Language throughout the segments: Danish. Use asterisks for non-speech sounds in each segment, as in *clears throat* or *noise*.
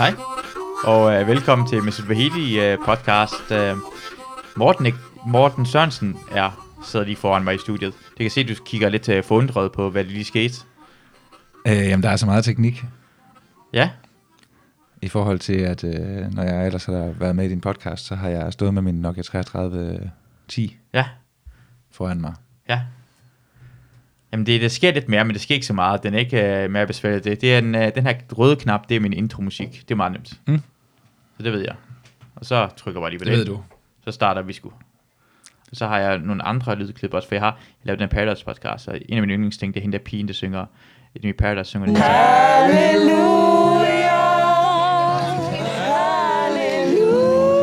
Hej, og øh, velkommen til Mesut Vahedi øh, podcast. Øh, Morten, Morten Sørensen er sidder lige foran mig i studiet. Det kan se, at du kigger lidt øh, forundret på, hvad det lige skete. Øh, jamen, der er så meget teknik Ja, i forhold til, at øh, når jeg ellers har været med i din podcast, så har jeg stået med min Nokia 3310 ja, foran mig. ja. Jamen, det, det sker lidt mere, men det sker ikke så meget. Den er ikke øh, mere besværlig. Det, det er en, øh, den her røde knap, det er min intromusik. Det er meget nemt. Mm. Så det ved jeg. Og så trykker jeg bare lige på Det den. ved du. Så starter vi sgu. Og så har jeg nogle andre lydklip også, for jeg har jeg lavet den Paradise podcast, og en af mine yndlingsting, det er hende der pigen, der synger, et nye Paradise synger den her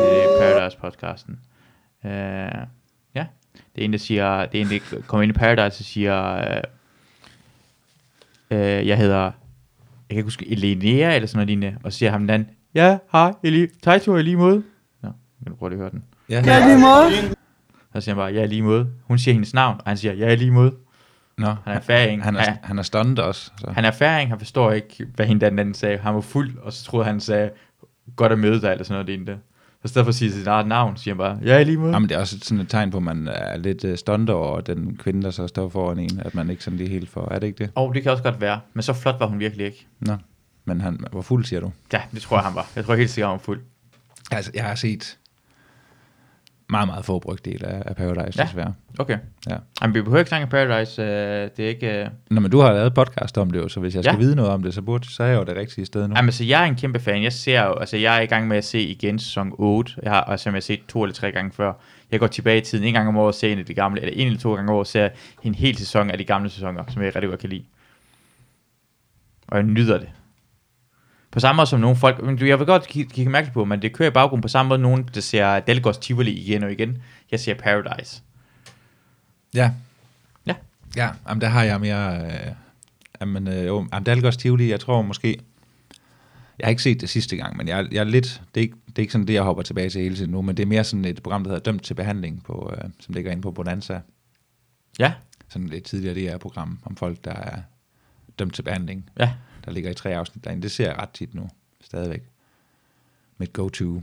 Det er Paradise podcasten. Uh, det er en, der siger, det er en, der kommer ind i Paradise og siger, uh, uh, jeg hedder, jeg kan ikke huske, Elenea eller sådan noget lignende, og så siger ham den anden, ja, hej, Eli, Taito er lige måde. Nå, kan du prøve lige at høre den. Ja, Så siger han bare, ja, lige måde. Hun siger hendes navn, og han siger, ja, lige måde. Nå, Han er færing. han er, Ja. han er stunned også. Så. Han er færing, han forstår ikke, hvad hende den anden sagde. Han var fuld, og så troede han sagde, godt at møde dig, eller sådan noget lignende. Så i stedet for at sige sit eget navn, siger han bare, ja, lige måde. Jamen, det er også sådan et tegn på, at man er lidt uh, stunned over den kvinde, der så står foran en, at man ikke sådan lige helt får. Er det ikke det? Og oh, det kan også godt være, men så flot var hun virkelig ikke. Nå, men han var fuld, siger du? Ja, det tror jeg, han var. Jeg tror helt sikkert, han var fuld. Altså, jeg har set meget, meget få brygdel af, af Paradise, Ja. desværre. Okay. Ja. Jamen, vi behøver ikke snakke Paradise. Øh, det er ikke... Øh... Nå, men du har lavet podcast om det jo, så hvis jeg skal Ja. vide noget om det, så, burde, så er jeg jo det rigtige sted nu. Jamen, så jeg er en kæmpe fan. Jeg ser jo, altså jeg er i gang med at se igen sæson 8. Jeg har, og som jeg har set to eller tre gange før. Jeg går tilbage i tiden en gang om året og ser en af de gamle, eller en eller to gange om året ser en hel sæson af de gamle sæsoner, som jeg rigtig godt kan lide. Og jeg nyder det. På samme måde som nogle folk, men jeg vil godt kigge, mærke på, men det kører i baggrunden på samme måde nogen, der ser Dalgårds Tivoli igen og igen. Jeg ser Paradise. Ja. Ja. Ja, jamen, der har jeg mere... Øh, jamen, øh, jo, jamen, Dalgårds Tivoli, jeg tror måske... Jeg har ikke set det sidste gang, men jeg, jeg er lidt... Det er, ikke, det er ikke sådan det, jeg hopper tilbage til hele tiden nu, men det er mere sådan et program, der hedder Dømt til behandling, på, øh, som ligger inde på Bonanza. Ja, Sådan et tidligere DR-program om folk, der er dømt til behandling. ja. Der ligger i tre afsnit derinde. Det ser jeg ret tit nu, stadigvæk. Mit go-to.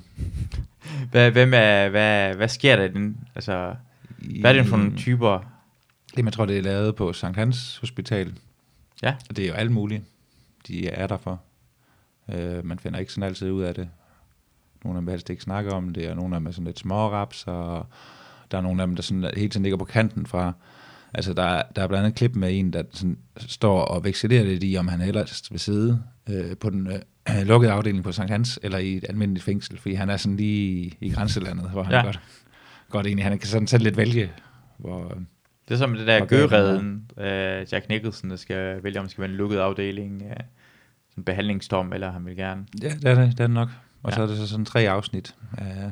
*laughs* Hvad, hvem er, hvad, hvad sker der i den? Altså, hvad er det for nogle typer? Jamen, jeg tror, det er lavet på Sankt Hans Hospital. Ja. Og det er jo alt muligt, de er der for. Øh, man finder ikke sådan altid ud af det. Nogle af dem helst ikke snakke om det, og nogle af dem er sådan lidt småraps, og der er nogle af dem, der sådan hele tiden ligger på kanten fra. Altså, der, er- der er blandt andet et klip med en, der sådan står og vekselerer lidt i, om han ellers vil sidde øh, på den øh, *clears throat* lukkede afdeling på Sankt Hans, eller i et almindeligt fængsel, fordi han er sådan lige i, grænselandet, hvor han Ja. godt, godt egentlig, han kan sådan selv lidt vælge, hvor, Det er som det der Okay, gøredden, øh, Jack Nicholson, der skal vælge, om det skal være en lukket afdeling, øh, sådan en behandlingsdom, eller han vil gerne. Ja, det er det, det er det nok. Og ja. så er det så sådan tre afsnit af,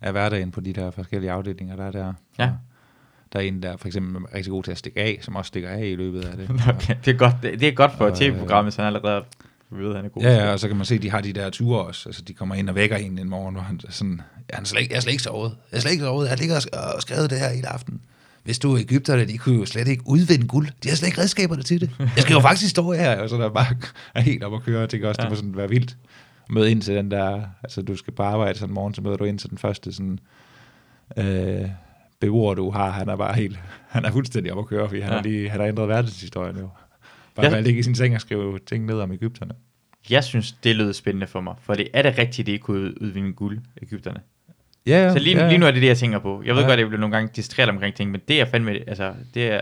af hverdagen på de der forskellige afdelinger, der er der. Ja. Og Der er en, der er for eksempel er rigtig god til at stikke af, som også stikker af i løbet af det. *laughs* Okay, det er godt, det, det er godt for Og, tv-programmet, så han allerede ved, han er god. Ja, ja, og så kan man se, at de har de der ture også. Altså, de kommer ind og vækker en en morgen, hvor han sådan, ja, han er slet, ikke- jeg er slet ikke sovet. Jeg er slet ikke sovet. Jeg har ligget og sk- og skrevet det her hele aften. Hvis du er Ægypterne, de kunne jo slet ikke udvinde guld. De har slet ikke redskaberne til det. Jeg skal jo faktisk stå her, og så er der bare er helt op at køre. Jeg tænker også, ja. Ja. det må sådan være vildt. Møde ind til den der, altså du skal på arbejde sådan en morgen, så møder du ind til den første sådan, øh, beboer, du har. Han er bare helt, han er fuldstændig op at køre, fordi han, Ja. ja. lige, han har ændret verdenshistorien jo. Bare Ja. ja. ligge i sin seng og skrive ting ned om Ægypterne. Jeg synes, det lød spændende for mig, for det er det rigtigt, det ikke kunne udvinde guld, Ægypterne. Ja, ja, Så lige, ja. lige nu er det det, jeg tænker på. Jeg ved Ja. godt, at jeg bliver nogle gange distraheret omkring ting, men det er fandme, altså, det er,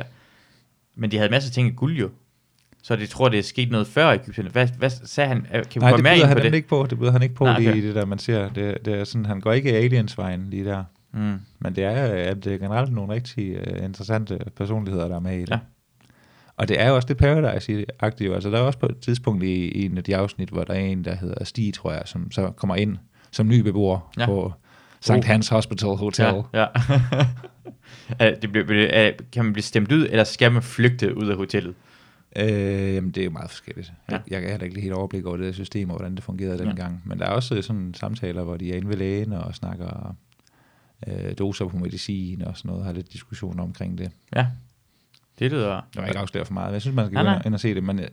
men de havde masser af ting i guld jo. Så de tror, det er sket noget før Ægypterne. Hvad, hvad sagde han? Kan vi Nej, komme det mere ind han på det? nemlig ikke på. Det byder han ikke på Nej, Nej, okay. lige i det der, man ser. Det, det er sådan, han går ikke aliens-vejen lige der. Mm. Men det er, at det er generelt nogle rigtig uh, interessante personligheder, der er med i det. Ja. Og det er jo også det Paradise-agtige. Altså, der er også på et tidspunkt i, i en af de afsnit, hvor der er en, der hedder Stig, tror jeg, som så kommer ind som ny beboer Ja. på Sankt Oh. Hans Hospital Hotel. Ja, ja. *laughs* Det bliver, er, kan man blive stemt ud, eller skal man flygte ud af hotellet? Øh, jamen, det er jo meget forskelligt. Ja. Jeg, jeg kan heller ikke helt overblik over det der system, og hvordan det fungerede Ja. ja. dengang. Men der er også sådan samtaler, hvor de er inde ved lægen og snakker øh, doser på medicin og sådan noget, har lidt diskussioner omkring det. Ja. Det lyder... Jeg vil ikke afsløre for meget, jeg synes, man skal Nej, gå ind- ind og se det. Men øh,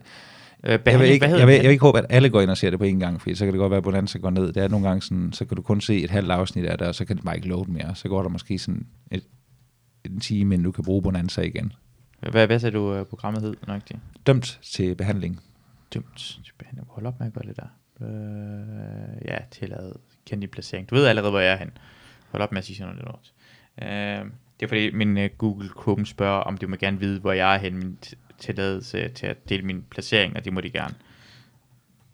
Jeg vil, ikke, jeg, vil, jeg vil ikke håbe, at alle går ind og ser det på en gang, for så kan det godt være, at Bonanza går ned. Det er nogle gange sådan, så kan du kun se et halvt afsnit af det, og så kan det bare ikke load mere. Så går der måske sådan et, en time, inden du kan bruge Bonanza igen. Hvad, hvad sagde du, øh, programmet hed? Nøjagtigt? Dømt til behandling. Dømt til behandling. Hold op med at gøre det der. Øh, ja, tilladet kendt i placering. Du ved allerede, hvor jeg er hen. Hold op med at sige sådan noget lort. Øh, det er fordi, min uh, Google Chrome spørger, om de må gerne vide, hvor jeg er hen, min tilladelse til at dele min placering, og det må de gerne.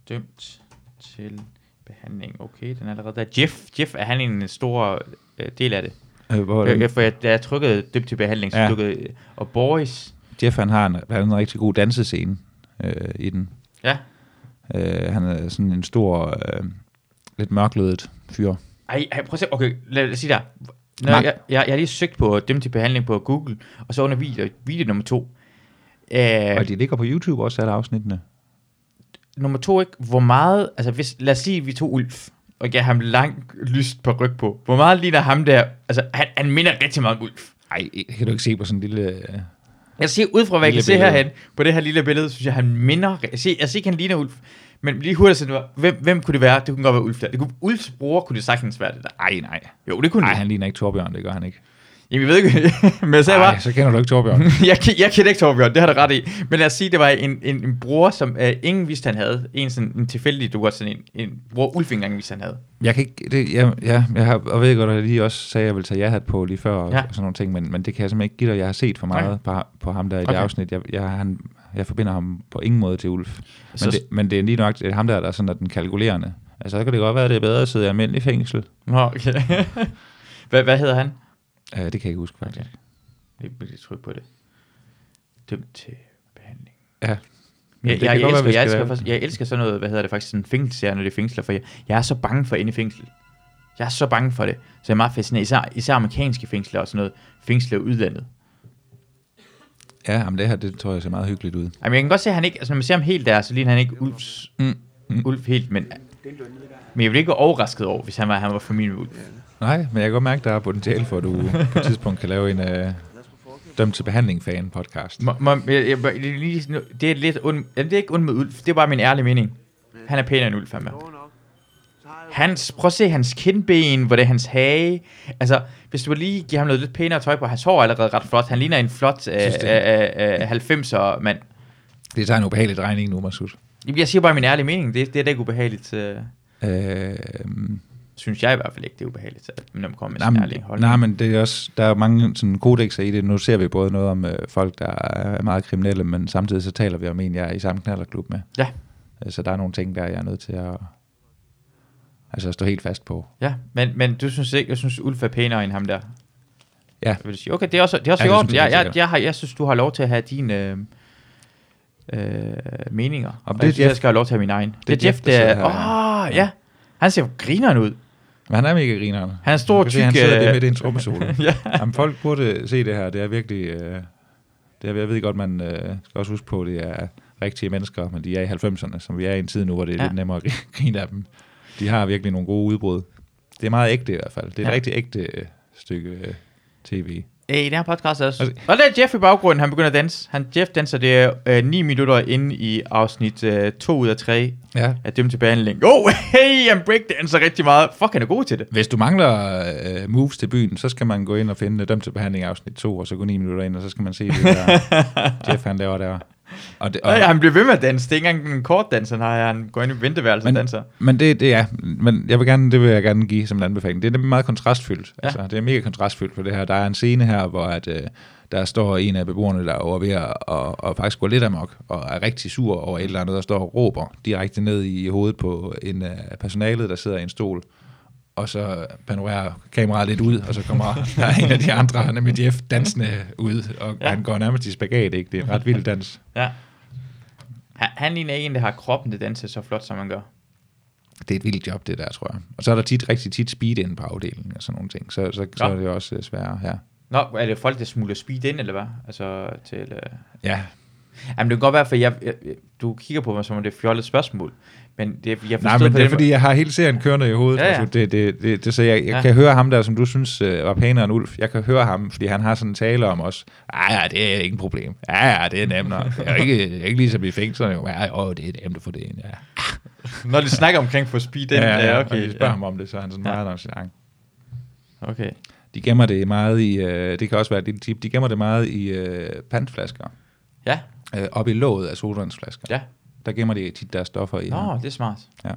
Dømt til behandling. Okay, den er allerede der. Jeff, Jeff er han en stor øh, del af det? Øh, hvor, Øh, for jeg, da jeg trykkede dømt til behandling, så ja. dukkede, og Boris, Jeff han har en, han har en rigtig god dansescene øh, i den. ja, Øh, han er sådan en stor, øh, lidt mørklødet fyr. Ej, ej, prøv at se. Okay, lad, lad os sige der. Når Nej. jeg, jeg, jeg har lige søgt på dem til behandling på Google, og så under video, video nummer to. Øh, Og de ligger på YouTube også, alle afsnittene. nummer to, ikke? Hvor meget, altså hvis, lad os sige, vi tog Ulf, og gav ham lang lyst på ryg på. Hvor meget ligner ham der? Altså, han, han minder rigtig meget om Ulf. Ej, kan du ikke se på sådan en lille... Øh, Jeg ser ud fra, hvad jeg kan se herhen, på det her lille billede, synes jeg, han minder... Jeg ser, jeg ser ikke, han ligner Ulf. Men lige hurtigt, så hvem, hvem kunne det være? Det kunne godt være Ulf der. Det kunne, Ulfs bror kunne det sagtens være det der. ej, nej. Jo, det kunne Nej, det. han ligner ikke Torbjørn, det gør han ikke. Jamen, jeg ved ikke, *laughs* men jeg sagde bare, Nej, så kender du ikke Torbjørn. *laughs* jeg, jeg kender ikke Torbjørn, det har du ret i. Men lad os sige, det var en, en, en bror, som uh, ingen vidste, han havde. En sådan en tilfældig, du var sådan en, en bror, Ulf ikke engang vidste, han havde. Jeg kan ikke, det, jeg, ja, jeg har, og ved godt, at jeg lige også sagde, at jeg ville tage ja-hat på lige før, og Ja. sådan nogle ting, men, men det kan jeg simpelthen ikke give dig. Jeg har set for meget på, på ham der i det Okay. afsnit. Jeg, jeg, han, jeg forbinder ham på ingen måde til Ulf. Men, Så- det, men det er lige nok det er ham der, der er sådan, at den kalkulerende. Altså, så kan det godt være, at det er bedre at sidde i almindelig fængsel. Nå, okay. *laughs* hvad, hvad hedder han? Uh, det kan jeg ikke huske, faktisk. Okay. Jeg vil trykke på det. Dømt til behandling. Ja. Jeg, jeg, jeg, være, elsker, vi jeg, elsker, være- faktisk- jeg elsker sådan noget, hvad hedder det faktisk, sådan fængselsserie, når det er fængsler, for jeg, jeg er så bange for at i fængsel. Jeg er så bange for det, så jeg er meget fascineret, især, især amerikanske fængsler og sådan noget, fængsler i udlandet. Ja, men det her, det tror jeg ser meget hyggeligt ud. Jamen, jeg kan godt se, at han ikke, altså når man ser ham helt der, så ligner han ikke Ulfs, Mm. Mm. Ulf helt, men, men jeg ville ikke være overrasket over, hvis han var, han var familie med Ulf. Nej, men jeg kan godt mærke, at der er potentiale for, at du på et tidspunkt kan lave en uh, dømt til behandling-fan podcast. Må, må, jeg, jeg, lige, det er lidt ond, det er ikke ondt med Ulf, det er bare min ærlige mening. Han er pænere end Ulf, han er. Hans, prøv at se hans kindben, hvor det er hans hage. Altså, hvis du lige giver ham noget lidt pænere tøj på, hans hår er allerede ret flot. Han ligner en flot øh, det. øh, øh, 90'er mand. Det tager en ubehagelig drejning nu, Masud. Jeg siger bare min ærlige mening. Det, det er da ikke ubehageligt. Øh, Øh, synes jeg i hvert fald ikke, det er ubehageligt, at- man kommer med nej, sin ærlige holdning. nej, men det er også, der er mange sådan kodexer i det. Nu ser vi både noget om øh, folk, der er meget kriminelle, men samtidig så taler vi om en, jeg er i samme knallerklub med. Ja. Øh, Så der er nogle ting, der jeg er nødt til at, altså at stå helt fast på. Ja, men, men du synes ikke, jeg synes Ulf er pænere end ham der. Ja. Vil du sige, okay, det er også, det er også Ja, i det orden. jeg Jeg, jeg, jeg, har, jeg synes, du har lov til at have dine øh, øh, meninger. Og, det det er jeg synes, jeg skal have lov til at have min egen. Det, Det er er Jeff, der der... Åh, oh, ja. Han ser grineren ud. Men han er mega grineren. Han er stor, kan se, Han tyk, sidder øh, midt i en trommesolo. *laughs* ja. Jamen, folk burde se det her. Det er virkelig... Øh, det er, jeg ved godt, man øh, skal også huske på, det er rigtige mennesker, men de er i 90'erne, som vi er i en tid nu, hvor det er Ja. lidt nemmere at gri- *laughs* grine af dem. De har virkelig nogle gode udbrud. Det er meget ægte i hvert fald. Det er et Ja. rigtig ægte øh, stykke øh, tv. Øh, I den her podcast også. Altså- Og der er Jeff i baggrunden, han begynder at danse. Han, Jeff danser det øh, 9 minutter inde i afsnit 2 ud af 3 Ja. af dem til behandling. Oh, hey, han breakdancer rigtig meget. Fuck, han er god til det. Hvis du mangler øh, moves til byen, så skal man gå ind og finde dem til behandling afsnit 2, og så gå 9 minutter ind, og så skal man se det der, *laughs* Jeff han laver der. Og det, og, Og, han bliver ved med at danse. Det er ikke engang en kort dans, han har. Han går ind i venteværelset og Men, danser. men det, det er, men jeg vil gerne, det vil jeg gerne give som en anbefaling. Det er nemlig meget kontrastfyldt. Ja. Ja. Altså, det er mega kontrastfyldt for det her. Der er en scene her, hvor at, øh, der står en af beboerne, der er over ved at og, og faktisk gå lidt amok, og er rigtig sur over et eller andet, der står og råber direkte ned i hovedet på en af personalet, der sidder i en stol. Og så panorerer kameraet lidt ud, og så kommer der er en af de andre, nemlig Jeff, dansende ud, og Ja. ja. han går nærmest i spagat, ikke? Det er en ret vild dans. Ja. Han, han ligner en, der har kroppen til danse så flot, som man gør. det er et vildt job, det der, tror jeg. Og så er der tit, rigtig tit speed inde på afdelingen og sådan nogle ting. Så, så, så Nå. er det også øh, sværere her. Nå, er det folk, der smugler speed ind, eller hvad? Altså til... Øh, Ja, Jamen, det kan godt være, for jeg, jeg, du kigger på mig, som om det er et fjollet spørgsmål. Men det, jeg Nej, men det er fordi, jeg har hele serien kørende i hovedet. Ja, ja. Altså, det, det, det, det, så jeg, jeg Ja. kan høre ham der, som du synes øh, var pænere end Ulf. Jeg kan høre ham, fordi han har sådan en tale om os. Ja, ja, det er ikke et problem. Ja, ja, det er nemt nok. Det er ikke, ikke ligesom i fængslerne. Ja, åh, det er nemt at få det ind. Ja, Når de snakker omkring for speed, den, ja, ja, okay. Og vi spørger ham om det, så er han sådan Ja. meget nonchalant. Okay. De gemmer det meget i, øh, det kan også være et lille tip, de gemmer det meget i øh, pantflasker. Ja, Øh, op i låget af solvandsflasker. ja. Der gemmer de tit deres stoffer i. Nå, det er smart. Ja.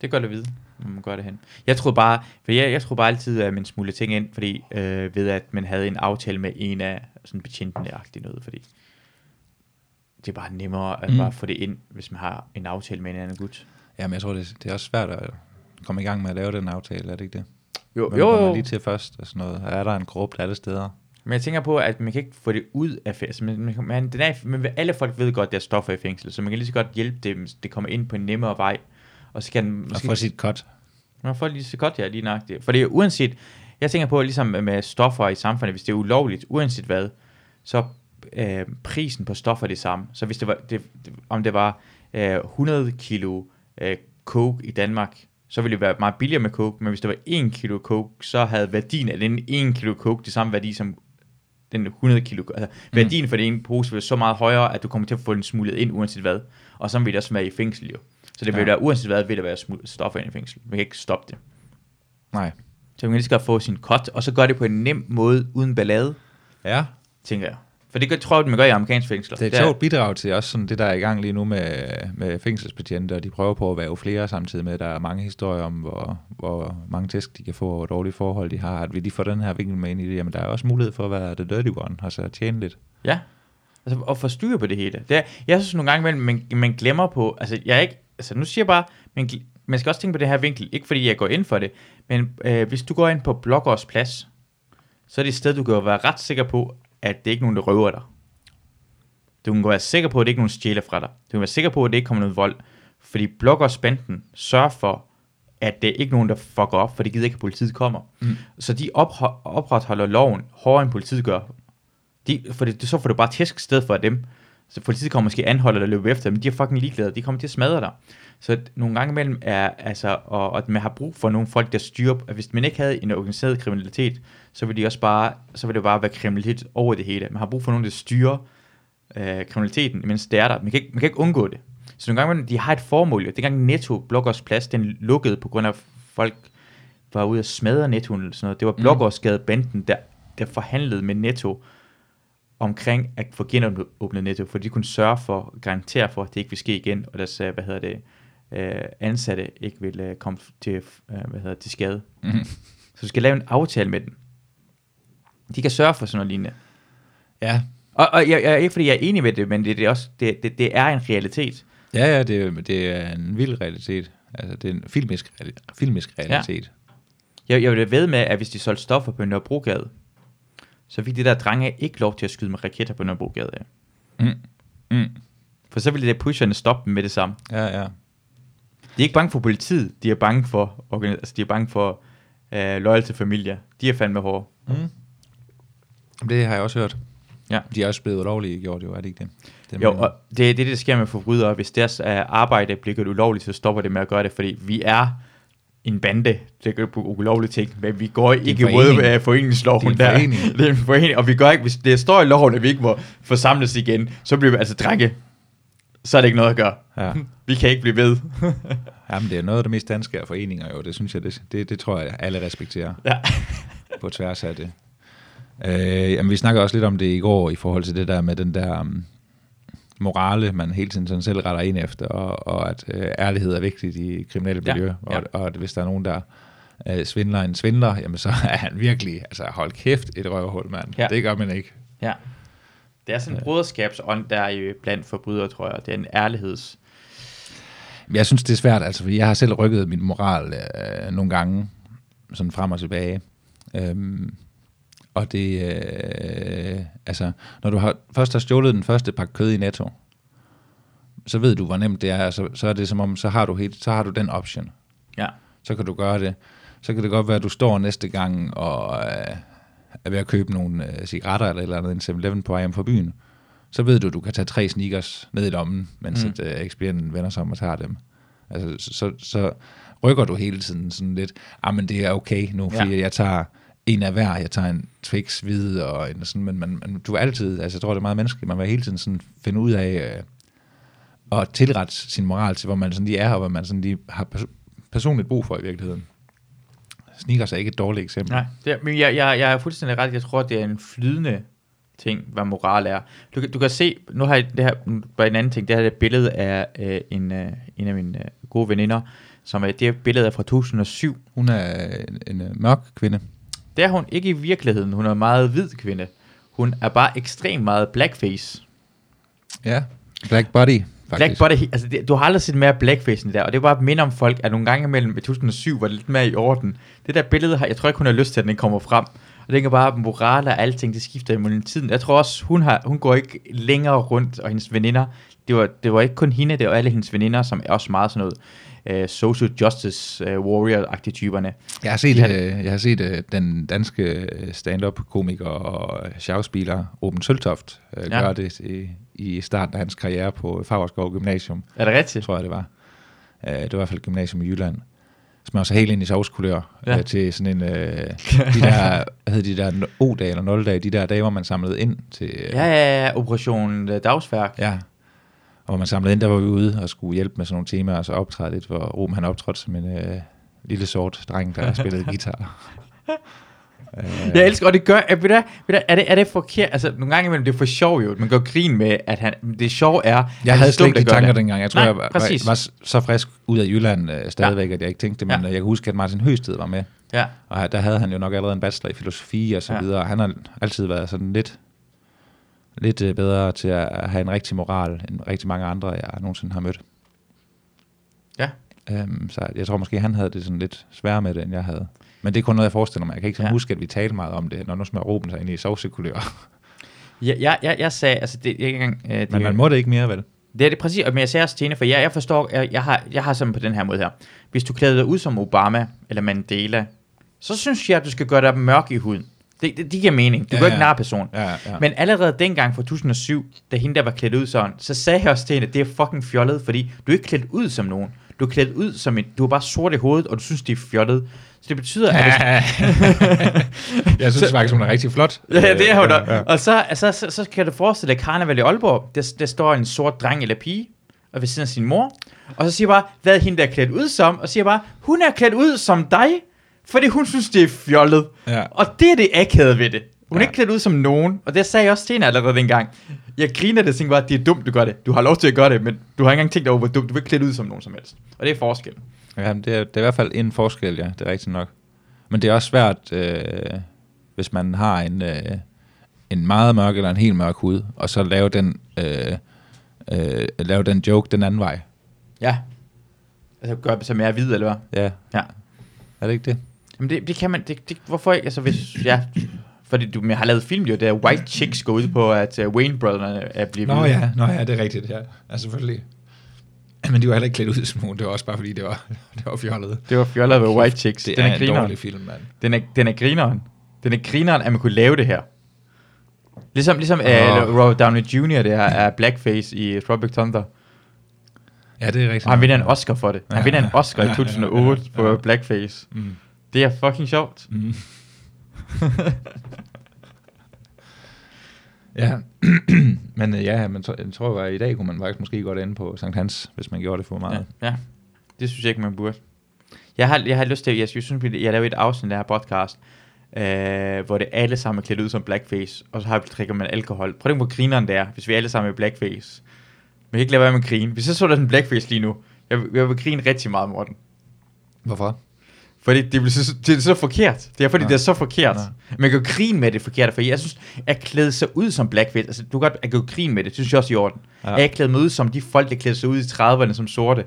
Det er godt at vide, hvor man gør det hen. Jeg troede bare, for jeg, jeg troede bare altid, at man smuglede ting ind, fordi øh, ved at man havde en aftale med en af sådan betjentene noget, fordi det er bare nemmere at Mm. bare få det ind, hvis man har en aftale med en anden gut. Jamen, jeg tror, det, det er også svært at komme i gang med at lave den aftale, er det ikke det? Jo, Hvem jo, kommer jo. lige til først og sådan noget? Er der en gruppe alle steder? Men jeg tænker på, at man kan ikke få det ud af fængsel. Man, man, man, den er, men alle folk ved godt, at der er stoffer i fængsel, så man kan lige så godt hjælpe dem, det kommer ind på en nemmere vej. Og så kan den Og måske få sit cut. Man får lige så godt, ja, lige nøjagtigt. For det er uanset, jeg tænker på, ligesom med stoffer i samfundet, hvis det er ulovligt, uanset hvad, så øh, prisen på stoffer er det samme. Så hvis det var, det, om det var øh, 100 kilo øh, coke i Danmark, så ville det være meget billigere med coke, men hvis det var 1 kilo coke, så havde værdien af den 1 kilo coke det samme værdi som den 100 kilo. Altså, Mm. værdien for den ene pose vil så meget højere, at du kommer til at få den smuglet ind, uanset hvad. Og så vil det også være i fængsel jo. Så det vil Ja. være, uanset hvad, vil der være stoffer ind i fængsel. Man kan ikke stoppe det. Nej. Så man kan lige godt få sin cut, og så gør det på en nem måde, uden ballade, Ja, tænker jeg. For det tror jeg, man gør i amerikanske fængsler. det er et sjovt bidrag til også sådan det, der er i gang lige nu med, med fængselsbetjente, og de prøver på at være flere samtidig med, at der er mange historier om, hvor, hvor mange tæsk de kan få, og hvor dårlige forhold de har. At vi lige får den her vinkel med ind i det, jamen der er også mulighed for at være the dirty one, altså at tjene lidt. Ja, altså at få styr på det hele. Det er, jeg synes nogle gange, man, man glemmer på, altså jeg er ikke, altså nu siger jeg bare, man, man skal også tænke på det her vinkel, ikke fordi jeg går ind for det, men øh, hvis du går ind på Bloggers Plads, så er det et sted, du kan være ret sikker på, at det ikke er nogen, der røver dig. Du kan være sikker på, at det ikke er nogen der stjæler fra dig. Du kan være sikker på, at det ikke kommer noget vold. Fordi Bloggers Banden sørger for, at det er ikke nogen, der fucker op, for det gider ikke, at politiet kommer. Mm. Så de opretholder loven hårdere, end politiet gør. De, for det, så får du bare tæsk i stedet for dem. Så politiet kommer måske anholde dig og løbe efter men de er fucking ligeglade. De kommer til at smadre dig. Så nogle gange imellem er, altså, og, og at man har brug for nogle folk, der styrer, at hvis man ikke havde en organiseret kriminalitet, så vil de også bare, så vil det bare være kriminalitet over det hele. Man har brug for nogen, der styrer øh, kriminaliteten, mens det er der. Man kan, ikke, man kan ikke undgå det. Så nogle gange, imellem, de har et formål. jo. Dengang Netto Bloggers Plads, den lukkede på grund af folk var ude og smadre Netto eller sådan noget. Det var Bloggersgade Banden, der, der forhandlede med Netto omkring at få genåbnet Netto, for de kunne sørge for, garantere for, at det ikke vil ske igen, og deres, hvad hedder det, øh, ansatte ikke vil øh, komme til, øh, hvad hedder, det, til skade. Mm. Så du skal lave en aftale med dem. De kan sørge for sådan noget lignende. Ja, Og, og jeg, jeg, ikke fordi jeg er enig med det, men det, det, er, også, det, det, det er en realitet. ja, ja det, er- det er en vild realitet. Altså, det er en filmisk, filmisk realitet. Jeg, jeg vil da ved med, at hvis de solgte stoffer på Nørrebrogade, så fik de der drenge ikke lov til at skyde med raketter på Nørrebrogade. af. Mm. Mm. For så ville det pusherne stoppe dem med det samme. Ja, ja. De er ikke bange for politiet, de er bange for, altså, de er bange for øh, loyal til familier. De er fandme hårde. Mm. Det har jeg også hørt. Ja. De er også blevet ulovlige gjort, jo, er det ikke det? det Jo, og det er det, der sker med forbrydere. Hvis deres øh, arbejde bliver gjort ulovligt, så stopper det med at gøre det, fordi vi er en bande, der gør på ulovlige ting, men vi går ikke forening. øh, foreningsloven Det er en der. Det er en forening, og vi gør ikke, hvis det står i loven, at vi ikke må forsamles igen, så bliver vi altså drenge. Så er det ikke noget at gøre. Ja. *laughs* Vi kan ikke blive ved. *laughs* Jamen, det er noget af det mest danske af foreninger, jo. Det synes jeg, det, det, det tror jeg, alle respekterer ja. *laughs* på tværs af det. Øh, jamen, vi snakker også lidt om det i går, i forhold til det der med den der um, morale, man hele tiden sådan selv retter ind efter, og, og at øh, ærlighed er vigtigt i kriminelle Ja, miljø, ja. og, og at hvis der er nogen, der øh, svindler en svindler, jamen så er han virkelig, altså hold kæft, et røvhul, mand. Ja. Det gør man ikke. ja. Det er sådan en broderskabsånd, der er jo blandt forbrydere, tror jeg. Det er en ærligheds... Jeg synes, det er svært, altså, fordi jeg har selv rykket min moral øh, nogle gange, sådan frem og tilbage. Øhm, og det, øh, altså, når du har, først har stjålet den første pakke kød i Netto, så ved du, hvor nemt det er, så, så er det som om, så har du, helt, så har du den option. Ja. Så kan du gøre det. Så kan det godt være, at du står næste gang og øh, er ved at købe nogle øh, cigaretter eller eller andet, en 7-Eleven på vej hjem fra byen. så ved du, du kan tage tre sneakers ned i lommen, mens Mm. at, uh, ekspedienten vender sig om og tager dem. Altså, så, så, så rykker du hele tiden sådan lidt, ah, men det er okay nu, Ja. fordi jeg tager en af hver, jeg tager en Twix hvid, og en sådan, men man, man, du er altid, altså jeg tror, det er meget menneskeligt, man vil hele tiden sådan finde ud af, øh, og tilrette sin moral til, hvor man sådan lige er, og hvad man sådan lige har pers- personligt brug for i virkeligheden. Sneakers er ikke et dårligt eksempel. Nej, det er, men jeg, jeg, jeg er fuldstændig ret. Jeg tror, det er en flydende ting, hvad moral er. Du, kan- du kan se, nu har jeg det her, bare en anden ting, det her er et billede af øh, en, øh, en af mine øh, gode veninder, som er, det her billede er fra 2007. Hun er en, en øh, mørk kvinde. Det er hun ikke i virkeligheden, hun er en meget hvid kvinde. Hun er bare ekstremt meget blackface. Ja. Black Body, Black body, altså det, du har aldrig set mere blackface end der, og det er bare at minde om folk, at nogle gange imellem i 2007 var det lidt mere i orden. Det der billede her, jeg tror ikke, hun har lyst til, at den ikke kommer frem. Og det kan bare, moral og alting, det skifter imellem tiden. Jeg tror også, hun, har, hun går ikke længere rundt, og hendes veninder, det var, det var ikke kun hende, det var alle hendes veninder, som er også meget sådan noget uh, social justice uh, warrior-agtige typerne. Jeg har set, De har øh, jeg har set øh, den danske øh, stand-up-komiker og schauspieler Ruben Søltoft øh, Ja. gøre det i, i starten af hans karriere på Favreskov Gymnasium, Er det rigtigt? tror jeg det var. Øh, det var i hvert fald gymnasium i Jylland. Som også helt ind i sovskulør Ja. øh, til sådan en, øh, de der, *laughs* hvad hed de der O-dage eller 0-dage, de der dage, hvor man samlede ind til, øh, Ja, ja, ja, Operation Dagsværk. ja. Og man samlede ind, der var vi ude og skulle hjælpe med sådan nogle temaer, og så optræde lidt, hvor Ruben han optrådte som en øh, lille sort dreng, der *laughs* spillede guitar. Øh, Jeg elsker, og det gør, er, ved du, ved du, er, det, er det forkert? Altså, nogle gange imellem, det er for sjov jo. Man går grin med, at han, det sjove er... Jeg havde slet ikke de tanker det. dengang. Jeg tror, Nej, jeg var, var, var så frisk ud af Jylland øh, stadigvæk, ja. at jeg ikke tænkte det. Men Ja. jeg kan huske, at Martin Høsted var med. Ja, Og der havde han jo nok allerede en bachelor i filosofi og så ja. videre. Han har altid været sådan lidt, lidt øh, bedre til at have en rigtig moral, end rigtig mange andre, jeg nogensinde har mødt. ja. Um, så jeg tror måske, han havde det sådan lidt sværere med det, end jeg havde. Men det er kun noget, jeg forestiller mig. Jeg kan ikke sådan Ja. ja. huske, at vi talte meget om det, når nu smager Ruben sig ind i sovsekulør. Jeg, *laughs* jeg, jeg, jeg sagde, altså det, jeg, ikke engang, øh, det, Men man må det ikke mere, vel? det er det præcis, men jeg sagde også til hende, for jeg, jeg forstår, jeg, jeg, har, jeg har sådan på den her måde her. Hvis du klæder dig ud som Obama eller Mandela, så synes jeg, at du skal gøre dig mørk i huden. Det, det, det giver mening. Du ja, Ja, går ikke ja. nar person. Ja, ja. Men allerede dengang fra 2007, da hende der var klædt ud sådan, så sagde jeg også til hende, at det er fucking fjollet, fordi du er ikke klædt ud som nogen. Du er klædt ud som en, du er bare sort i hovedet, og du synes, det er fjollet. Så det betyder, at hvis, *laughs* jeg synes faktisk, hun er rigtig flot. Ja, det er hun ja, da. Og så, altså, så, så kan du forestille dig karneval i Aalborg. Der, der står en sort dreng eller pige, og ved siden af sin mor. Og så siger bare, hvad er hende der er klædt ud som? Og siger bare, hun er klædt ud som dig, fordi hun synes, det er fjollet. Ja. Og det er det akavede ved det. Hun er Ja. ikke klædt ud som nogen, og det sagde jeg også til hende allerede dengang. Jeg griner det og tænkte bare, det er dumt, du gør det. Du har lov til at gøre det, men du har ikke engang tænkt over, hvor dumt. Du ikke klædt ud som nogen som helst. Og det er forskel. Ja, det, er, det er i hvert fald en forskel, ja. Det er rigtigt nok. Men det er også svært, øh, hvis man har en, øh, en meget mørk eller en helt mørk hud, og så lave den, øh, øh, lave den joke den anden vej. Ja. Altså gør det som jeg er hvid, eller hvad? Ja. Ja. Er det ikke det? Jamen det, det kan man, det, det, hvorfor ikke, altså hvis, ja, fordi du men har lavet film jo, der White Chicks går ud på, at uh, Wayne Brotherne er blevet Nå ja, Nå, ja, det er rigtigt, ja. ja selvfølgelig. Men de var heller ikke klædt ud som nogen, det var også bare fordi, det var, *laughs* det var fjollet. Det var fjollet ved White Chicks. Det den er, er, en grineren. dårlig film, mand. Den er, den er grineren. Den er grineren, at man kunne lave det her. Ligesom, ligesom uh, Åh. Robert Downey Jr. der er blackface i Tropic Thunder. Ja, det er rigtigt. Og han vinder en Oscar for det. Han Ja. vinder en Oscar i Ja, ja, ja, 2008 ja. på blackface. Mm. Det er fucking sjovt. Mm. *laughs* ja, *clears throat* men øh, ja, men jeg tror, at i dag kunne man faktisk måske godt ende på Sankt Hans, hvis man gjorde det for meget. Ja, ja. Det synes jeg ikke, man burde. Jeg har, jeg har lyst til, jeg synes, jeg laver et afsnit af her podcast, øh, hvor det alle sammen er klædt ud som blackface, og så har vi drikker man alkohol. Prøv at på grineren der, hvis vi alle sammen er blackface. Man kan ikke lade være med at grine. Hvis jeg så der sådan en blackface lige nu, jeg, jeg vil grine rigtig meget, Morten. Hvorfor? Fordi det, bliver så, det er så forkert. Det er fordi, Nå. det er så forkert. Nå. Man kan jo grine med det forkerte, for jeg synes, at klæde sig ud som blackface, altså du kan godt at jo grine med det, det synes jeg også i orden. Ja. Ja. At jeg klæde mig ud som de folk, der klæder sig ud i 30'erne som sorte,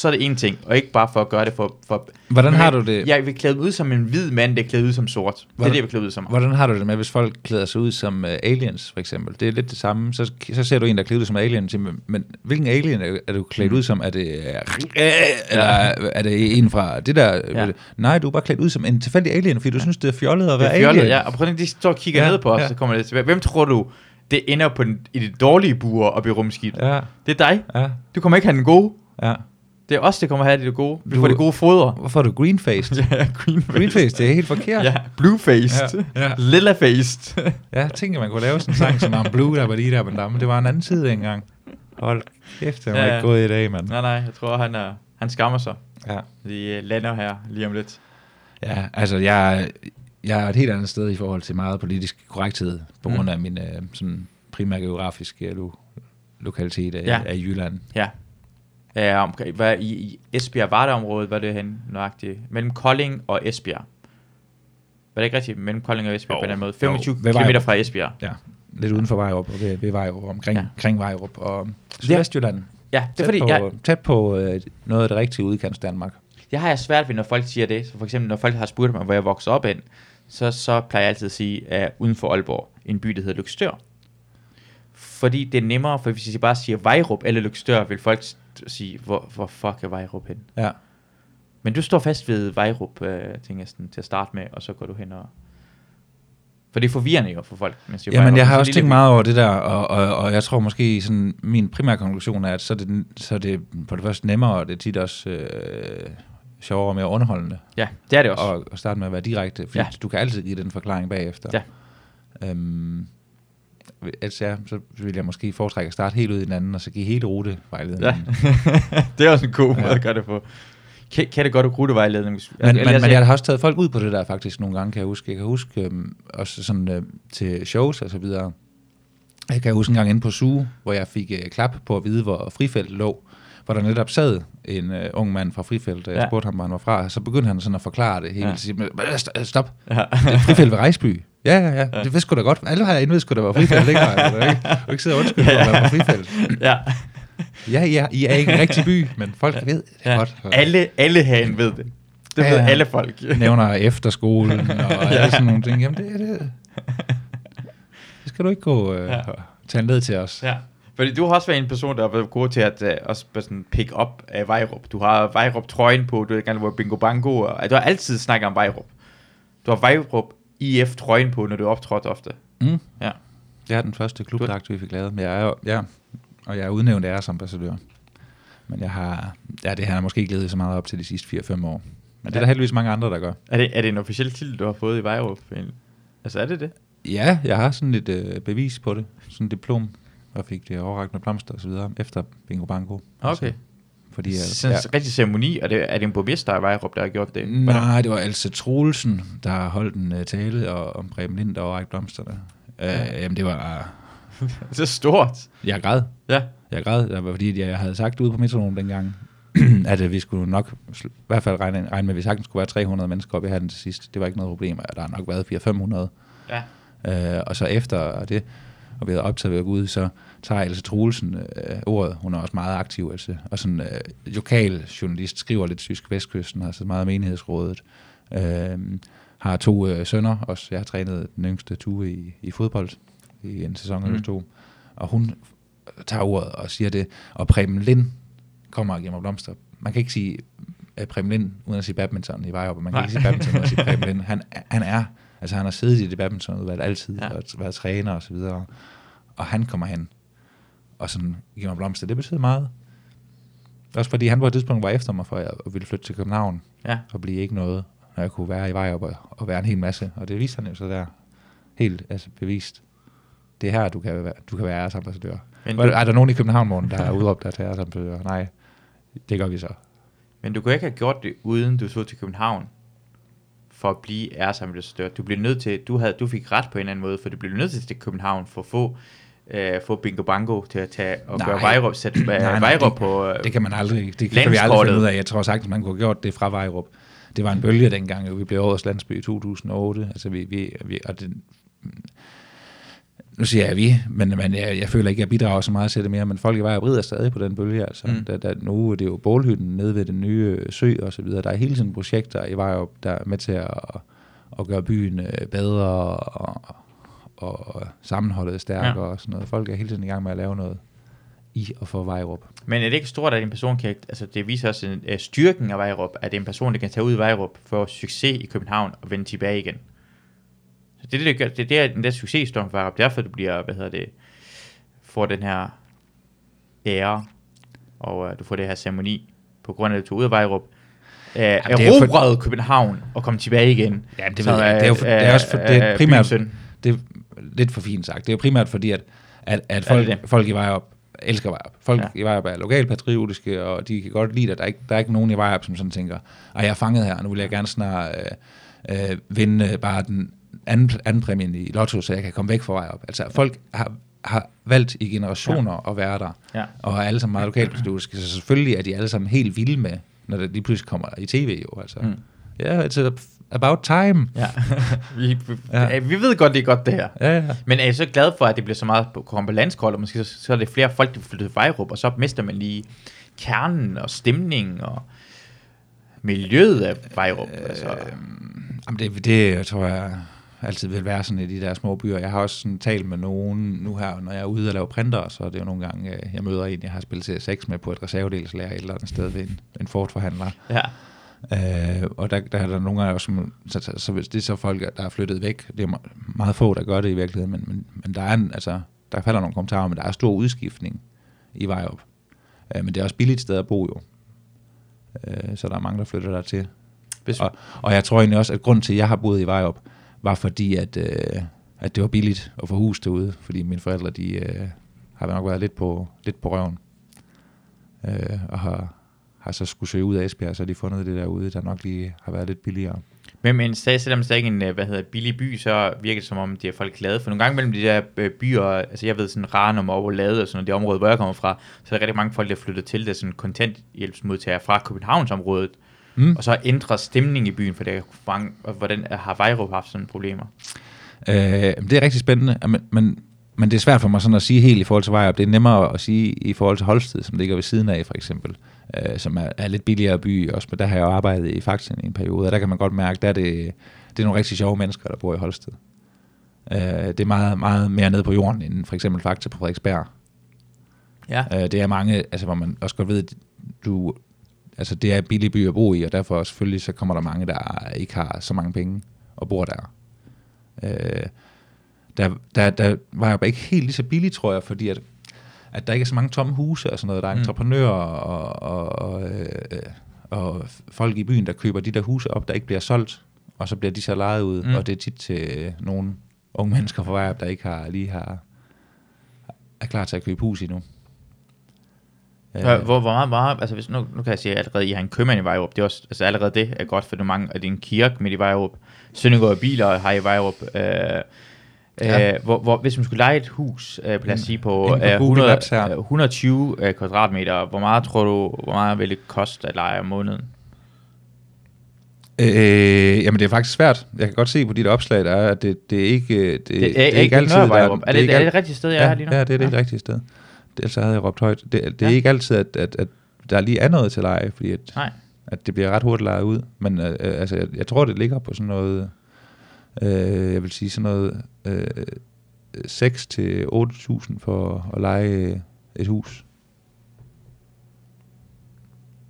så er det en ting, og ikke bare for at gøre det for... for Hvordan har du det? Jeg vil klæde mig ud som en hvid mand, der er klædet ud som sort. Det er Hvordan- det, jeg vil klæde ud som. Hvordan har du det med, hvis folk klæder sig ud som uh, aliens, for eksempel? Det er lidt det samme. Så, så ser du en, der er klædt ud som alien. til- Men, men hvilken alien er, er du klædt ud som? Er det, uh, eller er det en fra det der? Ja. Ja. Nej, du er bare klædt ud som en tilfældig alien, fordi du synes, det er fjollet at være fjollet, alien. ja. Og prøv at de står og kigger Ja, ned på os, ja. så kommer det tilbage. Hvem tror du det ender på den, i det dårlige bur i rumskib. Ja. Ja, Det er dig. ja, Du kommer ikke have den gode. ja. Det er os, der kommer have det gode. Vi Du- får det gode foder. Hvorfor er du greenfaced? *laughs* ja, green Greenfaced, det er helt forkert. Ja, blue-faced. Ja, ja. Lilla-faced. Ja, jeg tænkte, man kunne lave sådan en sang som om Blue, der var lige der, men der, men det var en anden tid engang. Hold kæft, det var Ja, ja, ikke gået i dag, mand. nej, nej, jeg tror, han, er, han skammer sig. Ja. De øh, lander her lige om lidt. ja, altså jeg, jeg er et helt andet sted i forhold til meget politisk korrekthed, på Mm. grund af min øh, sådan primært geografiske lo, lokalitet af, ja. af Jylland. Ja. Ja, omkring, hvad, i, i Esbjerg var det hen nøjagtigt. Mellem Kolding og Esbjerg. Var det ikke rigtigt? Mellem Kolding og Esbjerg Jo, på den måde. jo. 25 Ved km fra Esbjerg. Ja, lidt uden for Vejrup, og ved, ved Vejrup, omkring Ja. kring Vejrup, og Sydvestjylland. Ja, det er Tæt fordi, på, jeg, tæt på øh, noget af det rigtige udkants Danmark. jeg har jeg svært ved, når folk siger det. Så for eksempel, når folk har spurgt mig, hvor jeg voksede op ind, så, så plejer jeg altid at sige, at uden for Aalborg, en by, der hedder Lykstør. Fordi det er nemmere, for hvis jeg bare siger Vejrup eller Lykstør, vil folk s- sige, hvor, hvor fuck er Vejrup hen? Ja. Men du står fast ved Vejrup, øh, tænker jeg sådan, til at starte med, og så går du hen og... For det er forvirrende jo for folk. Man siger Jamen, jeg har så også tænkt meget over det der, og, og, og jeg tror måske, sådan, min primære konklusion er, at så er det, så er det på det første nemmere, og det er tit også øh, sjovere og mere underholdende, Ja, det er det også. og at starte med at være direkte, fordi ja. du kan altid give den forklaring bagefter. Ja. Øhm, altså, ja, så vil jeg måske foretrække at starte helt ud i den anden, og så give hele rutevejledningen. Ja. *laughs* det er også en god Ja. måde at gøre det på. Kan, kan det godt du rutevejledning? hvis- Men, men, altså, men jeg har også taget folk ud på det der faktisk nogle gange, kan jeg huske. Jeg kan huske øhm, også sådan øh, til shows og så videre. Jeg kan huske en gang inde på Zoo, hvor jeg fik øh, klap på at vide, hvor frifeltet lå. Hvor der netop sad en øh, ung mand fra frifeltet, og jeg Ja. spurgte ham, hvor han var fra. Så begyndte han sådan at forklare det hele. Ja. Ja. Sige, "Men, øh, st- stop, Ja. det er frifelt ved Rejsby. Ja, ja, ja, det vidste sgu da godt. Alle har jeg skulle da være frifelt, ikke? Du ikke, du ikke sidde og undskylde for at være fra frifelt. ja. Ja, ja, I er ikke en rigtig by, men folk ved det ja. godt. Alle, alle herinde ved det. Det Ja, ved ja. alle folk. nævner efterskolen og *laughs* alle sådan nogle ting. Jamen, det, det, *laughs* det skal du ikke gå øh, Ja. ja. tage ned til os. Ja. Fordi du har også været en person, der har været god til at uh, også sådan pick up af Vejrup. Du har Vejrup trøjen på, du ved gerne, hvor Bingo Bango, og du har altid snakket om Vejrup. Du har Vejrup IF trøjen på, når du er optrådt ofte. Mm. Ja. Det er den første klubdragt, vi fik lavet. Jeg er jo, ja, og jeg er udnævnt æresambassadør. Men jeg har, ja, det har jeg måske ikke levet så meget op til de sidste 4-5 år. Men det er der heldigvis mange andre, der gør. Er det, er det en officiel titel, du har fået i Vejrup? Altså er det det? Ja, jeg har sådan et øh, bevis på det. Sådan et diplom, og fik det overragt med blomster og så videre, efter Bingo Bango. Okay. Altså, fordi Sådan en rigtig ceremoni, og det, er det en borgmester i Vejrup, der har gjort det? Nej, det var altså Troelsen, der holdt en uh, tale og, om Preben Lind, der overrækte blomsterne. Uh, jamen, det var... *laughs* Det er stort. Jeg græd. Ja. Jeg græd, det var fordi jeg havde sagt ude på metronomen dengang, *clears throat* at uh, vi skulle nok, i hvert fald regne, regne med, at vi sagtens skulle være 300 mennesker oppe i hatten til sidst. Det var ikke noget problem, og der har nok været 400-500. Ja. Uh, og så efter det, og vi havde optaget ved Gud, så tager Else Troelsen øh, ordet. Hun er også meget aktiv, altså. Og sådan øh, lokal journalist, skriver lidt tysk vestkysten, har så meget menighedsrådet. Øh, har to øh, sønner, også jeg har trænet den yngste Tue i, i fodbold i en sæson eller Mm. to. Og hun tager ordet og siger det, og Preben Lind kommer mig blomster. Man kan ikke sige uh, Preben Lind, uden at sige badminton i Vejrup, og man kan Nej. ikke sige badminton uden at sige Preben Lind. Han, han er, altså han har siddet i det badmintonudvalg altid, ja. og været træner og så videre. Og han kommer hen og sådan giver mig blomster. Det betyder meget. Også fordi han på et tidspunkt var efter mig, for jeg ville flytte til København Ja. og blive ikke noget, når jeg kunne være i Vejrup og, og være en hel masse. Og det viste han jo så der. Helt altså bevist. Det er her, du kan være, du kan være æresambassadør. Men du- er der nogen i København, morgen, der har udråbt dig til æresambassadør? Nej, det gør vi så. Men du kunne ikke have gjort det, uden du så til København for at blive æresambassadør. Du blev nødt til, du, havde, du fik ret på en eller anden måde, for du blev nødt til til København for at få, øh, få Bingo Bango til at tage og Nej. gøre Vejrup, sætte *clears throat* Nej, øh, nej, Vejrup det- på... Øh, Det kan man aldrig, det kan vi aldrig finde ud af. Jeg tror sagt, at man kunne have gjort det fra Vejrup. Det var en bølge dengang, vi blev årets landsby i 2008. Altså vi, vi, vi og det, nu siger jeg vi, men, men jeg, jeg føler ikke, at jeg bidrager så meget til det mere, men folk i Vejrup rider stadig på den bølge. Altså. Mm. Der, der, nu er det jo bålhytten nede ved den nye sø og så videre. Der er hele tiden projekter i Vejrup, der er med til at, at gøre byen øh, bedre og, og sammenholdet stærkere Ja. og sådan noget. Folk er hele tiden i gang med at lave noget i og for Vejrup. Men er det ikke stort, at en person kan, altså det viser også en, uh, styrken af Vejrup, at det er en person, der kan tage ud i Vejrup for succes i København og vende tilbage igen. Så Det er det, det, gør, det, er det, den der succeshistorie for Vejrup. Derfor du bliver, hvad hedder det, får den her ære, og uh, du får det her ceremoni, på grund af, at du er ude af Vejrup. Uh, det er erobrede for... København og kom tilbage igen. Ja, det ved jeg. Det er, jo for, det er også for, det er primært, det er lidt for fint sagt. Det er jo primært fordi, at, at, at folk, det det? folk i Vejrup elsker Vejrup. Folk ja. i Vejrup er lokalpatriotiske, og de kan godt lide at Der er ikke, der er ikke nogen i Vejrup, som sådan tænker, at jeg er fanget her, nu vil jeg gerne snart øh, øh, vinde bare den anden, anden præmien i Lotto, så jeg kan komme væk fra Vejrup. Altså, folk har, har valgt i generationer ja. at være der, ja. og er alle sammen meget lokalpatriotiske, så selvfølgelig er de alle sammen helt vilde med, når det lige pludselig kommer i tv jo. Altså. Mm. Ja, yeah, it's about time. Ja. *laughs* vi, vi, ja. vi ved godt, det er godt det her. Ja, ja. Men er I så glad for, at det bliver så meget på, landskort, og måske så, så er det flere folk, der flytter til Vejrup, og så mister man lige kernen og stemningen og miljøet af Vejrup? Øh, altså. Jamen det, det tror jeg altid vil være sådan i de der små byer. Jeg har også sådan talt med nogen nu her, når jeg er ude og lave printer, så er det jo nogle gange, øh, jeg møder en, jeg har spillet C6 med på et reservedelslærer et eller andet sted ved en, en Ford-forhandler. Ja. Øh, og der, der er der nogle gange som, så, så, så, hvis det er så folk, der er flyttet væk, det er meget få, der gør det i virkeligheden, men, men, men der er en, altså, der falder nogle kommentarer, men der er stor udskiftning i Vejrup. Øh, men det er også billigt sted at bo jo. Øh, så der er mange, der flytter der til. Og, og jeg tror egentlig også, at grunden til, at jeg har boet i Vejrup, var fordi, at, øh, at det var billigt at få hus derude, fordi mine forældre, de øh, har nok været lidt på, lidt på røven, øh, og har, har så skulle søge ud af Esbjerg, så har de fundet det derude, der nok lige har været lidt billigere. Men, men stadig, selvom det er ikke en øh, hvad hedder, billig by, så virker det som om, de er folk glade. For nogle gange mellem de der øh, byer, altså jeg ved sådan Ranum og Lade og sådan det område, hvor jeg kommer fra, så er der rigtig mange folk, der er flyttet til, det sådan kontanthjælpsmodtagere fra Københavnsområdet, mm. og så ændrer stemningen i byen, for det er, hvordan har Vejrup haft sådan problemer? Øh, det er rigtig spændende, men, men, men det er svært for mig sådan at sige helt i forhold til Vejrup. Det er nemmere at sige i forhold til Holsted, som ligger ved siden af for eksempel øh, som er, er lidt billigere by også, men der har jeg jo arbejdet i Faxen i en periode, og der kan man godt mærke, der er det, det er nogle rigtig sjove mennesker, der bor i Holsted. Øh, det er meget, meget mere nede på jorden, end for eksempel Faxe på Frederiksberg. Ja. Øh, det er mange, altså hvor man også godt ved, at du, altså det er billig by at bo i, og derfor selvfølgelig så kommer der mange, der ikke har så mange penge og bor der. Øh, der, der, der var jeg bare ikke helt lige så billig, tror jeg, fordi at at der ikke er så mange tomme huse og sådan noget. Der er mm. entreprenører og, og, og, øh, og folk i byen, der køber de der huse op, der ikke bliver solgt, og så bliver de så lejet ud, mm. og det er tit til nogle unge mennesker fra vej der ikke har lige har er klar til at købe hus endnu. Øh. hvor, hvor meget, meget, altså hvis, nu, nu kan jeg sige, at allerede I har en købmand i Vejrup, det er også, altså allerede det er godt, for er mange, at det er en kirke midt i Vejrup, Søndergaard Biler har i Vejrup, øh, Ja. Øh, hvor, hvor, hvis man skulle lege et hus, øh, lad os sige på, øh, 100, øh, 120 øh, kvadratmeter, hvor meget tror du, hvor meget vil det koste at lege om måneden? Øh, jamen det er faktisk svært. Jeg kan godt se på dit opslag, der er, at det, det er ikke det, det, det, er, det er ikke altid... Der, er, det, er, det, er det rigtige sted, jeg ja, er lige nu? Ja, det er det okay. rigtige sted. Ellers havde jeg råbt højt. Det, det ja. er ikke altid, at, at, at der lige er noget til leje, fordi at, Nej. at det bliver ret hurtigt lejet ud. Men øh, altså, jeg, jeg tror, det ligger på sådan noget, øh, jeg vil sige sådan noget... Øh, 6 til 8.000 for at lege et hus.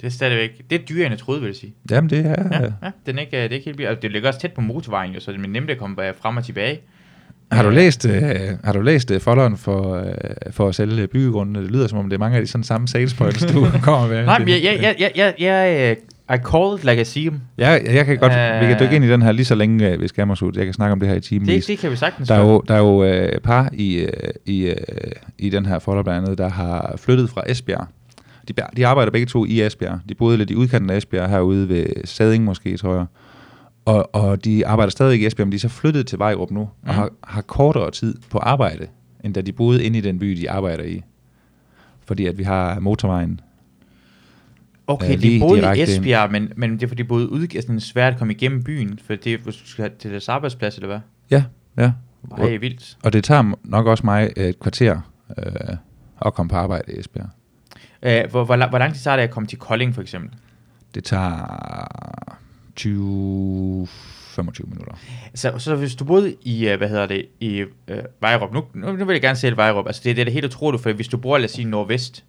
Det er stadigvæk, det er dyrere end jeg troede, vil jeg sige. Jamen det er... Ja, ja den er ikke, det er ikke helt billigt. Det ligger også tæt på motorvejen, jo, så det er nemt at komme frem og tilbage. Har du læst, uh, har du læst uh, folderen for, uh, for at sælge byggegrundene? Det lyder som om, det er mange af de sådan samme sales points, du *laughs* kommer med. Nej, men jeg, jeg, jeg, jeg, jeg, I call it like I see them. Ja, jeg kan godt, uh, vi kan dykke ind i den her lige så længe, uh, vi skal ud. Jeg kan snakke om det her i timen. Det, det kan vi sagtens. Der er jo, der er jo uh, par i, uh, i, uh, i den her folder blandt andet, der har flyttet fra Esbjerg. De, de arbejder begge to i Esbjerg. De boede lidt i udkanten af Esbjerg, herude ved Sading måske, tror jeg. Og, og de arbejder stadig i Esbjerg, men de er så flyttet til Vejrup nu, mm. og har, har kortere tid på arbejde, end da de boede inde i den by, de arbejder i. Fordi at vi har motorvejen Okay, øh, de boede i Esbjerg, men, men det er fordi, de boede ude, altså, det er svært at komme igennem byen, for det er, til deres arbejdsplads, eller hvad? Ja, ja. Ej, vildt. Og det tager nok også mig et kvarter øh, at komme på arbejde i Esbjerg. Øh, hvor, hvor, hvor lang tid tager det at komme til Kolding, for eksempel? Det tager 20 25 minutter. Så, så hvis du boede i, øh, hvad hedder det, i øh, Vejrup, nu, nu, nu vil jeg gerne sælge Vejrup, altså det, det er det helt utroligt, for hvis du bor, lad os sige, nordvest,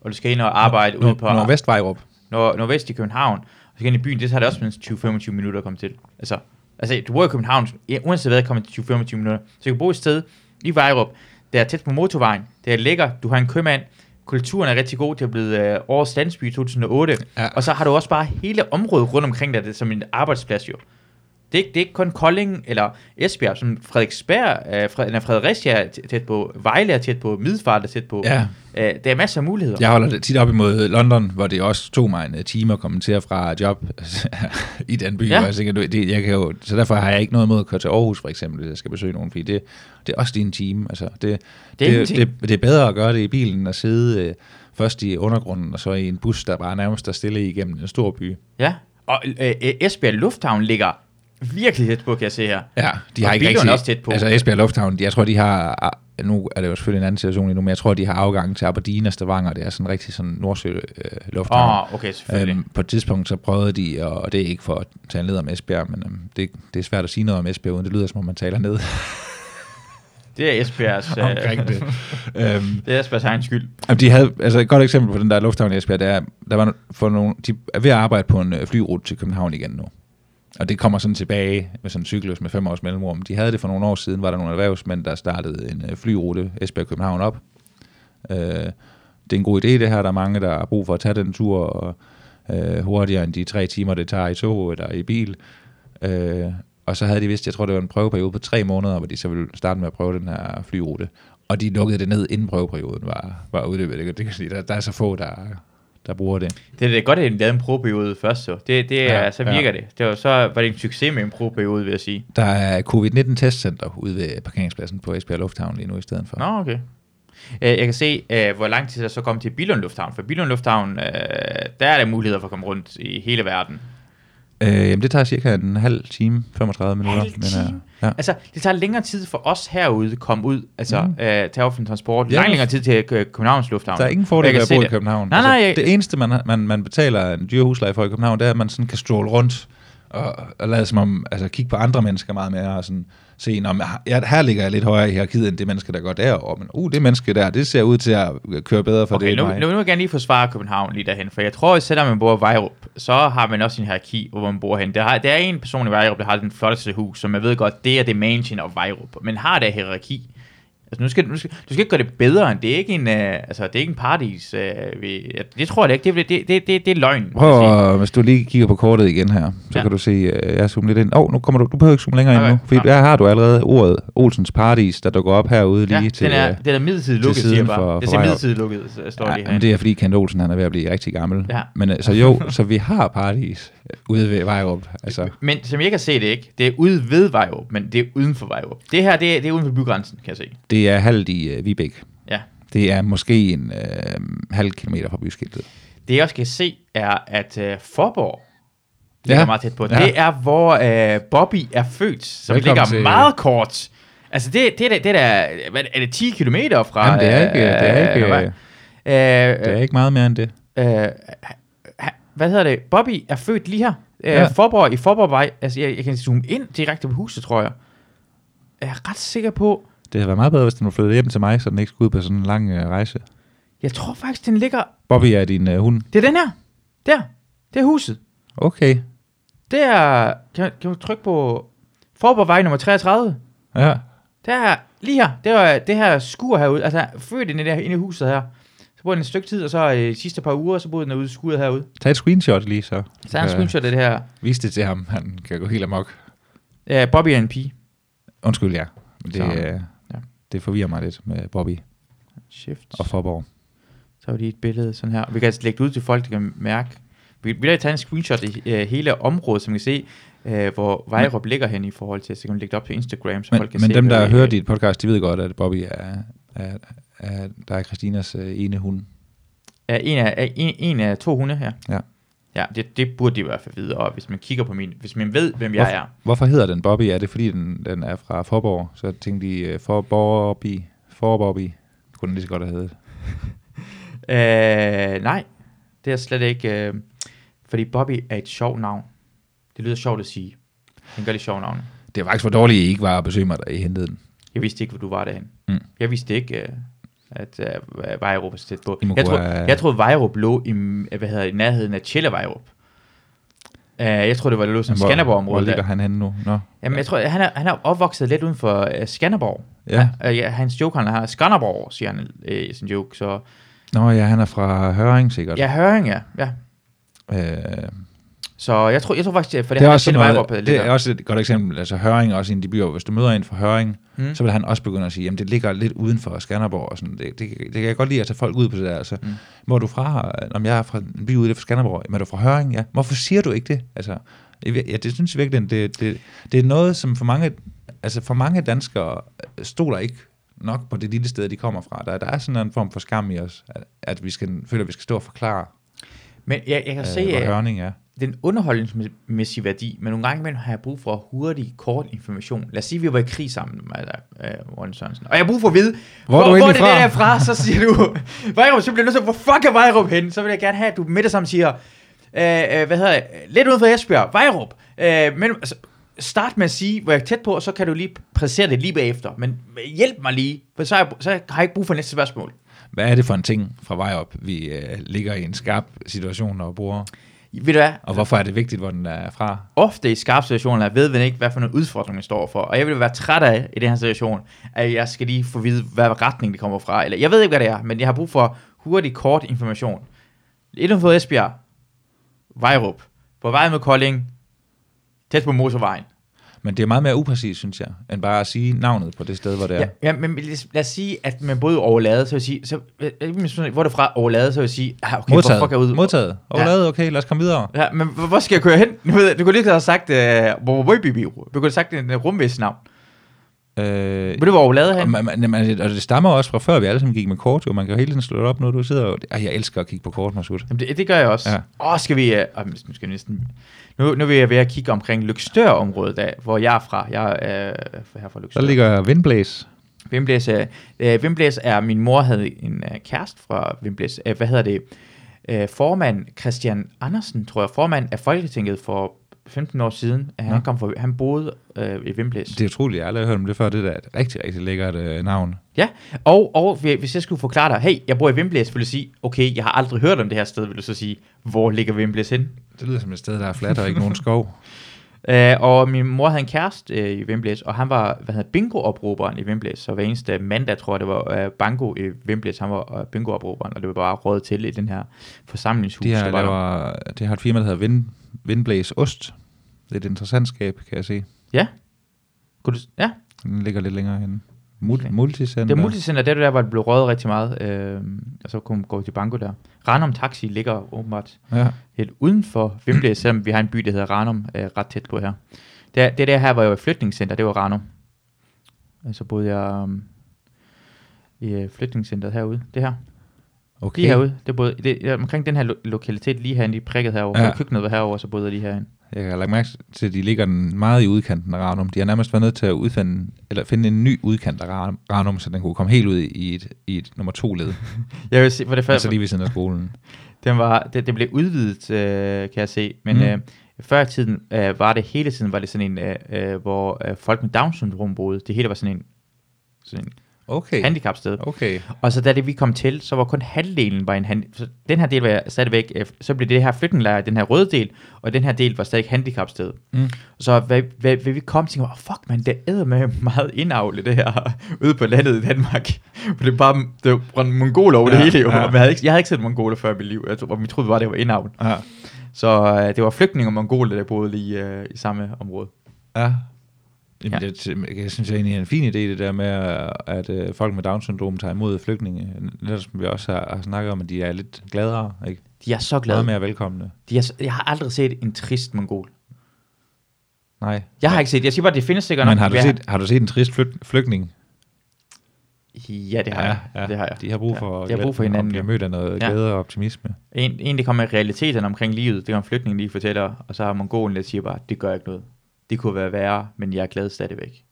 og du skal ind og arbejde Nord, ude på... Nordvest Vejrup. Nord, nordvest i København, og så skal ind i byen, det tager det også mindst 20-25 minutter at komme til. Altså, Altså, du bor i København, ja, uanset hvad, kommer til 20-25 minutter. Så du kan bo et sted i Vejrup, der er tæt på motorvejen, det er lækker, du har en købmand, kulturen er rigtig god, det er blevet øh, årets landsby i 2008, Ja. og så har du også bare hele området rundt omkring dig, det er som en arbejdsplads jo. Det er, ikke, det er ikke kun Kolding eller Esbjerg, som Frederiksberg, øh, Fred, eller Fredericia er tæ- tæt på, Vejle er tæt på, Middelfart er tæt på. Ja. Øh, der er masser af muligheder. Jeg holder det tit op imod London, hvor det også tog mig en øh, time at komme til fra job *laughs* i den by. Ja. Jeg tænker, det, jeg kan jo, så derfor har jeg ikke noget imod at køre til Aarhus, for eksempel, hvis jeg skal besøge nogen, fordi det, det er også lige en time. Altså, det, Det er det, det, det, er bedre at gøre det i bilen, at sidde øh, først i undergrunden, og så i en bus, der bare nærmest er stille igennem en stor by. Ja, og øh, Esbjerg Lufthavn ligger virkelig tæt på, kan jeg se her. Ja, de Og har ikke Billund er rigtig... også tæt på. Altså Esbjerg Lufthavn, jeg tror, de har... ah, Nu er det jo selvfølgelig en anden situation lige nu, men jeg tror, de har afgang til Aberdeen og Stavanger. Det er sådan rigtig sådan Nordsø øh, Lufthavn. Åh, oh, okay, selvfølgelig. Øhm, på et tidspunkt så prøvede de, og, og det er ikke for at tage en led om Esbjerg, men øhm, det, det er svært at sige noget om Esbjerg, uden det lyder som om man taler ned *laughs* det er Esbjergs, øh, *laughs* omkring det. øhm, *laughs* det er Esbjergs egen skyld. jamen, de havde, altså et godt eksempel på den der lufthavn i Esbjerg, der, er, der var for nogle, de er ved at arbejde på en øh, flyrute til København igen nu. Og det kommer sådan tilbage med sådan en cyklus med fem års mellemrum. De havde det for nogle år siden, var der nogle erhvervsmænd, der startede en øh, flyrute Esbjerg-København op. Øh, det er en god idé det her, der er mange, der har brug for at tage den tur, og øh, hurtigere end de tre timer, det tager i tog eller i bil. Øh, og så havde de vist, jeg tror det var en prøveperiode på tre måneder, hvor de så ville starte med at prøve den her flyrute. Og de lukkede det ned, inden prøveperioden var, var udløbet. Det, det kan sige, der, der er så få, der, der bruger det. Det er da godt, at de lavede en prøveperiode først, så. Det, det er, Ja, så ja. virker det. det var, så var det en succes med en prøveperiode, vil jeg sige. Der er covid-19 testcenter ude ved parkeringspladsen på Esbjerg Lufthavn lige nu i stedet for. Nå, okay. Øh, Jeg kan se, øh, hvor lang tid der så kom til Billund Lufthavn. For Billund Lufthavn, øh, der er der muligheder for at komme rundt i hele verden. Øh, jamen, det tager cirka en halv time, 35 minutter. Halv mener jeg. time? Ja. Altså, det tager længere tid for os herude at komme ud, altså mm. Øh, til offentlig transport. Ja. Langt længere tid til øh, Københavns Lufthavn. Der er ingen fordel ved at bo i. København. Altså, Nej, nej, jeg- Det eneste, man, man, man betaler en dyr husleje for i København, det er, at man sådan kan stråle rundt og, og lade som om, altså kigge på andre mennesker meget mere, og sådan se, når ja, her ligger jeg lidt højere i hierarkiet, end det menneske, der går derover, men uh, det menneske der, det ser ud til at køre bedre for Okay, det nu, nu, nu vil jeg gerne lige forsvare København lige derhen, for jeg tror, at selvom man bor i Vejrup, så har man også en hierarki, hvor man bor hen. Der, har, der er en person i Vejrup, der har den flotteste hus, som jeg ved godt, det er det mansion of Vejrup, men har der hierarki. Altså, nu skal, nu skal, du skal ikke gøre det bedre, end det er ikke en, uh, altså, det er ikke en paradis. Uh, vi, det tror jeg da ikke, det, det, det, det, det er løgn. Prøv, hvis du lige kigger på kortet igen her, så Ja. kan du se, uh, jeg zoomer lidt ind. Åh, oh, nu kommer du, du behøver ikke zoome længere Okay, ind nu, for ja. der har du allerede ordet Olsens Paradis, der dukker op herude lige Ja, til... den er, øh, den er midlertidigt lukket, siger bare. for- det ser midlertidigt lukket, står Ja, det her. men det er fordi Kent Olsen han er ved at blive rigtig gammel. Ja. Men øh, så jo, så vi har paradis ude ved Vejrup. Altså, Men som jeg kan se det ikke, det er ude ved Vejrup, men det er uden for Vejrup. Det her, det er, det er uden for bygrænsen, kan jeg se. det er halvt i uh, Vibæk. Ja. Det er måske en øh, halv kilometer fra byskiltet. Det jeg også kan se, er, at uh, Forborg ligger Ja. meget tæt på. Ja. Det er, hvor uh, Bobby er født, som Velkommen ligger til- meget kort. Altså, det, det, det er, da- hvad, er det 10 kilometer fra... Jamen, det er ikke, det er ikke, øh, øh, øh, det er ikke meget mere end det. øh, hvad hedder det? Bobby er født lige her. Øh, Ja. Forborg i Forborgvej. Altså, jeg, jeg kan zoome ind direkte på huset, tror jeg. Jeg er ret sikker på... Det havde været meget bedre, hvis den var flyttet hjem til mig, så den ikke skulle ud på sådan en lang øh, rejse. Jeg tror faktisk, den ligger... Bobby er din øh, hund. Det er den her. Der. Det er huset. Okay. Det er... Kan, kan du trykke på... Forborgvej nummer 33. Ja. Der er lige her. Det var det her skur herude. Altså, født inde i, det her, inde i huset her. Så boede den et stykke tid, og så øh, sidste par uger, så boede den ude i skuret herude. Tag et screenshot lige så. Så er en screenshot af det her. Vis det til ham. Han kan gå helt amok. Ja, Bobby er en pige. Undskyld, ja. Det, Så, øh. Det forvirrer mig lidt med Bobby Shift. og Forborg. Så har vi lige et billede sådan her. Vi kan altså lægge det ud til folk, der kan mærke. Vi vi vil tage en screenshot af øh, hele området, man kan se, øh, hvor Vejrup ligger hen i forhold til, så kan man lægge det op på Instagram, så Men, folk kan men se. dem, der hører dit podcast, de ved godt, at Bobby er, er, er der er Christinas øh, ene hund. er en af, en, en af to hunde her. Ja. Ja, det, det burde de i hvert fald vide, og hvis man kigger på min, hvis man ved, hvem jeg Hvorfor? er. Hvorfor hedder den Bobby? Er det fordi, den, den er fra Forborg? Så tænkte de, øh, for Bobby, for Bobby. Det kunne den lige så godt have heddet. *laughs* Øh, nej, det er slet ikke, øh, fordi Bobby er et sjovt navn. Det lyder sjovt at sige. Den gør det sjovt navn. Det var faktisk for dårligt, at I ikke var at besøge mig, da I hentede den. Jeg vidste ikke, hvor du var derhen. Mm. Jeg vidste ikke, øh, at øh, Vejrup er så tæt på. Må Jeg, gå tro, af- jeg troede, Vejrup lå i, hvad hedder, i nærheden af Tjelle Vejrup. Uh, jeg tror, det var det lå som Hvor- Hvor Skanderborg-området. ligger han henne nu? Nå. Jamen, jeg tror, han er, han er opvokset lidt uden for uh, Skanderborg. Ja. Uh, ja, hans joke, han har Skanderborg, siger han uh, i sin joke. Så Nå ja, han er fra Høring sikkert. ja, Høring, ja. ja. Øh, Så jeg tror, jeg tror faktisk, for det, det er også noget, Vejrup, det er også et godt eksempel. Altså Høring også en, de byer, hvis du møder en fra Høring, Mm. så vil han også begynde at sige, jamen det ligger lidt uden for Skanderborg og sådan. Det, det, det, kan jeg godt lide at tage folk ud på det der. Altså, Mm. Hvor du fra? Om jeg er fra en by ude for Skanderborg. Men er du fra Høring? Ja. Hvorfor siger du ikke det? Altså, ja, det synes jeg virkelig, det, det, det er noget, som for mange, altså for mange danskere stoler ikke nok på det lille sted, de kommer fra. Der, der er sådan en form for skam i os, at, at vi skal, føler, at vi skal stå og forklare, Men jeg, jeg kan øh, se, at Hørning er. den underholdningsmæssige værdi, men nogle gange imellem har jeg brug for hurtig, kort information. Lad os sige, at vi var i krig sammen med dig, øh, Sørensen. Og jeg har brug for at vide, Hvor er hvor, hvor er det fra? der fra? Så siger du, *laughs* Vejrup, så bliver du nødt til, hvor fuck er Vejrup henne? Så vil jeg gerne have, at du med det samme siger, øh, øh, hvad hedder det, lidt uden for Esbjerg, Vejrup. Øh, men altså, start med at sige, hvor jeg er tæt på, og så kan du lige præcisere det lige bagefter. Men hjælp mig lige, for så har jeg, så har jeg ikke brug for næste spørgsmål. Hvad er det for en ting fra vej op, vi øh, ligger i en skarp situation og bruger? Ved du hvad? Og hvorfor er det vigtigt, hvor den er fra? ofte i skarpe situationer ved man ikke, hvad for en udfordring man står for. Og jeg vil være træt af i den her situation, at jeg skal lige få at vide, hvad retning det kommer fra. Eller jeg ved ikke, hvad det er, men jeg har brug for hurtig, kort information. Lidt for Esbjerg, Vejrup, på vej med Kolding, tæt på motorvejen. Men det er meget mere upræcis, synes jeg, end bare at sige navnet på det sted, hvor det er. Ja, ja men lad os- sige, at man boede overladet, så vil jeg sige, så, øh, hvor er det fra overladet, så vil jeg sige, ah, okay, Modtaget. hvor fuck er ude? Modtaget. Overladet, okay, lad os komme videre. Ja, men hvor skal jeg køre hen? Nu ved Du kunne lige have sagt, uh, hvor hvor- du kunne have sagt en uh, rumvæs navn. Øh, Vil du være overladet hen? og, man, og det stammer også fra før, vi alle sammen gik med kort, jo. Man kan jo hele tiden slå det op, når du sidder og... Ej, jeg elsker at kigge på kort, Masud. Jamen det, det gør jeg også. Ja. Åh, skal vi... Nu skal vi næsten... Nu, nu vil jeg ved at kigge omkring Lykstør-området, der, hvor jeg er fra. Jeg er uh, her fra Lykstør. Der ligger Vindblæs. Vimblæs, uh, uh, Vimblæs er... Min mor havde en uh, kæreste fra Vimblæs. Uh, hvad hedder det? Uh, formand Christian Andersen, tror jeg. Formand af Folketinget for 15 år siden. Uh, han, Nå. kom fra, han boede uh, i Vimblæs. Det er utroligt, jeg har aldrig hørt om det før. Det der er et rigtig, rigtig lækkert øh, navn. Ja, og, og hvis jeg skulle forklare dig, hey, jeg bor i Vimblæs, vil du sige, okay, jeg har aldrig hørt om det her sted, vil du så sige, hvor ligger Vimblæs hen? Det lyder som et sted, der er fladt og ikke nogen skov. Uh, *laughs* og min mor havde en kæreste uh, i Vimblæs, og han var hvad hedder, bingo-opråberen i Vimblæs. Så hver eneste mandag, tror jeg, det var uh, bango i Vimblæs, han var uh, bingo-opråberen, og det var bare råd til i den her forsamlingshus. De her der var der. det har et firma, der hedder Vind, Vindblæs Ost. Det er et interessant skab, kan jeg se. Ja. Kunne du, ja, Den ligger lidt længere henne. Mul- Okay. Multicenter. det er multicenter, det er der, hvor det blev røget rigtig meget, øh, og så kunne man gå til banko der. Ranum Taxi ligger åbenbart Ja. helt uden for Vimblæs, selvom vi har en by, der hedder Ranum, øh, ret tæt på her. Det, det der her var jo et flytningscenter, det var Ranum. Og så boede jeg um, i øh, flytningscenteret herude, det her. Okay. Lige herude, det boede, det, ja, omkring den her lo- lokalitet lige herinde, i prikket herovre, Ja. køkkenet var herovre, så boede jeg lige herinde. Jeg har lagt mærke til, at de ligger den meget i udkanten af Ranum. De har nærmest været nødt til at udfinde, eller finde en ny udkant af Ranum- så den kunne komme helt ud i et, i et nummer to led. *laughs* Jeg vil sige, for det første, altså lige ved siden af skolen. *laughs* Den var, det, det blev udvidet, øh, kan jeg se, men Mm. øh, før i tiden øh, var det hele tiden var det sådan en, øh, øh, hvor øh, folk med Down syndrom boede. Det hele var sådan en, sådan en Okay. handicapsted. Okay. Og så da det vi kom til, så var kun halvdelen var en hand, så den her del var stadigvæk, øh, så blev det her flytninglejr, den her røde del, og den her del var stadig handicapsted. Mm. Så hvad, hvad, hvad vi kom til, var, fuck man, det æder med meget indavle det her, *laughs* ude på landet i Danmark. *laughs* For det er bare, det var mongoler over ja, det hele jo. ja. Jeg, havde ikke, jeg havde ikke set mongoler før i mit liv, jeg tror, vi troede bare, det var indavl. Ja. Så øh, det var flygtninge og mongoler, der boede lige øh, i samme område. Ja. Jamen, Ja. ja. det, jeg synes egentlig er en fin idé, det der med, at, at øh, folk med Down-syndrom tager imod flygtninge. Netop som vi også har, har snakket om, at de er lidt gladere, ikke? De er så Meget glade. mere velkomne. De er, jeg har aldrig set en trist mongol. Nej. Jeg har ikke set, jeg siger bare, det findes sikkert Men nok. har du, Ja. set, har du set en trist flyg, flygtning? Ja, det har jeg. Det har jeg. De har brug for, Ja, de har brug for hinanden, jo. mødt af noget Ja. glæde og optimisme. En, en, det kommer realiteterne omkring livet, det kan flygtningen lige fortæller, og så har mongolen, der siger bare, det gør ikke noget. Det kunne være værre, men jeg er glad stadigvæk.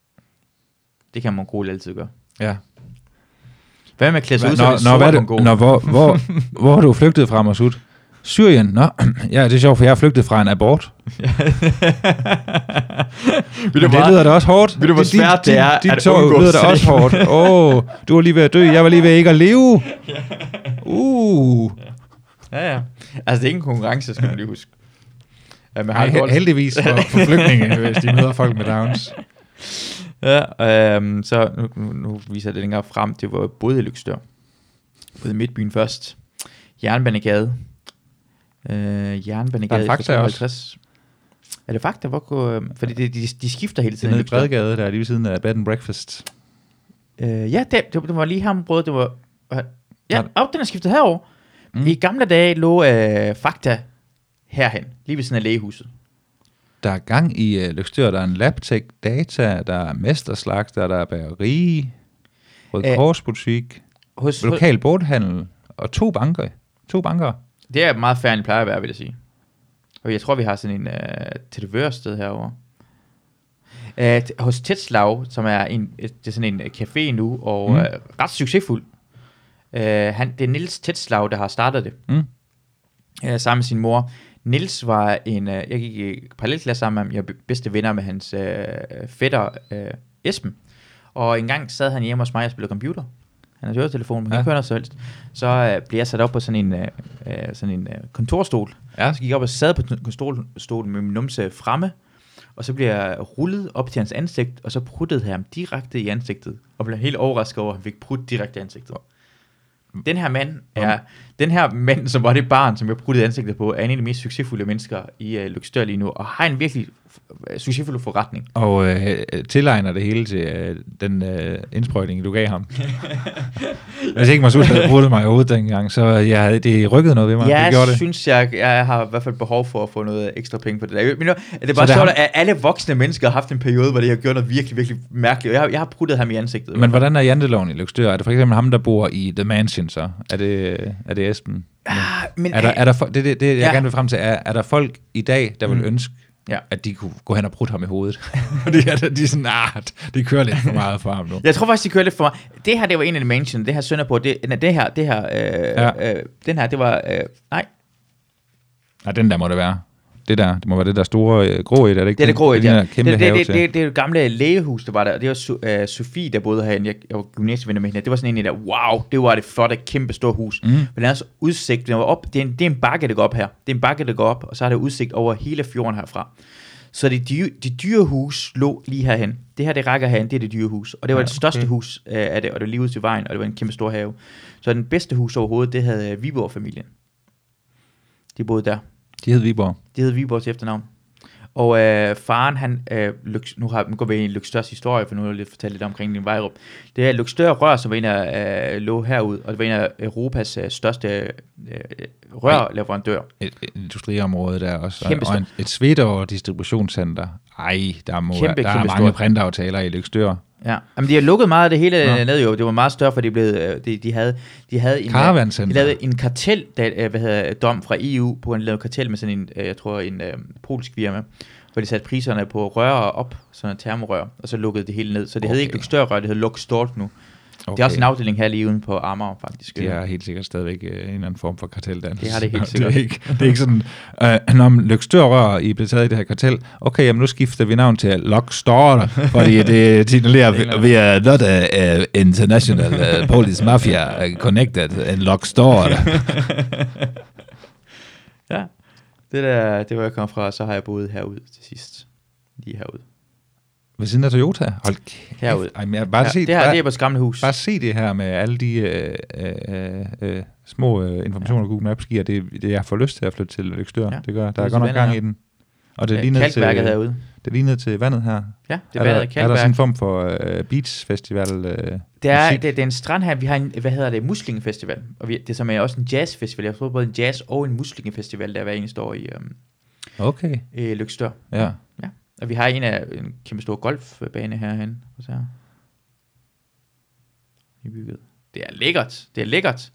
Det kan mongol altid gøre. Ja. Hvad med at klæde sig ud som en er sort det, mongol? nå, hvor, *laughs* hvor, hvor har du flygtet fra, Masud? Syrien? Nå, *clears throat* ja, det er sjovt, for jeg har flygtet fra en abort. *laughs* Vil du det lyder da også hårdt. Ved du, hvor Dit- dit- svært det er Dit at tår undgå lyder da også hårdt. *laughs* Åh, oh, du var lige ved at dø, jeg var lige ved ikke at leve. Uh. Ja, ja. Altså, det er ikke en konkurrence, skal man lige huske. Ja, men Nej, har dårligt. heldigvis for, for flygtninge, *laughs* hvis de møder folk med Downs. Ja, øhm, så nu, nu, nu viser jeg det længere frem. Det var både i Lykstør. Både i Midtbyen først. Jernbanegade. Øh, Jernbanegade. Der er Fakta også. 52. Er det Fakta? Hvor går, fordi de, de, de skifter hele Det er tiden. nede i Lykstør. Bredegade, der er lige ved siden af Bed and Breakfast. Øh, ja, det, det, det var lige her området. Det var, ja, oh, den er skiftet herover. Mm. I gamle dage lå øh, Fakta herhen. Lige ved siden af lægehuset. Der er gang i uh, Lykstør, der er en Labtech Data, der er Mesterslagter, der er bageri, Rød Øh, Kors butik, Hos, lokal bådhandel og to banker. To banker. Det er meget færre, end plejer at være, vil jeg sige. Og jeg tror, vi har sådan en uh, tatovørsted herovre. T- hos Tetslav, som er, en, et- det er sådan en øh, café nu, og Mm. uh, ret succesfuld. Uh, han, det er Nils Tetslav, der har startet det, Mm. uh, sammen med sin mor. Nils var en, uh, jeg gik i parallelklasse sammen med ham, jeg bedste venner med hans uh, fætter uh, Esben. Og en gang sad han hjemme hos mig og spillede computer. Han har høretelefon, men Ja. ikke høre noget helst. Så uh, blev jeg sat op på sådan en, uh, uh, sådan en uh, kontorstol. Ja. Så gik jeg op og sad på t- stol, stolen med min numse fremme, og så blev jeg rullet op til hans ansigt, og så pruttede jeg ham direkte i ansigtet, og blev helt overrasket over, at han fik prut direkte i ansigtet. Den her mand er, den her mand, som var det barn, som jeg pruttede ansigtet på, er en af de mest succesfulde mennesker i uh, Lykstør lige nu, og har en virkelig f- succesfuld forretning. Og øh, tilegner det hele til øh, den øh, indsprøjtning, du gav ham. *laughs* Hvis ikke Masud havde brugt mig i hovedet dengang, så jeg det rykkede noget ved mig. Jeg det gjorde det. synes, jeg, jeg har i hvert fald behov for at få noget ekstra penge på det der. Men nu, det er Så bare det sjovt, at alle voksne mennesker har haft en periode, hvor de har gjort noget virkelig, virkelig mærkeligt. Jeg har, jeg har pruttet ham i ansigtet. Men hvordan er janteloven i Lykstør? Er det for eksempel ham, der bor i The Mansion så? Er det, er det Esben? Ah, men, Er der, er der, det, det, det, jeg Ja. gerne vil frem til, er, er der folk i dag, der vil Mm. ønske, Ja. at de kunne gå hen og prutte ham i hovedet? *laughs* Fordi at de er sådan, ah, de kører lidt for meget for ham nu. Jeg tror faktisk, de kører lidt for mig. Det her, det var en af de mansion. Det her sønder på. Det, nej, det her, det her, øh, ja. øh, den her, det var, øh, nej, Nej, den der må det være. Det der, det må være det der store øh, grå et, er det ikke? det er det grå, det, ja. Det, et kæmpe det, det, til. det, det, det, er det gamle lægehus, der var der. Det var Su, øh, Sofie, der boede herinde. Jeg, jeg var gymnasievenner med hende. Det var sådan en der, wow, det var det flotte, kæmpe store hus. Mm. Men den er så udsigt, den var op, det er, en, det er en bakke, der går op her. Det er en bakke, der går op, og så er der udsigt over hele fjorden herfra. Så det dyre, det dyre hus lå lige herhen. Det her, det rækker herhen, det er det dyre hus. Og det var Ja, det største okay. hus øh, af det, og det var lige ud til vejen, og det var en kæmpe stor have. Så den bedste hus overhovedet, det havde Viborg-familien. De boede der. De hed Viborg. Det hed Viborg til efternavn. Og øh, faren, han, øh, Lyks, nu, har, nu går vi ind i Lykstørs historie, for nu har jeg lidt fortalt lidt omkring din vejrup. Det er Lykstør Rør, som var en af, øh, lå herud, og det var en af Europas øh, største øh, rørleverandør. Et, et industriområde der også. Kæmpe og en, et svedt og distributionscenter. Ej, der, må, Kæmpe, der er kæmpe mange stort. printaftaler i Lykstør. Ja. Jamen, de har lukket meget af det hele Nå. Nå. ned jo. Det var meget større, for de, blev, øh, de, de, havde, de havde en, Caravan de lavede en kartel, der, øh, hvad hedder, dom fra EU, på en lavet kartel med sådan en, øh, jeg tror, en øh, polsk firma, hvor de satte priserne på rør op, sådan en termorør, og så lukkede det hele ned. Så det okay. hed ikke. Lykstørrør, det hed Lukstort nu. Okay. Det er også en afdeling her lige uden på Amager, faktisk. Det er helt sikkert stadigvæk øh, en eller anden form for karteldans. Det har det helt *laughs* Det sikkert. er ikke, det er ikke sådan, øh, når Lykstør I bliver taget i det her kartel, okay, jamen nu skifter vi navn til Lockstar, *laughs* fordi det signalerer, vi, vi er not a, a international uh, police mafia uh, connected, en Lockstar. *laughs* ja, det der, det var jeg kom fra, så har jeg boet herude til sidst. Lige herude. Ved siden af Toyota. Hold kæft. Herude. Ej, men bare, ja, se, det her, bare, det er på et gamle hus. bare se det her med alle de øh, øh, øh, små øh, informationer, Google Maps giver. Det, det, jeg får lyst til at flytte til Lykstør. Ja. Ja. Det gør, der er godt nok gang ja. i den. Og det er Ja, lige ned til, herude. det er lige ned til vandet her. Ja, det er, er, der, er der sådan en form for øh, beachfestival? Øh, Det er, musik? det, det er en strand her. Vi har en, hvad hedder det, muslingefestival. Og vi, det er som er også en jazzfestival. Jeg tror både en jazz og en muslingefestival, der hver eneste år i øhm, Okay, i Lykstør. ja. Ja. Og vi har en af en kæmpe stor golfbane herhen. Og så i bygget. Det er lækkert. Det er lækkert.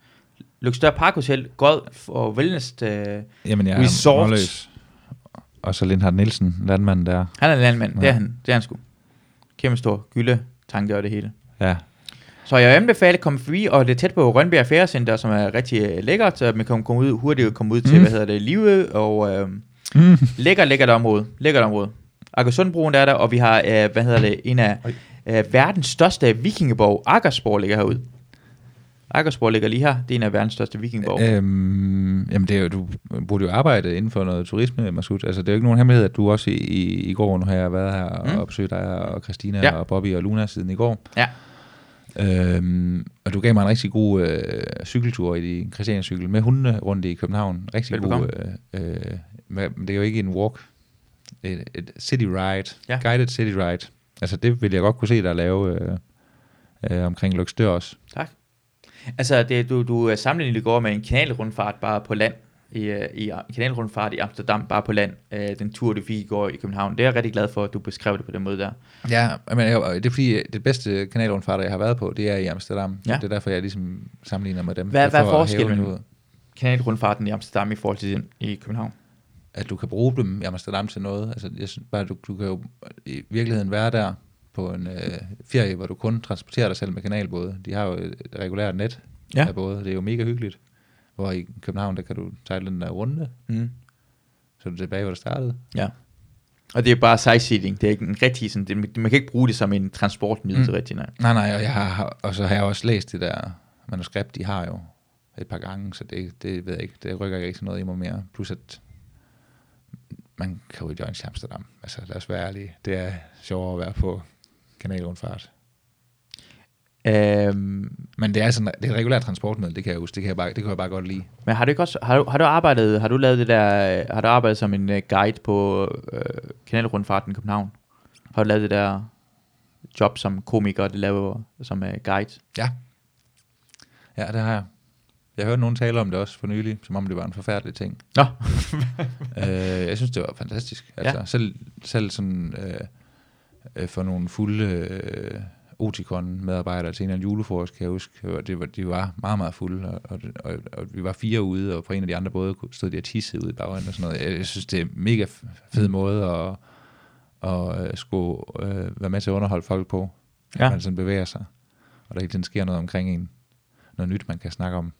Lykstør Parkhotel, golf og wellness. Øh, Jamen, jeg Resort. er. Og så Lindhardt Nielsen, landmanden der. han er en landmand. Det er Ja. han. Det er han sgu. Kæmpe stor gylde tanke og det hele. Ja. Så jeg anbefaler at komme forbi, og det er tæt på Rønbjerg Færecenter, som er rigtig øh, lækkert, så man kan komme ud, hurtigt komme ud til, Mm. hvad hedder det, Livø, og øh, Mm. lækkert, lækkert område, lækkert område. Akersundbroen er der, og vi har, øh, hvad hedder det, en af øh, verdens største vikingeborg, Akersborg, ligger herude. Akersborg ligger lige her. Det er en af verdens største vikingborg. Øhm, jamen, det er jo, du burde jo arbejde inden for noget turisme, Masud. Altså, det er jo ikke nogen hemmelighed, at du også i, i, i går, nu har jeg været her og Mm. mm. besøgt dig og Christina Ja. og Bobby og Luna siden i går. Ja. Øhm, og du gav mig en rigtig god øh, cykeltur i din Christiania-cykel med hundene rundt i København. Rigtig god. Øh, øh, men det er jo ikke en walk. Et, et city ride. Ja. Guided city ride. Altså, det vil jeg godt kunne se dig lave øh, øh, omkring Lykstør også. Tak. Altså, det, du, du er sammenlignet i går med en kanalrundfart bare på land. I, øh, i kanalrundfart i Amsterdam, bare på land. Øh, den tur, du fik i går i København. Det er jeg rigtig glad for, at du beskrev det på den måde der. Ja, men jeg- det er fordi, det bedste kanalrundfarter, jeg har været på, det er i Amsterdam. Ja. Det er derfor, jeg ligesom sammenligner med dem. Hvad- Det hvad er forskellen? Kanalrundfarten i Amsterdam i forhold til den i København. At du kan bruge dem i Amsterdam til noget. Altså, jeg synes bare, du, du kan jo i virkeligheden være der på en øh, ferie, hvor du kun transporterer dig selv med kanalbåde. De har jo et, regulært net Ja. af både. Det er jo mega hyggeligt. Hvor i København, der kan du sejle den der runde, Mm. så er du tilbage, hvor du startede. Ja. Og det er bare sightseeing. Det er ikke en rigtig sådan, det, man kan ikke bruge det som en transportmiddel Mm. mm. rigtig, nej. Nej, nej, og, jeg har, og så har jeg også læst det der manuskript, de har jo et par gange, så det, det ved jeg ikke, det rykker ikke rigtig noget i mig mere. Plus at man kan jo join til Amsterdam. Altså lad os være ærlige. Det er sjovere at være på kanalrundfart. Øhm, Men det er, sådan, det er et regulært transportmiddel, det kan jeg huske. Det kan jeg bare, det kan jeg bare godt lide. men har du ikke også, har du, har du arbejdet, har du lavet det der, øh, har du arbejdet som en uh, guide på uh, kanalrundfarten i København? Har du lavet det der job som komiker, det laver som uh, guide? Ja. Ja, det har jeg. Jeg hørte nogen tale om det også for nylig, som om det var en forfærdelig ting. Nå, *laughs* øh, jeg synes, det var fantastisk. Altså, Ja. selv, selv sådan øh, øh, for nogle fulde øh, Oticon-medarbejdere til en eller anden julefrokost, kan jeg huske, og det var, de var meget, meget fulde, og, og, og, og vi var fire ude, og på en af de andre både stod de og tissede ude i bagenden og sådan noget. Jeg, jeg synes, det er en mega fed måde at, at øh, skulle øh, være med til at underholde folk på, Ja. at man sådan bevæger sig, og der hele tiden sker noget omkring en, noget nyt, man kan snakke om.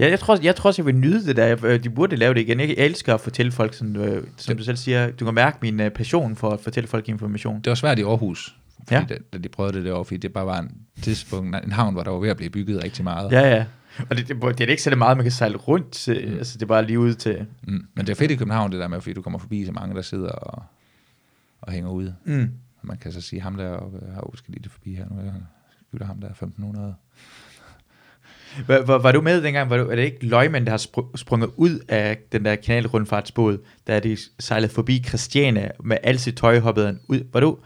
Ja, jeg tror, jeg tror også, jeg vil nyde det der. Øh, De burde lave det igen. Jeg elsker at fortælle folk, sådan, øh, som du selv siger, du kan mærke min øh, passion for at fortælle folk information. Det var svært i Aarhus, fordi Ja. da, da de prøvede det derovre, fordi det bare var en tidspunkt, en havn, hvor der var ved at blive bygget rigtig meget. Ja, ja. Og det, det, det er ikke så meget, man kan sejle rundt til. Mm. Altså, det er bare lige ud til... Mm. Men det er fedt i København, det der med, fordi du kommer forbi så mange, der sidder og, og hænger ude. Mm. Og man kan så sige, ham der har skal lige det forbi her nu, jeg skylder ham der 1500. Var, var, var du med dengang? Var, du, er det ikke løgmænd, der har spr- sprunget ud af den der kanalrundfartsbåd, da de sejlede forbi Christiania med alt sit tøj hoppet han ud? Var du...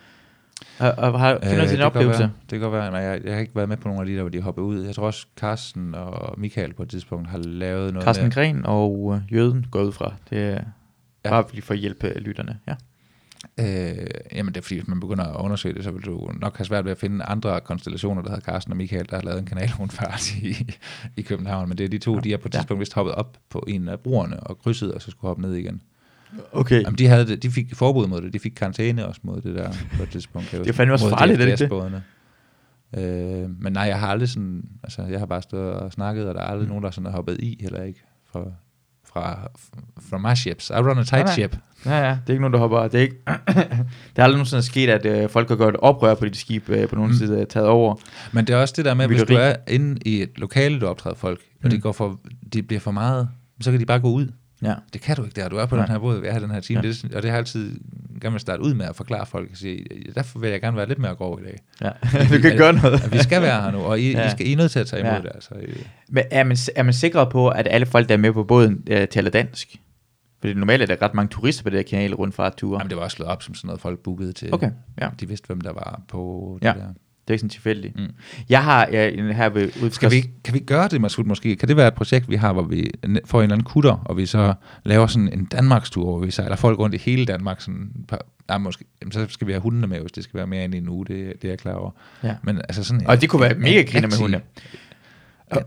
Og, og har, finder du det din oplevelse? Være, det kan godt være, nej, jeg, jeg har ikke været med på nogle af de der, hvor de hopper ud. Jeg tror også, Carsten og Michael på et tidspunkt har lavet noget Carsten med, Gren og øh, Jøden går ud fra. Det er Ja. ja. bare lige for at hjælpe lytterne. Ja. Øh, jamen det er fordi, hvis man begynder at undersøge det, så vil du nok have svært ved at finde andre konstellationer, der hedder Carsten og Michael, der har lavet en kanalrundfart *laughs* i, i København. Men det er de to, Ja. de er på et Ja. tidspunkt vist hoppet op på en af broerne og krydset, og så skulle hoppe ned igen. Okay. Jamen, de, havde det, de fik forbud mod det, de fik karantæne også mod det der på et tidspunkt. Det er fandme også farligt, er det ikke det? Øh, men nej, jeg har aldrig sådan, altså jeg har bare stået og snakket, og der er aldrig mm. nogen, der sådan har hoppet i heller ikke fra, fra, fra my ships. I run a tight Nej, nej. ship. Ja, ja, det er ikke nogen, der hopper. Det er, ikke, *clears throat* det er aldrig nogensinde sket, at øh, folk har gjort et oprør på de skib øh, på nogen Mm. side taget over. Men det er også det der med, hvis du er inde i et lokale, du optræder folk, og Mm. det, går for, det bliver for meget, så kan de bare gå ud. Ja. Det kan du ikke der. Du er på Nej. den her båd, vi er den her time. Ja. Ja. Det, og det har altid gerne vil starte ud med at forklare folk. Og sige, derfor vil jeg gerne være lidt mere grov i dag. ja. *laughs* *laughs* du kan gøre noget. At vi skal være her nu, og I, Ja. ja. I, skal, I er nødt til at tage imod Ja. ja. det. Altså, I- Men er man, er man sikker på, at alle folk, der er med på båden, øh, taler dansk? Fordi normalt er der ret mange turister på det her kanal rundt fra ture. Jamen, det var også slået op som sådan noget, folk bookede til. Okay, ja. De vidste, hvem der var på Ja. det der. Det er ikke sådan tilfældigt. Mm. Jeg har ja, en her ved ud Skal vi, kan vi gøre det, Masud, måske? Kan det være et projekt, vi har, hvor vi får en eller anden kutter, og vi så laver sådan en Danmarkstur, hvor vi sejler folk rundt i hele Danmark? Sådan, par, nej, måske, jamen, så skal vi have hundene med, hvis det skal være mere end en uge, det, det er jeg klar over. Ja. Men altså sådan Og det kunne være en- mega griner med hunde. Et,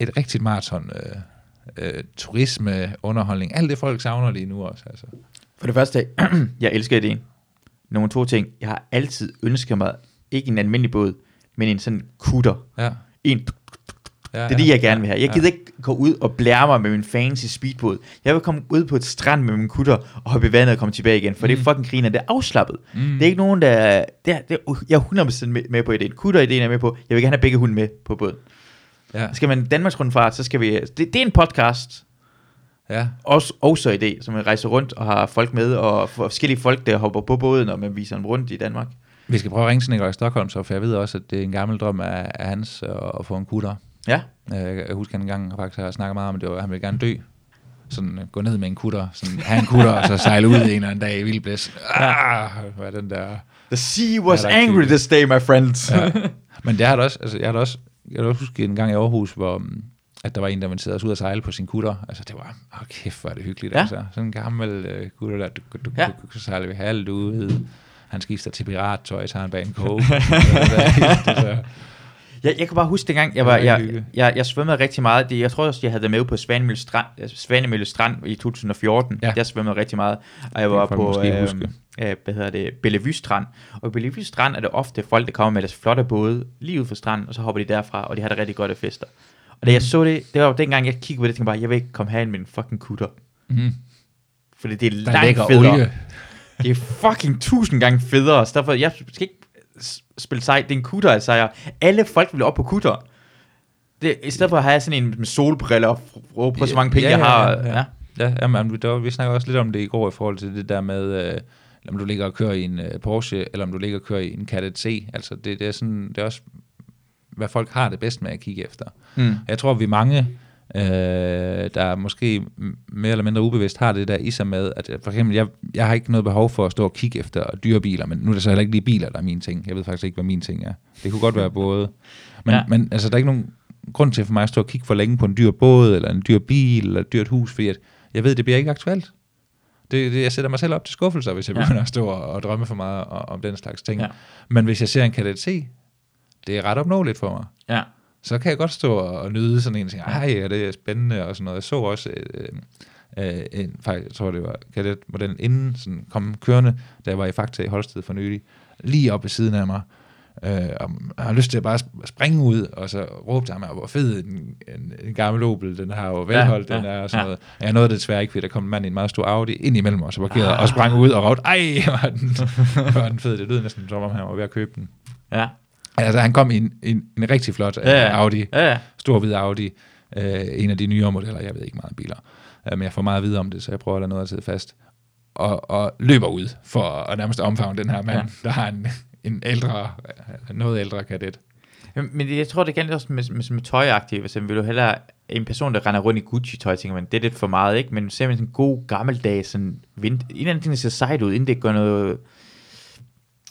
et rigtigt maraton, øh, øh, turisme, underholdning, alt det folk savner lige nu også. Altså. For det første, *clears throat* jeg elsker ideen. Nummer to ting, jeg har altid ønsket mig, ikke en almindelig båd, men en sådan kutter. Ja. En, Ja, det er det, jeg gerne vil have. Jeg gider ikke gå ud og blære mig med min fancy speedbåd. Jeg vil komme ud på et strand med min kutter og hoppe i vandet og komme tilbage igen, for mm. det er fucking griner, det er afslappet. Mm. Det er ikke nogen, der... Det er, det er, jeg er 100% med, med på ideen. Kutter-ideen er med på. Jeg vil gerne have begge hunde med på båden. Ja. Skal man Danmarks rundfart, så skal vi... Det, det er en podcast, Ja. også, også i det, som vi rejser rundt og har folk med, og forskellige folk, der hopper på båden, og man viser dem rundt i Danmark. Vi skal prøve at ringe til Nikolaj Stockholm, så, for jeg ved også, at det er en gammel drøm af, af hans at, få en kutter. Ja, Øh, Jeg kan huske, at han engang faktisk har snakket meget om, at det var, at han ville gerne dø. Sådan øh, gå ned med en kutter, sådan have en kutter, og så sejle ud en eller anden dag i vildblæs. Ah, hvad er den der... The sea was der angry this day, my friends. Ja. Men det har der også, altså, jeg har da også, jeg kan også huske en gang i Aarhus, hvor mm, at der var en, der inviterede os ud at sejle på sin kutter. Altså, det var, åh kæft, hvor er det hyggeligt. Ja. Altså. Sådan en gammel øh, kutter der, du, du, Ja. ja. du, så sejler vi halvt ude. Han skifter til pirattøj, tager en koge. *laughs* altså, Jeg, jeg kan bare huske dengang, jeg, var, jeg, jeg, jeg svømmede rigtig meget. Det, jeg tror også, jeg havde det med på Svanemølle Strand, Svanemølle Strand i 2014. Ja. Jeg svømmede rigtig meget. Og jeg var på, måske øh, øh, hvad hedder det, Bellevue Strand. Og Bellevue Strand er det ofte folk, der kommer med deres flotte både lige ud fra stranden, og så hopper de derfra, og de har det rigtig godt af fester. Og da jeg så det, det var jo dengang, jeg kiggede på det, tænkte bare, jeg vil ikke komme herind med en fucking kutter. mm, Fordi det er der langt federe. olie. Det er fucking tusind gange federe. Så derfor, jeg skal ikke spille sej. Det er en kutter, altså. Jeg, alle folk vil op på kutter. Det, I stedet for at have sådan en med solbriller og råbe på så mange penge, Ja, jeg ja, har. ja, Ja, ja. Ja, jamen, der, vi snakker også lidt om det i går i forhold til det der med, øh, om du ligger og kører i en øh, Porsche, eller om du ligger og kører i en Kadett C. Altså, det, det, er sådan, det er også, hvad folk har det bedst med at kigge efter. Mm. Jeg tror, vi mange, øh, der måske mere eller mindre ubevidst har det der i sig med, at for eksempel, jeg, jeg har ikke noget behov for at stå og kigge efter dyre biler, men nu er det så heller ikke lige biler, der er min ting. Jeg ved faktisk ikke, hvad min ting er. Det kunne godt være både. Men, Ja. men altså, der er ikke nogen grund til for mig at stå og kigge for længe på en dyr båd, eller en dyr bil, eller et dyrt hus, fordi at jeg ved, det bliver ikke aktuelt. Det, det, jeg sætter mig selv op til skuffelser, hvis jeg Ja. begynder at stå og, og drømme for meget om, om den slags ting. Ja. Men hvis jeg ser en Kadett C, det er ret opnåeligt for mig ja. Så kan jeg godt stå og og nyde sådan en ting. Ej, ja, det er spændende og sådan noget. Jeg så også øh, øh, en, faktisk, jeg tror det var kadetmodellen inden sådan kom kørende, da jeg var i Fakta i Holsted for nylig, lige op ved siden af mig. Øh, og jeg har lyst til at bare sp- springe ud, og så råbe til ham, hvor fed en, en, en gammel Opel, den har jo velholdt, Ja, den er og sådan ja. noget. Jeg nåede det desværre ikke, fordi der kom en mand i en meget stor Audi ind imellem os og parkerede, og sprang ud og råbte, ej, var den, var den fed. Det lød næsten som om, han var ved at købe den. Ja. Altså, han kom i en, en, en rigtig flot Ja, ja, ja. Audi, Ja, ja. stor hvid Audi, øh, en af de nyere modeller, jeg ved ikke meget om biler, øh, men jeg får meget at vide om det, så jeg prøver at lade noget at sidde fast, og, og løber ud for at nærmest omfavne den her mand, Ja. der har en, en ældre, øh, noget ældre kadet. Men jeg tror, det gælder også med, med, med tøjagtigt. Hvis man vil du hellere en person, der render rundt i Gucci-tøj, tænker man, det er lidt for meget, ikke? Men ser man sådan en god gammeldags, sådan, vind, en eller anden ting, der ser sejt ud, inden det gør noget,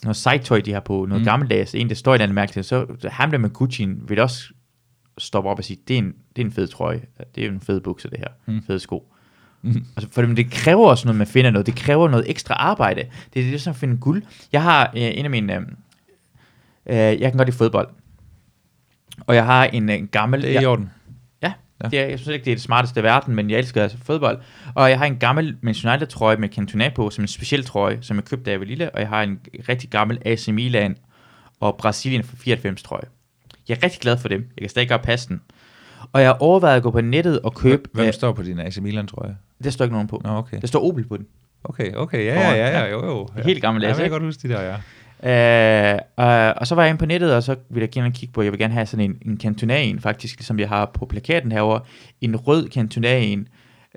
noget sejt tøj, de har på, noget mm. Mm. gammeldags, en, der står i den mærke så ham der med Gucci'en vil også stoppe op og sige, det er en, det er en fed trøje, det er jo en fed bukse, det her, mm. Fed sko. Mm. Altså, for det kræver også noget, man finder noget. Det kræver noget ekstra arbejde. Det er det, som at finde guld. Jeg har øh, en af mine... Øh, øh, jeg kan godt lide fodbold. Og jeg har en, en gammel... Det er i jeg, orden. ja, Ja. det er, jeg synes ikke, det er det smarteste i verden, men jeg elsker altså fodbold. Og jeg har en gammel Manchester United trøje med Cantona på, som en speciel trøje, som jeg købte, da jeg var lille. Og jeg har en rigtig gammel AC Milan og Brasilien for 94 trøje. Jeg er rigtig glad for dem. Jeg kan stadig godt passe den. Og jeg har overvejet at gå på nettet og købe... Hvem øh, står på din AC Milan, tror jeg? der står ikke nogen på. Nå, okay. Der står Opel på den. Okay, okay, ja, ja, ja, ja, jo, jo. Ja. Helt gammel Ja, AC, jeg ikke? kan godt huske de der, ja. Øh, og, og så var jeg inde på nettet, og så ville jeg gerne kigge på, jeg vil gerne have sådan en, en Cantona faktisk, ligesom jeg har på plakaten herover en rød Cantona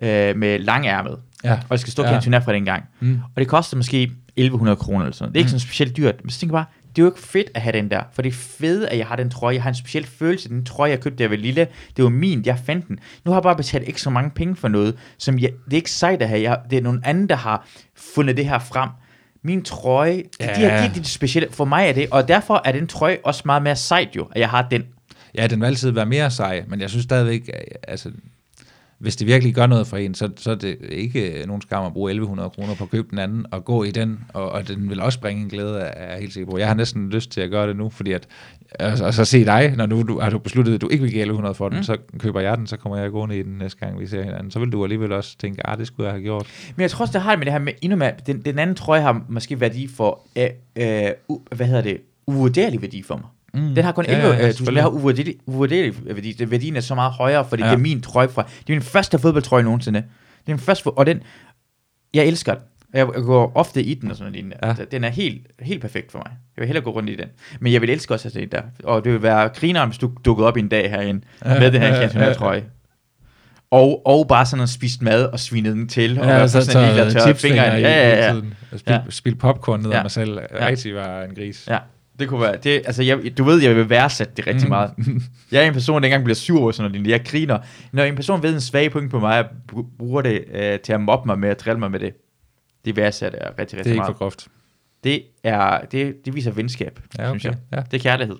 øh, med langærmet. Ja. Og det skal stå ja. Cantona fra dengang. Mm. Og det koster måske 1100 kroner eller sådan noget. Det er ikke Mm. sådan specielt dyrt. Men så tænker jeg bare, det er jo ikke fedt at have den der. For det er fedt, at jeg har den trøje. Jeg har en speciel følelse. Den trøje, jeg købte, jeg var lille, det var min. Jeg fandt den. Nu har jeg bare betalt ikke så mange penge for noget, som jeg, det er ikke sejt at have. Jeg, det er nogen anden, der har fundet det her frem. Min trøje, ja. de, de det specielle. For mig er det, og derfor er den trøje også meget mere sejt jo, at jeg har den. Ja, den vil altid være mere sej, men jeg synes stadigvæk, altså, hvis det virkelig gør noget for en, så, så er det ikke nogen skam at bruge 1100 kroner på at købe den anden og gå i den, og, og den vil også bringe en glæde af, af helt sikkert på. Jeg har næsten lyst til at gøre det nu, fordi at, altså, og så se dig, når nu du, har du besluttet, at du ikke vil give 1100 for den, Mm. så køber jeg den, så kommer jeg gående i den næste gang, vi ser hinanden. Så vil du alligevel også tænke, ah, det skulle jeg have gjort. Men jeg tror også, det har det med det her med, endnu mere, den, den anden trøje har måske værdi for, øh, øh, hvad hedder det, uvurderlig værdi for mig. Mm. Den har kun Ja, 11, ja, ja, ja, tusind, den har uvurderlig, uvurderlig værdi. Den værdien er så meget højere, fordi ja. Det er min trøje fra. Det er min første fodboldtrøje nogensinde. Det er min første, og den, jeg elsker den. Jeg, går ofte i den og sådan noget. Ja. Den er helt, helt perfekt for mig. Jeg vil hellere gå rundt i den. Men jeg vil elske også at se der. Og det vil være grineren, hvis du dukkede op en dag herinde Ja, med den her ja, ja. trøje. Og, og bare sådan at spise mad og svine den til. Og Ja, så, sådan så at tørre fingre. i Ja, ja, ja. Spil, Ja. spil popcorn ned af Ja. mig selv. Rigtig var en gris. Ja, det kunne være. Det, altså, jeg, du ved, jeg vil værdsætte det rigtig Mm. meget. Jeg er en person, der ikke engang bliver sur over sådan noget. Jeg griner. Når en person ved en svag punkt på mig, og br- bruger det øh, til at mobbe mig med, at drille mig med det, det værdsætter jeg rigtig, Det er rigtig ikke meget. for groft. Det, er, det, det viser venskab, Ja, synes okay. jeg. Ja. Det er kærlighed.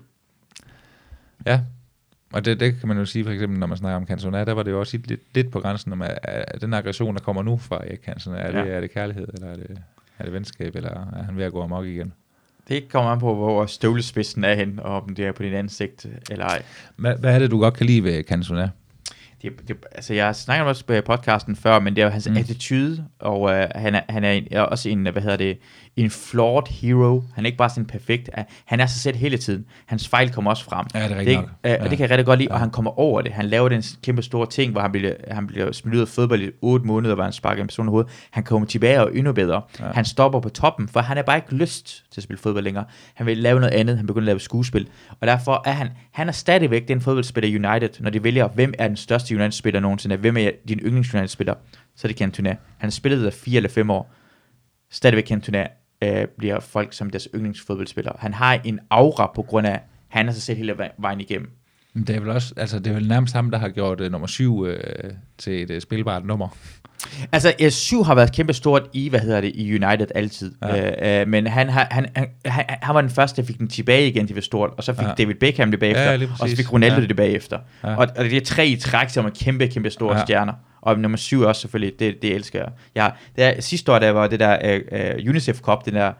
Ja, og det, det kan man jo sige, for eksempel, når man snakker om Cantona, der var det jo også lidt, lidt på grænsen, om den aggression, der kommer nu fra Erik Cantona, er, det, Ja. er det kærlighed, eller er det, er det venskab, eller er han ved at gå amok igen? Det kommer an på, hvor støvlespidsen er hen, og om det er på dit ansigt eller ej. Hvad, hvad er det, du godt kan lide ved Cantona? Det, det, altså, jeg snakker også på podcasten før, men det er jo hans Mm. attitude, og øh, han, er, han er, en, er også en, hvad hedder det, en flawed hero. Han er ikke bare sådan perfekt. øh, Han er sig selv hele tiden. Hans fejl kommer også frem. Ja, det er det, rigtigt nok. øh, Ja. Og det kan jeg rigtig godt lide, Ja. og han kommer over det. Han laver den kæmpe store ting, hvor han bliver, han bliver smidt ud af fodbold i 8 måneder, hvor han sparker en person i hovedet. Han kommer tilbage og er endnu bedre. Ja. Han stopper på toppen, for han har bare ikke lyst til at spille fodbold længere. Han vil lave noget andet. Han begynder at lave skuespil. Og derfor er han, han er stadigvæk den fodboldspiller United, når de vælger, hvem er den største United-spiller nogensinde, hvem er din yndlings United-spiller, så er det Cantona. Han har spillet der fire eller fem år. Stadigvæk Cantona øh, bliver folk som deres yndlingsfodboldspiller. Han har en aura på grund af, han er sig selv hele vej- vejen igennem. Men Det er vel også, altså det er vel nærmest ham, der har gjort uh, nummer syv uh, til et uh, spilbart nummer. Altså, S7 har været kæmpe stort i, hvad hedder det, i United altid. Ja. Ja. Øh, øh, men han, har- han, han, han, han var den første, der fik den tilbage igen til stort, og så fik Ja. ja. David Beckham det bagefter, Ja, og så fik Ronaldo Ja. ja. det bagefter. Ja. Ja. Og, og det er tre i træk, som er kæmpe, kæmpe store Ja. ja. stjerner. Og nummer syv også selvfølgelig, det, det elsker jeg. jeg det er, sidste år, der var det der øh, øh, UNICEF Cup, den der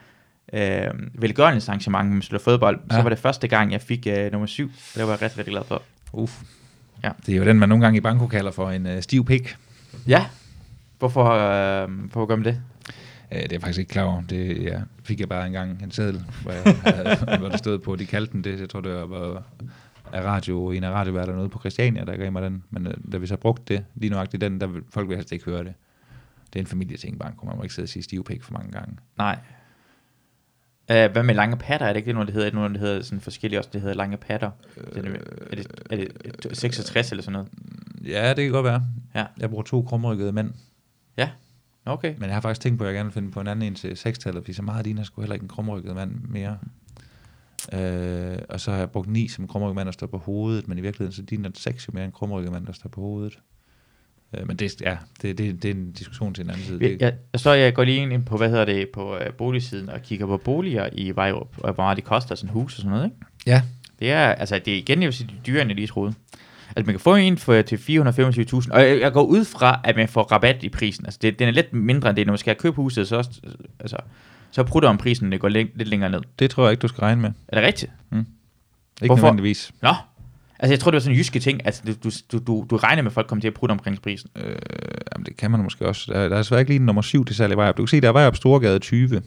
øh, velgørenhedsarrangement, hvor man spiller fodbold, ja. Så var det første gang, jeg fik øh, nummer syv. Det var jeg rigtig, rigtig glad for. Uff. Ja. Det er jo den, man nogle gange i banko kalder for en uh, stiv pik. Ja, hvorfor, øh, hvorfor gør man det? Uh, det er jeg faktisk ikke klar over. Det ja, fik jeg bare engang en seddel, hvor, jeg *laughs* havde, hvor der stod på, de kaldte den det. Jeg tror, det var af radio, en af radioværterne ude på Christiania, der gav mig den. Men uh, da vi så brugte det, lige nuagtigt den, der vil, folk vil helst ikke høre det. Det er en familieting, banko. Man må ikke sidde og sige stiv pik for mange gange. Nej. Uh, hvad med lange patter? Er det ikke det, noget, det hedder? Er det noget, der hedder sådan forskellige også, det hedder lange patter? Øh, er, det, er, det, er det 66 eller sådan noget? Ja, det kan godt være. Ja. Jeg bruger to krumrykkede mænd. Ja, okay. Men jeg har faktisk tænkt på, at jeg gerne vil finde på en anden en til 6-tallet, fordi så meget ligner sgu heller ikke en krumrykket mand mere. Øh, og så har jeg brugt 9 som krumrykket mand, der står på hovedet, men i virkeligheden så ligner det 6 jo mere en krumrykket mand, der står på hovedet. Øh, men det, ja, det, det, det er en diskussion til en anden side. Jeg, Det, jeg, går lige ind på, hvad hedder det, på uh, boligsiden og kigger på boliger i Vejrup, og hvor meget det koster sådan hus og sådan noget, ikke? ja, Det er, altså, det er igen, jeg vil sige, det er dyrere, end jeg lige troede. Altså, man kan få en for, til 425.000, og jeg, jeg går ud fra, at man får rabat i prisen. Altså, det, den er lidt mindre end det, når man skal købe huset, så, også, altså, så prutter om prisen, det går læng, lidt længere ned. det tror jeg ikke, du skal regne med. Er det rigtigt? Ikke Hvorfor? nødvendigvis. Nå, altså jeg tror, det var sådan en jyske ting, altså du, du, du, du regner med, at folk kommer til at prutte omkring prisen. Øh, jamen, det kan man måske også. Der, der er desværre ikke lige en nummer 7 til salg i Vejrup. Du kan se, der er Vejrup Storgade 20.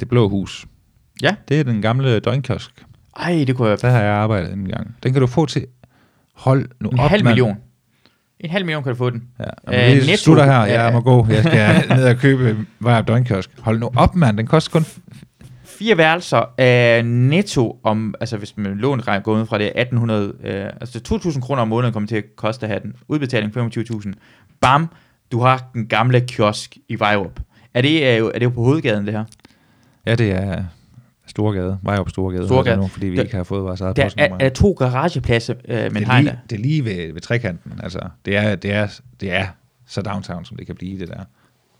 Det blå hus. Ja. Det er den gamle døgnkiosk. Ej, det kunne jeg... Der har jeg arbejdet en gang. Den kan du få til... Hold nu En op, halv million. En halv million kan du få den. Ja. Øh, Jamen, det Netto- slutter her. Jeg øh, må gå. Jeg skal *laughs* ned og købe Vejrup Døgnkiosk. Hold nu op, mand. Den koster kun... Fire værelser af netto om, altså hvis man lån går ud fra det, er 1800, øh, altså 2000 kroner om måneden kommer til at koste at have den. Udbetaling 25.000. Bam, du har den gamle kiosk i Vejrup. Er det, er, jo, er det jo på hovedgaden, det her? Ja, det er Storgade. Vejrup Storgade. Storgade. Nu, fordi vi Der- ikke har fået vores eget Der er, er to garagepladser, øh, men det, er lige, det er lige ved, ved trekanten. Altså, det er, det, er, det er så downtown, som det kan blive, det der.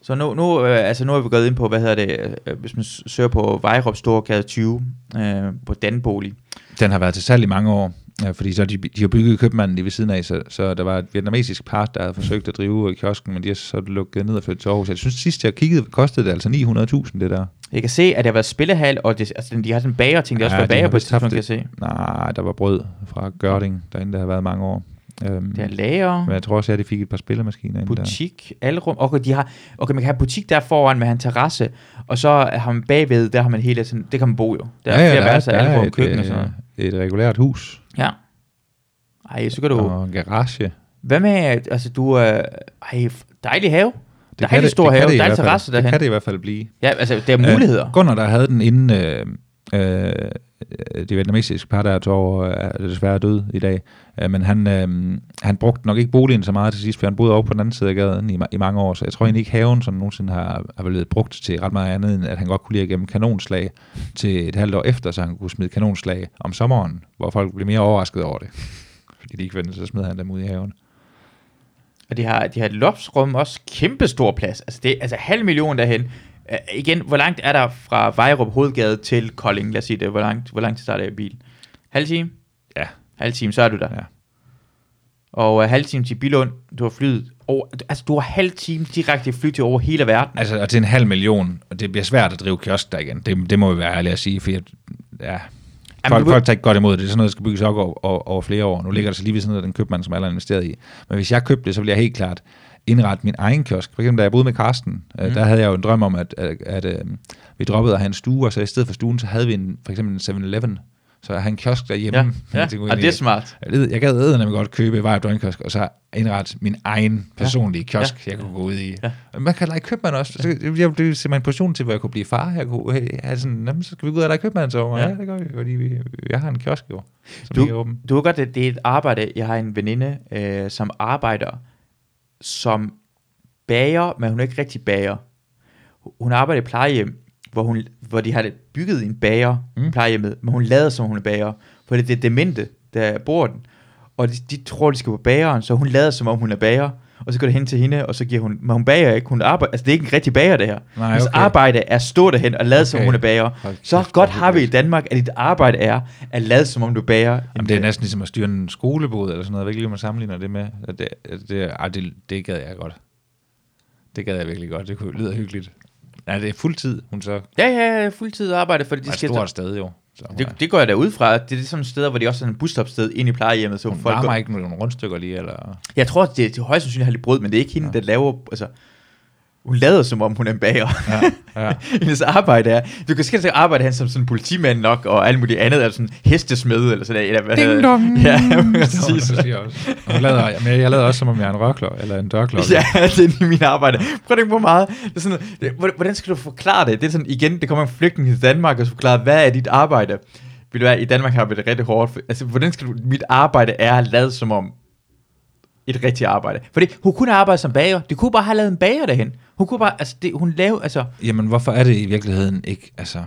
Så nu, nu, øh, altså nu er vi gået ind på, hvad hedder det, øh, hvis man søger på Vejrup Storgade 20, øh, på Danbolig. Den har været til salg i mange år, ja, fordi så de, de har bygget købmanden lige ved siden af, så, så der var et vietnamesisk par, der havde forsøgt at drive øh, kiosken, men de har så lukket ned og flyttet til Aarhus. Jeg synes sidst jeg kiggede, kostede det altså 900.000 det der. Jeg kan se, at der har været spillehal, og det, altså, de har sådan en bager ting, det har også Ja, været de bager på et tidspunkt, kan jeg se. Nej, der var brød fra Gørding, derinde der har været mange år. Øhm, Det er lager, men jeg tror også, at de fik et par spillemaskiner inde der. butik, alrum. Okay, de har, okay, man kan have butik der foran med en terrasse, og så har man bagved, der har man hele sådan, det kan man bo jo. Der er flere der, værelser, der er alrum, et, køkken og sådan noget. øh, et regulært hus Ja. Ej, så kan du... og en garage. Hvad med, altså du... Øh, ej, dejlig have. Det Dejlig stor det have, det dejlig terrasse Det derhen. kan det i hvert fald blive. Ja, altså, der er muligheder. Øh, Gunnar, der havde den inden øh, øh, Øh, de vietnamesiske par, der tog over, øh, er desværre død i dag. Øh, men han, øh, han brugte nok ikke boligen så meget til sidst, for han boede over på den anden side af gaden i, i mange år. Så jeg tror egentlig ikke, haven som nogensinde har, har blevet brugt til ret meget andet, end at han godt kunne lide at gemme kanonslag til et halvt år efter, så han kunne smide kanonslag om sommeren, hvor folk blev mere overrasket over det. *laughs* Fordi de ikke vendte, så smed han dem ud i haven. Og de har, de har et loftsrum også kæmpe stor plads. Altså, det altså halv million derhen. Uh, igen, hvor langt er der fra Vejrup Hovedgade til Kolding? Lad os sige det. Hvor langt, hvor langt starter jeg i bil? Halv time? Ja. Halv time, så er du der. Ja. Og uh, halv time til Bilund. Du har flyet over, altså du har halv time direkte fly til over hele verden. Altså, og til en halv million, og det bliver svært at drive kiosk der igen. Det, det må vi være ærlige at sige, for jeg, ja, folk, du folk tager ikke godt imod det. Det er sådan noget, der skal bygges op over, over, over flere år. Nu ligger der så lige ved sådan noget, den købmand, som alle har investeret i. Men hvis jeg købte det, så ville jeg helt klart indrette min egen kiosk. For eksempel, da jeg boede med Karsten, mm. der havde jeg jo en drøm om, at, at, at, at vi droppede at have en stue, og så i stedet for stuen, så havde vi en, for eksempel en 7-Eleven. Så jeg havde en kiosk derhjemme. Ja, *laughs* ja. tænkte, og det er smart. jeg, jeg gad æderne godt købe Vejrup Døgnkiosk, og så indrette min egen personlige kiosk, Ja. jeg kunne gå ud i. Ja. Man kan lege købmand også. Så Jeg, jeg blev simpelthen en position til, hvor jeg kunne blive far. Jeg kunne hey, have sådan, jamen, så skal vi gå ud og lege købmand så. Ja. Ja. det gør vi, fordi vi, jeg har en kiosk jo, som Du- er åben. Du ved godt, at det er et arbejde. Jeg har en veninde, øh, som arbejder som bager, men hun er ikke rigtig bager. Hun arbejder i plejehjem, hvor, hun, hvor de har bygget en bager mm. Mm. plejehjemmet, men hun lader som hun er bager, for det er det demente, der bor den. Og de, de tror, de skal på bageren, så hun lader som om hun er bager, og så går det hen til hende, og så giver hun, men hun bager ikke, hun arbejder, altså det er ikke en rigtig bager det her. Nej, Hendes okay. arbejde er at stå derhen og lade som Okay. hun er bager. Så kæft, godt har vi i. Danmark, at dit arbejde er at lade som om du bager. Jamen, det er næsten ligesom at styre en skolebod eller sådan noget. Jeg ved ikke lige, om man sammenligner det med. Det, det, det, det gad jeg godt. Det gad jeg virkelig godt. Det kunne lyde hyggeligt. Ja, det er fuldtid, hun så. Ja, ja, ja, fuldtid arbejde, fordi Det de er et skal... stort sted jo. Så Det, det går jeg da ud fra. Det er sådan et sted, hvor de også har en busstopsted ind i plejehjemmet. Så hun folk varmer går, ikke nogle rundstykker lige, eller... jeg tror, det er til højst sandsynligt har lidt brød, men det er ikke hende, ja. der laver... Altså, hun lader som om hun er en bager. Ja, ja. *laughs* Hendes arbejde er... Du kan skille arbejde han som sådan en politimand nok, og alt muligt andet, eller sådan hestesmed, eller sådan eller hvad Ding dong! det? *laughs* Ja, Det præcis. Og Hun lader, men jeg lader også, som om jeg er en rørklokke, eller en dørklokke. Ja, *laughs* det er min arbejde. Prøv at tænke på meget. Det er sådan, det, hvordan- skal du forklare det? Det er sådan, igen, det kommer en flygtning til Danmark, og så forklare, hvad er dit arbejde? Vil du være, i Danmark har vi det rigtig hårdt. Altså, hvordan skal du, mit arbejde er at lade som om et rigtigt arbejde. Fordi hun kunne arbejde som bager. Det kunne bare have lavet en bager derhen. Hun kunne bare, altså, det, hun lave, altså, Jamen, hvorfor er det i virkeligheden ikke, altså...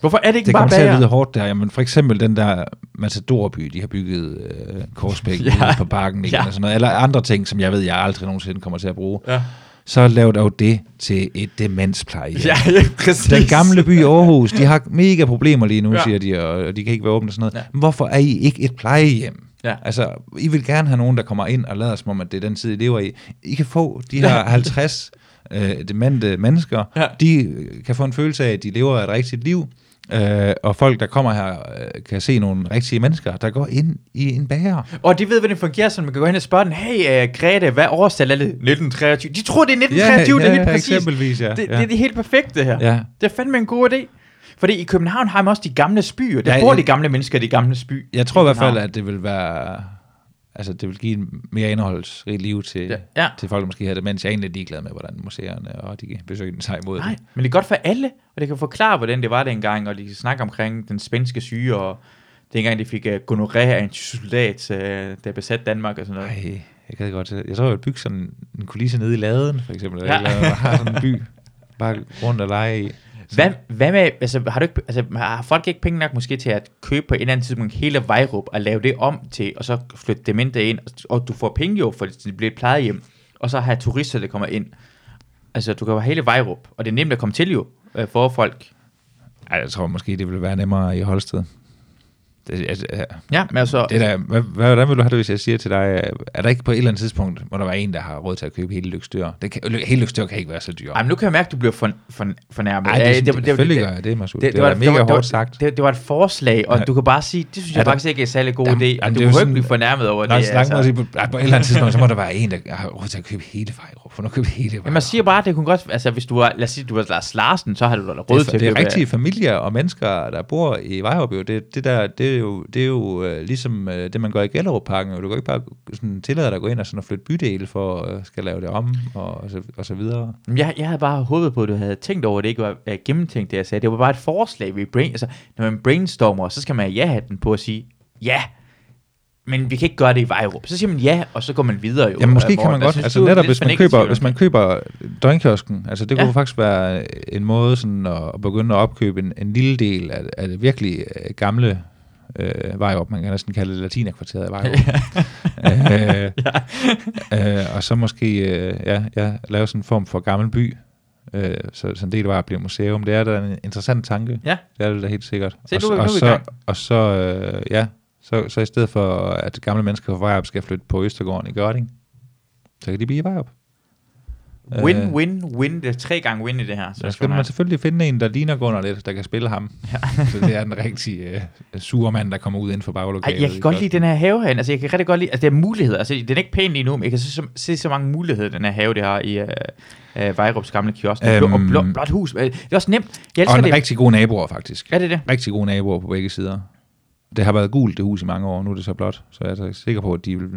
hvorfor er det ikke Det bare kommer til at bager? lyde hårdt der. Jamen, for eksempel den der Matadorby, de har bygget øh, Korsbæk Ja. på parken, ikke? Ja. Ja. Sådan noget, eller andre ting, som jeg ved, jeg aldrig nogensinde kommer til at bruge. Ja, Så lav dog det til et demenspleje. ja, *laughs* ja præcis. Den gamle by Aarhus, de har mega problemer lige nu, Ja. siger de, og og de kan ikke være åbne og sådan noget. Ja. Men hvorfor er I ikke et plejehjem? Ja. Altså, I vil gerne have nogen, der kommer ind og lader som om, at det er den tid, I lever i. I kan få de her 50 øh, demente mennesker, Ja. de øh, kan få en følelse af, at de lever et rigtigt liv, øh, og folk, der kommer her, øh, kan se nogle rigtige mennesker, der går ind i en bager. Og de ved, hvordan det fungerer, så man kan gå hen og spørge den, hey uh, Grete, hvad årstal er det? 1923. De tror, det er 1923, det er helt præcis. eksempelvis, ja. Det, ja. det er det helt perfekte her. Ja. Det er fandme en god idé. Fordi i København har man også de gamle spyer. Der Ja, bor ja. de gamle mennesker i de gamle spy. Jeg tror i hvert fald, at det vil være... Altså, det vil give en mere indholdsrig liv til, Ja. ja. til folk, der måske har det, mens jeg er egentlig ligeglad med, hvordan museerne og de besøgende tager imod Nej, det. men det er godt for alle, og det kan forklare, hvordan det var dengang, og de kan snakke omkring den spanske syge, og dengang de fik uh, gonorré af en soldat, uh, der besatte Danmark og sådan noget. Ej, jeg kan godt. Jeg tror, jeg vil bygge sådan en kulisse nede i laden, for eksempel. Ja. Eller har sådan en by, *laughs* bare rundt og lege i. Hvad, hvad med, altså har, du ikke, altså har folk ikke penge nok måske til at købe på et eller andet tidspunkt hele Vejrup og lave det om til, og så flytte demente ind, og du får penge jo, for det bliver et plejehjem, og så have turister, der kommer ind. Altså, du kan jo have hele Vejrup, og det er nemt at komme til jo, øh, for folk. Ej, jeg tror måske, det ville være nemmere i Holsted. Det, altså, ja, Ja, men altså, det der, hvad, hvordan vil du have det, hvis jeg siger til dig, er der ikke på et eller andet tidspunkt, hvor der var en, der har råd til at købe hele lykstyr? Det kan, hele lykstyr kan ikke være så dyr. ej, men nu kan jeg mærke, at du bliver for, for, fornærmet. Ej, Ja, det, det, det, det, selvfølgelig det, gør jeg det, Masud. det, Det, det, var, mega det, hårdt sagt. Det, det, var et forslag, og Ja. du kan bare sige, det synes jeg der- faktisk ikke er særlig god Jamen, idé, jamen, og det du er behøver ikke blive fornærmet over det. altså. på, på et eller andet tidspunkt, så må der være en, der har råd til at købe hele Vejrup. For nu købe hele Vejrup. Jamen, man siger bare, at det kunne godt, altså hvis du var, lad os sige, du var Lars Larsen, så har du råd det til at det er købe- rigtige familier og mennesker, der bor i Vejrup. Jo. Det, det, der, det, det jo, det er jo øh, ligesom øh, det, man gør i Gellerup-parken. Du kan ikke bare sådan, tillade dig at gå ind og, sådan, og flytte bydele for at øh, skal lave det om, og, og, så, og så videre. Jeg, jeg havde bare håbet på, at du havde tænkt over, at det ikke var uh, gennemtænkt, det jeg sagde. Det var bare et forslag, vi brain, altså, når man brainstormer, så skal man have ja-hatten på at sige, ja, men vi kan ikke gøre det i Vejrup. Så siger man ja, og så går man videre jo. Ja, måske kan man Morten. godt, synes altså netop hvis man, køber, hvis man køber døgnkiosken, altså det Ja. kunne faktisk være en måde sådan at, at begynde at opkøbe en, en lille del af, af det virkelig øh, gamle øh, Vejrup, man kan næsten kalde det latinerkvarteret af Vejrup. *laughs* øh, øh, og så måske øh, ja, ja, lave sådan en form for gammel by, øh, så, så en del var at blive museum. Det er da en interessant tanke. Ja. Det er det da helt sikkert. Se, og, nu nu og, så, og så, øh, ja, så, så i stedet for, at gamle mennesker fra Vejrup skal flytte på Østergården i Gørding, så kan de blive i Vejrup. Win, Øh, win, win. Det er tre gange win i det her. Så skal man selvfølgelig finde en, der ligner Gunnar lidt, der kan spille ham. Ja. *laughs* så det er den rigtige uh, sure mand, der kommer ud inden for baglokalet. Ej, jeg kan godt lide den her have herinde. Altså, jeg kan rigtig godt lide, altså, det er muligheder. Altså, den er ikke pæn lige nu, men jeg kan se så, se så mange muligheder, den her have, det har i uh, uh, Vejrups gamle kiosk. Øhm, Øhm, og blå, blåt hus. Øh, Det er også nemt. Jeg Og en det. rigtig gode naboer, faktisk. Er det det? Rigtig gode naboer på begge sider. Det har været gult, det hus, i mange år. Nu er det så blåt. Så jeg er sikker på, at de vil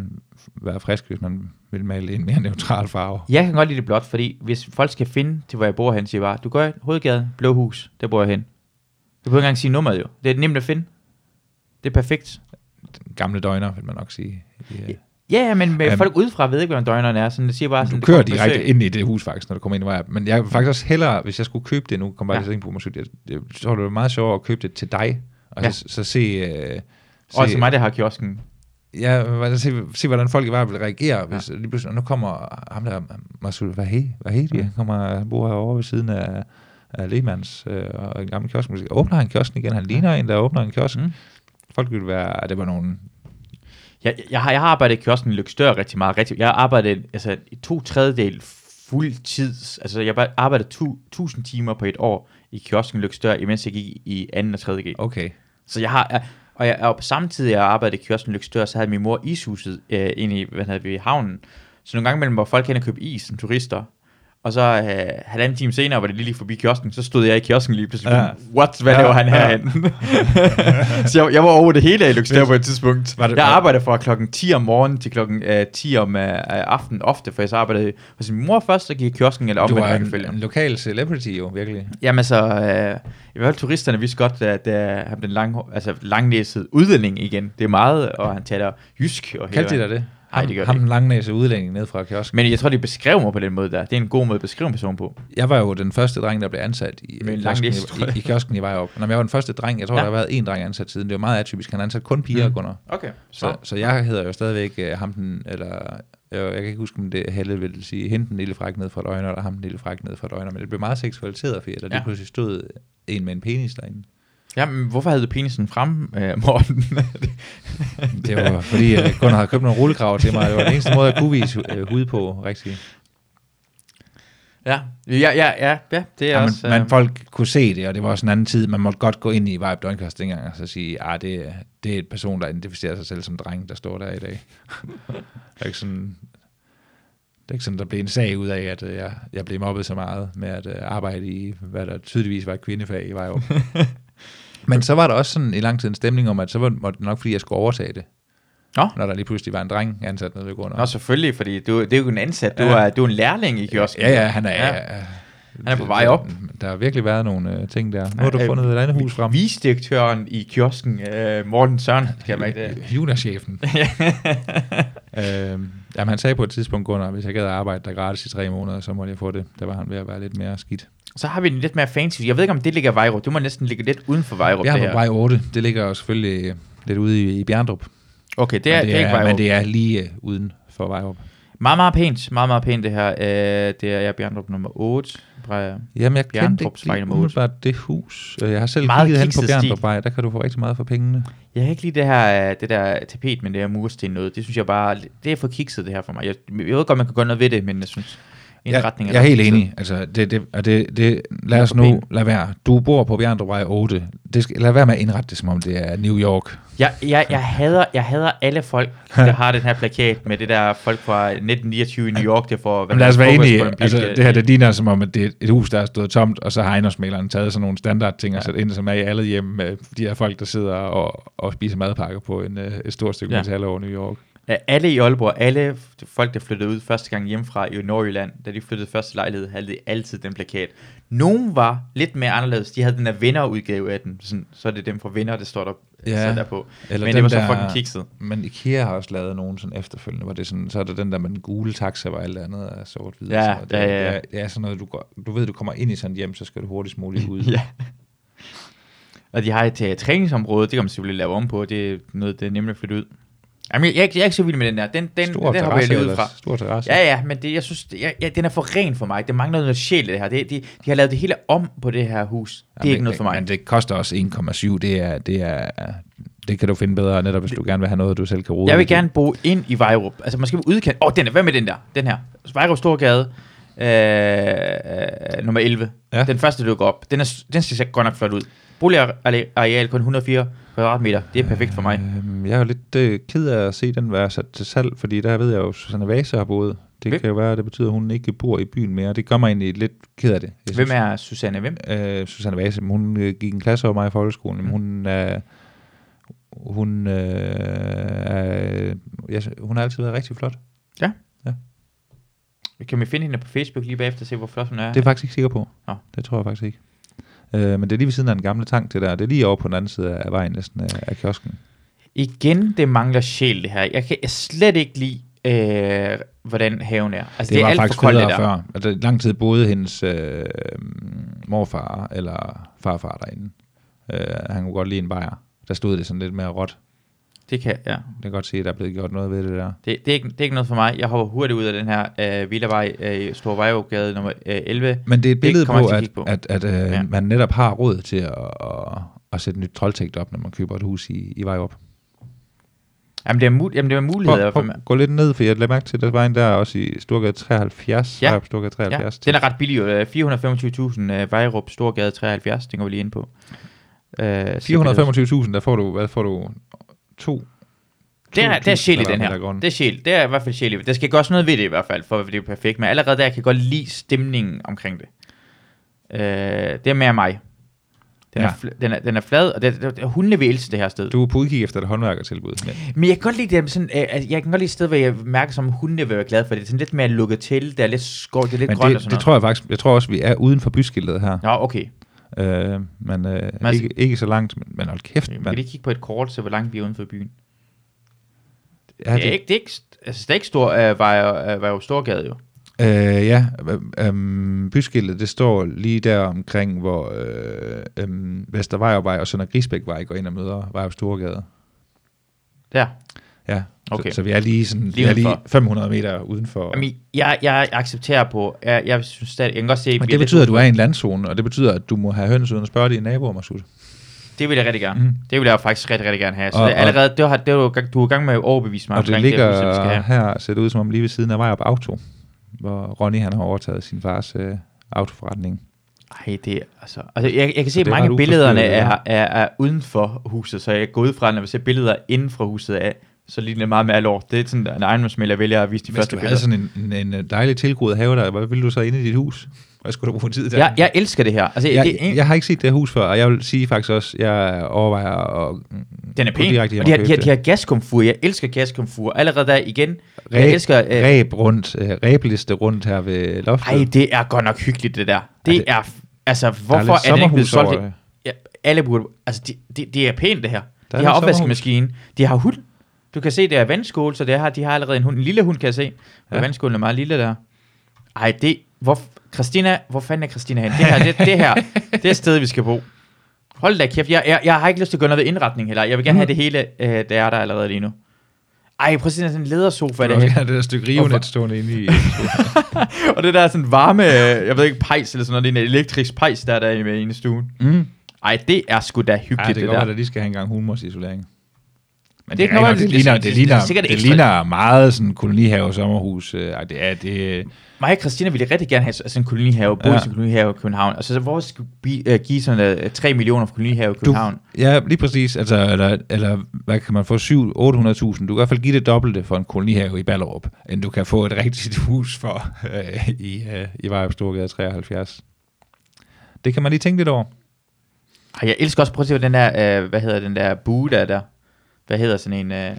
være friske, hvis man vil male en mere neutral farve. Jeg kan godt lide det blåt, fordi hvis folk skal finde til, hvor jeg bor hen, siger jeg bare, du går i hovedgade, blå hus, der bor jeg hen. Du behøver ikke engang sige nummeret jo. Det er nemt at finde. Det er perfekt. Den gamle døgner, vil man nok sige. Ja. Ja, men med Øhm, folk udefra ved ikke, hvordan døgnerne er. Sådan, det siger bare sådan, Du det kører direkte besøg. ind i det hus, faktisk, når du kommer ind i Vejrup. Men jeg vil faktisk også hellere, hvis jeg skulle købe det nu, kom bare Ja. til at på, måske, jeg, jeg tror, det meget sjovere at købe det til dig, og Ja. så, så se... Øh, Og til mig, der har kiosken. Ja, se, se hvordan folk i Vejrup vil reagere, hvis ja. lige pludselig, og nu kommer ham der, Masul Vahedi, Vahedi, han kommer, han bor herovre ved siden af, af Lehmanns øh, og en gammel kiosk. Åbner han kiosken igen, han ligner en, der åbner en kiosk. Mm. Folk ville være, det var nogen, Jeg, jeg, har, jeg har arbejdet i kiosken i Lykstør rigtig meget. Rigtig, jeg har arbejdet altså, i to tredjedel fuldtids. Altså, jeg har arbejdet tu, 1000 timer på et år i kiosken i Lykstør, imens jeg gik i 2. og 3. G. okay, Så jeg har, jeg- og, jeg, og samtidig jeg arbejdede i kiosken Lykstør, så havde min mor ishuset øh, inde i, hvad hedder vi, havnen. Så nogle gange imellem var folk hen og købe is som turister. Og så øh, halvanden time senere var det lige, lige forbi kiosken, så stod jeg i kiosken lige pludselig. Ja. What? Hvad Ja, laver han ja. herhen? *laughs* så jeg, jeg var over det hele af Lykstør på et tidspunkt. Var det- jeg arbejdede fra klokken 10 om morgenen til klokken øh, 10 om øh, aftenen ofte, for jeg så arbejdede hos min mor først, så gik jeg i kiosken eller du omvendt var en, en lokal celebrity jo, virkelig. Jamen så, øh, i hvert fald turisterne vidste godt, at øh, han den lang, altså, langnæset udlænding igen. Det er meget, og han taler jysk. Og Kaldte de dig det? Ham- det gør Ham de den langnæse udlænding ned fra kiosken. Men jeg tror, de beskrev mig på den måde der. Det er en god måde at beskrive en person på. Jeg var jo den første dreng, der blev ansat i, Med en kiosken, næse, i, i, kiosken i Vejrup. Når jeg var den første dreng, jeg tror, Ja. der har været én dreng ansat siden. Det var meget atypisk. Han ansat kun piger, Mm. Gunnar. Okay. Så, så jeg hedder jo stadigvæk uh, ham den, eller jeg, jeg kan ikke huske, om det Helle vil sige, hende den lille fræk ned fra døgner, eller ham den lille fræk ned fra døgner, men det blev meget seksualiseret, fordi der lige Ja. pludselig stod en med en penis derinde. Ja, men hvorfor havde du penisen frem, øh, Morten? *laughs* *laughs* Det var fordi, jeg kun havde købt nogle rullekraver til mig, det var den eneste måde, jeg kunne vise uh, hud på, rigtig. ja. ja, ja, ja, ja, det er Ja, men, også... men øh, folk kunne se det, og det var også en anden tid, man måtte godt gå ind i Vibe Døgnkast dengang, og så sige, at det, er- det er et person, der identificerer sig selv som dreng, der står der i dag. det er ikke sådan, det er ikke sådan, der blev en sag ud af, at øh, jeg, jeg blev mobbet så meget med at øh, arbejde i, hvad der tydeligvis var et kvindefag i Vejrup. *laughs* Men så var der også sådan i lang tid en stemning om, at så var det nok, fordi jeg skulle overtage det. Nå. Når der lige pludselig var en dreng ansat nede ved grunden. Nå, selvfølgelig, fordi du, det er jo en ansat. Du, Ja. er, du er en lærling i kiosken. Ja, ja, han er, Ja. ja. Han er på vej op. Der har virkelig været nogle øh, ting der. Nu har du Øh, fundet et andet hus frem. Visdirektøren i kiosken, øh, Morten Søren, kan jeg mærke det. *laughs* Judaschefen. *laughs* øh, jamen, han sagde på et tidspunkt, Gunnar, hvis jeg gad at arbejde der gratis i tre måneder, så måtte jeg få det. Der var han ved at være lidt mere skidt. Så har vi en lidt mere fancy. Jeg ved ikke, om det ligger i Vejrup. Det må næsten ligge lidt uden for Vejrup. Jeg det er på vej 8. Det ligger jo selvfølgelig øh, lidt ude i, i Bjerndrup. Okay, det er, men det er, ikke Vejrup. men det er lige øh, uden for Vejrup. Meget, meget pænt. Meget, meget pænt det her. Øh, det er jeg Bjerndrup nummer 8. Fra, Jamen, jeg kendte ikke lige umiddelbart det hus. Øh, Jeg har selv Meget kigget hen på. Bjerndrupvej. Der kan du få rigtig meget for pengene. jeg kan ikke lide det her, øh, det der tapet, men det her mursten noget. Det synes jeg bare, det er for kikset det her for mig. Jeg, jeg ved godt, man kan gøre noget ved det, men jeg synes... indretninger. Jeg, jeg er helt enig. Altså, det, det, og det, det, lad os Ja, nu lade være. Du bor på Bjerndrupvej 8. Det skal, lad være med at indrette det, som om det er New York. Jeg, jeg, *laughs* jeg, hader, jeg hader alle folk, der har den her plakat med det der folk fra 1929 i New York, der får... Men lad os være enige. Altså, det her, det ligner som om, at det er et hus, der er stået tomt, og så har ejendomsmaleren taget sådan nogle standardting og Ja. sat ind, som er i alle hjem med de her folk, der sidder og, og spiser madpakker på en, øh, et stort stykke Ja. ja. metal over New York. Alle i Aalborg, alle folk, der flyttede ud første gang hjemmefra i Nordjylland, da de flyttede første lejlighed, havde de altid den plakat. Nogle var lidt mere anderledes. De havde den der vennerudgave af den. Sådan, så er det dem fra venner, der står der, Ja. der på. Eller Men det var så der- fucking kikset. Men IKEA har også lavet nogen sådan efterfølgende, hvor det sådan, så er der den der med den gule taxa, hvor alt andet er. Ja, så det, ja, ja, ja. Det, er, det er sådan noget, du, går, du ved, du kommer ind i sådan et hjem, så skal du hurtigst muligt ud. *laughs* ja. Og de har et uh, træningsområde, det kan man selvfølgelig lave om på. Det er noget, det er nemt at flytte ud. Jamen, jeg, jeg, ikke- jeg er ikke så vild med den der. Den, den, Stor den hopper jeg lige ud fra. Stor terrasse. Ja, ja, men det, jeg synes, det, jeg, ja, den er for ren for mig. Det mangler noget sjæl i det her. Det, de, de har lavet det hele om på det her hus. Det er Jamen, ikke noget for mig. Men det koster også 1,7. Det er, det er, det kan du finde bedre, netop hvis du gerne vil have noget, du selv kan rode. Jeg vil gerne bo ind i Vejrup. Altså måske udkendt. Åh, oh, den er, hvad med den der? Den her. Vejrup Storgade, øh, nummer 11. Ja. Ja. Den første, du går op. Den, er, den ser godt nok flot ud. Boligareal kun 104 kvadratmeter. Det er perfekt for mig. Øhm, jeg er jo lidt øh, ked af at se den være sat til salg, fordi der ved jeg jo, at Susanne Vase har boet. Det Hvem? kan jo være, at det betyder, at hun ikke bor i byen mere. Det gør mig egentlig lidt ked af det. Jeg Hvem er Susanne? Hvem? øh, Susanne Vase, hun øh, gik en klasse over mig i folkeskolen, men hun er, hun, øh, er, ja, hun har altid været rigtig flot. Kan vi finde hende på Facebook lige bagefter og se, hvor flot hun er? Det er jeg faktisk ikke sikker på. Nå. Det tror jeg faktisk ikke. Øh, men det er lige ved siden af den gamle tank, det der. Det er lige over på den anden side af vejen, næsten af, af kiosken. Igen, det mangler sjæl, det her. Jeg kan slet ikke lide, øh, hvordan haven er. Altså, det, er var alt faktisk for koldt, det der. før. Altså, lang tid boede hendes øh, morfar eller farfar derinde. Øh, han kunne godt lide en bajer. Der stod det sådan lidt mere råt. Det kan, ja. Det kan godt se, at der er blevet gjort noget ved det der. Det, det, er ikke, det er ikke noget for mig. Jeg hopper hurtigt ud af den her øh, Villavej, øh, Store Vejågade nummer øh, 11. Men det er et billede på, at at, at, at øh, Ja. man netop har råd til at, at, at sætte nyt troldtægt op, når man køber et hus i, i Vejrup. Jamen, det er, mul- jamen, det er muligheder. Prøv, prøv, gå lidt ned, for jeg lader mærke til, at der var en der også i Storgade 73. Ja. Vejrup Storgade Ja, 73. den er ret billig. Øh, 425.000 øh, Vejrup Storgade 73. Den går vi lige ind på. Øh, 425.000, der får du, hvad får du? To? Det er, det er sjæl i den her. Det er sjæl. Det er i hvert fald sjæl i. Der skal gøres noget ved det i hvert fald, for det er perfekt. Men allerede der kan jeg godt lide stemningen omkring det. Øh, det er mere mig. Den, Ja. er, den, er, den er flad, og det, det, det, hundene vil elske det her sted. Du er på udkig efter et håndværkertilbud. Men Men jeg kan godt lide det sådan, øh, altså, jeg kan godt lide et sted, hvor jeg mærker, som hundene vil være glade for det. Det er sådan lidt mere lukket til, det er lidt skov, det er lidt men grønt og det, sådan det noget. tror jeg faktisk, jeg tror også, vi er uden for byskiltet her. Nå, okay. Øh, men øh, Men- ikke, ikke så langt, men, men hold kæft, kan mand. lige kigge på et kort, så hvor langt vi er uden for byen. Ja, det, er ikke, det er ikke, altså, det er ikke stor, øh, var, øh, var jo Storgade jo. Øh, ja, øh, øh, byskiltet, det står lige der omkring, hvor øh, øh, Vestervejvej og Sønder Grisbækvej går ind og møder Vejrup Storgade. Der. Ja, Okay. så, så vi er lige, sådan, Lige vi er lige udenfor. 500 meter udenfor. Jamen, jeg, jeg accepterer på, jeg, jeg synes stadig, jeg kan godt se, Men det betyder, at du er i en landzone, og det betyder, at du må have høns uden at spørge dine naboer, Masud. Det vil jeg rigtig gerne. Mm. Det vil jeg faktisk rigtig, rigtig gerne have. Så Og- det, er allerede, det har, det er du, er i gang med at overbevise mig Og det ligger det, vi skal have. her, ser det ud som om lige ved siden af Vejrup Auto, hvor Ronny han har overtaget sin fars øh, autoforretning. Ej, det er, altså, altså jeg, jeg kan se, at mange af billederne er, er, er uden for huset, så jeg går ud fra, når vi ser billeder inden for huset af, så ligner det meget mere lort. Det er sådan en ejendomsmælder, jeg vælger at vise de Hvis første du billeder. havde sådan en, en, en dejlig tilgroet have der, hvad ville du så inde i dit hus? Hvad skulle du bruge tid der? Jeg, jeg elsker det her. Altså, jeg, det, er, jeg har ikke set det her hus før, og jeg vil sige faktisk også, jeg overvejer at den er pæn. direkte Og de har, de, har, de har gaskomfur. Jeg elsker gaskomfur. Allerede der igen. Ræb- Jeg elsker... Øh, ræb rundt, øh, ræbliste rundt her ved loftet. ej, det er godt nok hyggeligt, det der. Det det- er... f- Altså, hvorfor er er, det ikke blevet solgt? Ja, alle burde... Altså, det de, de er pænt, det her. Der de er har opvaskemaskine. De har hund. Du kan se, det er vandskål, så det har, de har allerede en hund. En lille hund, kan jeg se. Ja. vandskålen er meget lille der. Ej, det... Hvor, Christina, hvor fanden er Christina hen? Det her, det, det her, det er stedet, vi skal bo. Hold da kæft, jeg, jeg, jeg har ikke lyst til at gøre noget ved indretning heller. Jeg vil gerne have det hele, øh, der er der allerede lige nu. Ej, prøv at se sådan en ledersofa. Du Der. vil gerne det der stykke rivnet Hvorfor? stående inde i... *laughs* og det der er sådan varme, øh, jeg ved ikke, pejs eller sådan noget, det er en elektrisk pejs, der er der inde i stuen. mm. Ej, det er sgu da Ja, hyggeligt, det det, kan godt der. være, at de skal have en gang humorsisolering. Men Det det, er ikke noget, det, ligner, det- det, det- ligner, det er ligner meget sådan kolonihave sommerhus. Øh, det er, det, Mig og Christina ville rigtig gerne have sådan en kolonihave, bo ja. I en kolonihave i København. Altså, hvor skal vi uh, give sådan uh, 3 millioner for kolonihave i København? ja, lige præcis. Altså, eller, eller hvad kan man få? 7 800.000. Du kan i hvert fald give det dobbelte for en kolonihave i Ballerup, end du kan få et rigtigt *laughs* hus for øh, i, øh, i Vejrup Storgade 73. Det kan man lige tænke lidt over. Ej, jeg elsker også, prøv at se, den der, uh, hvad hedder den der bue, der er der. Hvad hedder sådan en, uh,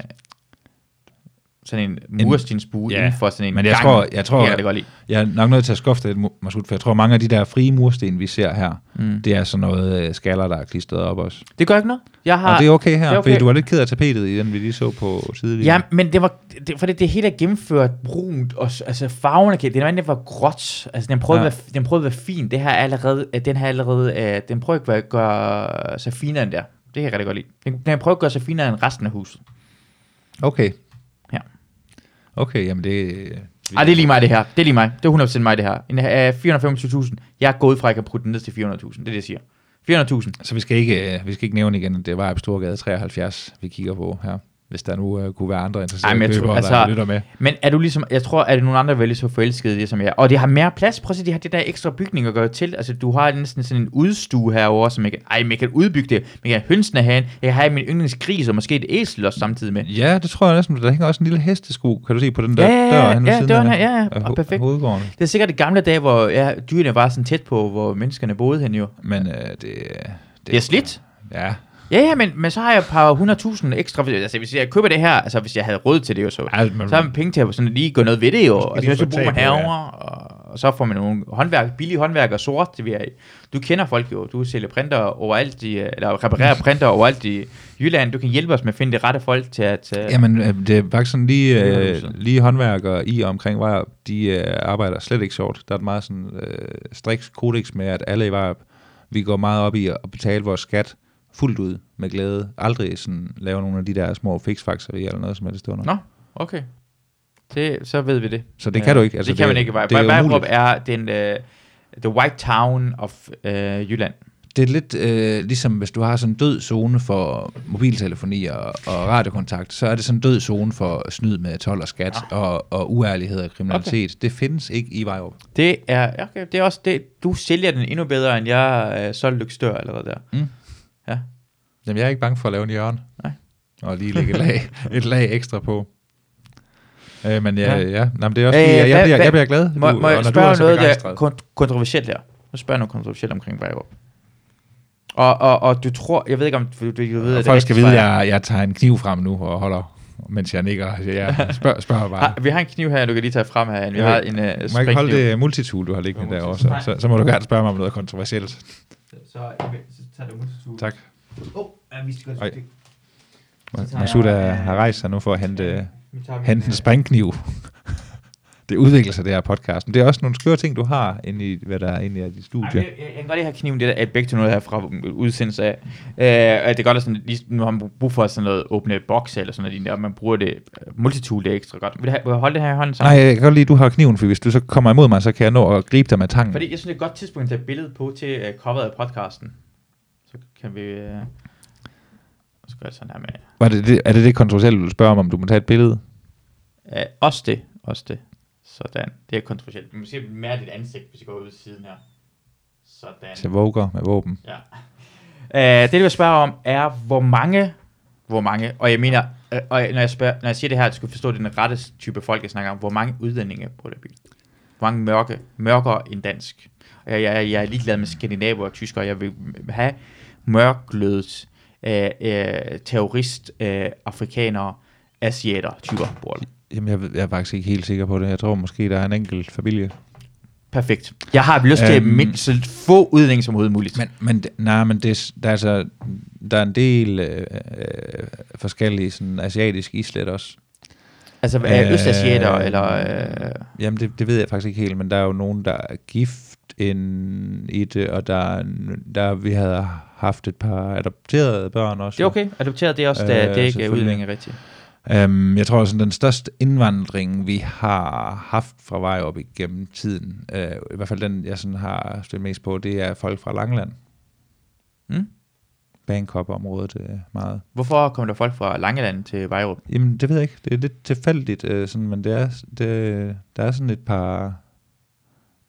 sådan en murstensbue ja, inden for sådan en men jeg gang. tror- jeg tror- det jeg da godt lide. Jeg er nok nødt til at skuffe det, Masud, for jeg tror, mange af de der frie mursten, vi ser her, Mm. det er sådan noget øh, skaller, der er klistret op også. Det gør ikke noget. Jeg har, Og det er okay her, det er det er okay. fordi du var lidt ked af tapetet i den, vi lige så på sidelinjen. Ja, men det var, det, for det, det hele er gennemført brunt, og altså farverne, kan- det, det var gråt, altså den prøvede, ja. Ja. at være, den prøvede at være fin, det her er allerede, øh, den her allerede, øh, den prøver ikke at gøre sig finere end der, det kan jeg rigtig godt lide. Den, den prøver at gøre sig finere end resten af huset. Okay. Ja. Okay, jamen det... Ej, det er lige mig det her, det er lige mig, det er 100% mig det her. En, uh, 425.000, jeg er gået fra, at jeg kan putte den ned til 400.000, det er det, jeg siger. 400.000. Så vi skal ikke, øh, vi skal ikke nævne igen, at det var i Storgade 73, vi kigger på her. Hvis der nu uh, kunne være andre Ej, interesserede men jeg tror- altså- der lytter med. Men er du ligesom, jeg tror, at det nogle andre, er lige så forelskede det som jeg. Og det har mere plads. Prøv at se, de har det der ekstra bygning at gøre til. Altså, du har næsten sådan en udstue herovre, som jeg kan, ej, men jeg kan udbygge det. Man kan have hønsene Jeg kan have min yndlingsgris, og måske et æsel også samtidig med. Ja, det tror jeg næsten. Der hænger også en lille hestesko, kan du se på den der Ja, ja, ja, dør hen ja, siden døren af, her, ja, ja, og ho- perfekt. hovedgården. Det er sikkert de gamle dage, hvor ja, dyrene var sådan tæt på, hvor menneskerne boede hen jo. Men øh, det, det, Det er slidt. Ja, Ja, ja, men, men så har jeg et par 100.000 ekstra. Altså, hvis jeg køber det her, altså hvis jeg havde råd til det jo, så, Ej, men- så har man penge til at sådan lige gøre noget ved det jo. skal Altså, så få bruger man på, ja. herover, og, og, så får man nogle håndværk, billige håndværkere sort. Det vil jeg, du kender folk jo. Du sælger printer overalt i, eller reparerer *laughs* printer overalt i Jylland. Du kan hjælpe os med at finde de rette folk til at... Uh, Jamen, øh, det er faktisk sådan lige, øh, lige håndværkere i og omkring Vejrup, de øh, arbejder slet ikke sjovt. Der er et meget sådan øh, striks kodex med, at alle i Vejrup, vi går meget op i at betale vores skat fuldt ud med glæde. Aldrig sådan lave nogle af de der små fixfaxerier eller noget som helst under. Nå, okay. Det, så ved vi det. Så det kan du ikke. Altså, det kan man ikke. det er Vejrup er den, uh, the white town of uh, Jylland. Det er lidt øh, ligesom, hvis du har sådan en død zone for mobiltelefoni og, og radiokontakt, så er det sådan en død zone for snyd med tolv og skat Ah. og, og uærlighed og kriminalitet. Okay. Det findes ikke i Vejrup. Det er, okay, det er også det, du sælger den endnu bedre, end jeg uh, solgte lykstør allerede der. Mm. Ja. Jamen, jeg er ikke bange for at lave en hjørne. Nej. Og lige lægge et lag, *laughs* et lag ekstra på. Øh, men ja, Ja. ja. ja. Nå, men det er også, Øh, øh, jeg, jeg, bliver, jeg bliver glad. Må, må jeg spørge noget, der begejstret. er kon- kontroversielt her? Nu spørger jeg noget kontroversielt omkring Vejrup. Og, og, og du tror, jeg ved ikke om du, du, du ved, at folk skal vide, at jeg, jeg tager en kniv frem nu og holder, mens jeg nikker. Jeg spørger, spørger bare. *laughs* Har, vi har en kniv her, du kan lige tage frem her. Vi har en uh, Må jeg ikke holde det multitool, du har liggende Jo, derovre, så- så, så, så må du gerne spørge mig om noget kontroversielt. Så, så tager du multitool. Tak. Oh, ja, vi skal Ej. det- øh, har rejst sig nu for at hente, hente en springkniv. Det udvikler sig, det her podcast. Men det er også nogle skøre ting, du har inde i, hvad der er inde i dit Ej, studie. jeg, jeg, jeg kan godt lige have kniven, det der, at begge til noget her fra udsendelse af. Øh, det er godt, at sådan, lige, nu har man brug for sådan noget åbne boks eller sådan noget, og man bruger det, øh, multitool, det er ekstra godt. Vil du, have, holde det her i hånden Nej, sammen? jeg kan godt lide, at du har kniven, for hvis du så kommer imod mig, så kan jeg nå at gribe dig med tangen. Fordi jeg synes, det er et godt tidspunkt at tage billedet på til uh, coveret af podcasten. Så kan vi... Uh, så gør jeg sådan her med... Var det, det, er det det kontroversielle, du spørger om, om du må tage et billede? Uh, også det, også det. Sådan, det er kontroversielt. Man ser mere dit ansigt, hvis jeg går ud til siden her. Sådan. Til Voger med våben. Ja. Uh, det, jeg vil spørge om, er, hvor mange, hvor mange, og jeg mener, uh, og når jeg, spørger, når jeg siger det her, at du skal forstå, at det er den rette type folk, jeg snakker om, hvor mange udlændinge der i byen? Hvor mange mørke, mørkere end dansk? Jeg, jeg, jeg er ligeglad med skandinaver og tyskere, jeg vil have mørklødet uh, uh, terrorist, uh, afrikanere, asiater, typer bor der. Jamen, jeg, jeg er faktisk ikke helt sikker på det. Jeg tror måske, der er en enkelt familie. Perfekt. Jeg har lyst til Øhm, mindst så få udlændinge som overhovedet muligt. Men, men det- nej, men det, der, er altså, der er en del øh, øh, forskellige sådan, asiatiske islet også. altså, er øh, østasiater, eller... Øh, Jamen, det, det ved jeg faktisk ikke helt, men der er jo nogen, der er gift ind i det, og der, er der vi havde haft et par adopterede børn også. Det er okay. Adopteret, det er også, øh, Øh, det er ikke udlændinge rigtigt. Um, jeg tror, at den største indvandring, vi har haft fra vej op igennem tiden, uh, i hvert fald den, jeg sådan har stødt mest på, det er folk fra Langland. Mm? Bangkok-området øh, meget. Hvorfor kom der folk fra Langeland til Vejrup? Jamen, det ved jeg ikke. Det er lidt tilfældigt, øh, sådan, men det er, det, der er sådan et par,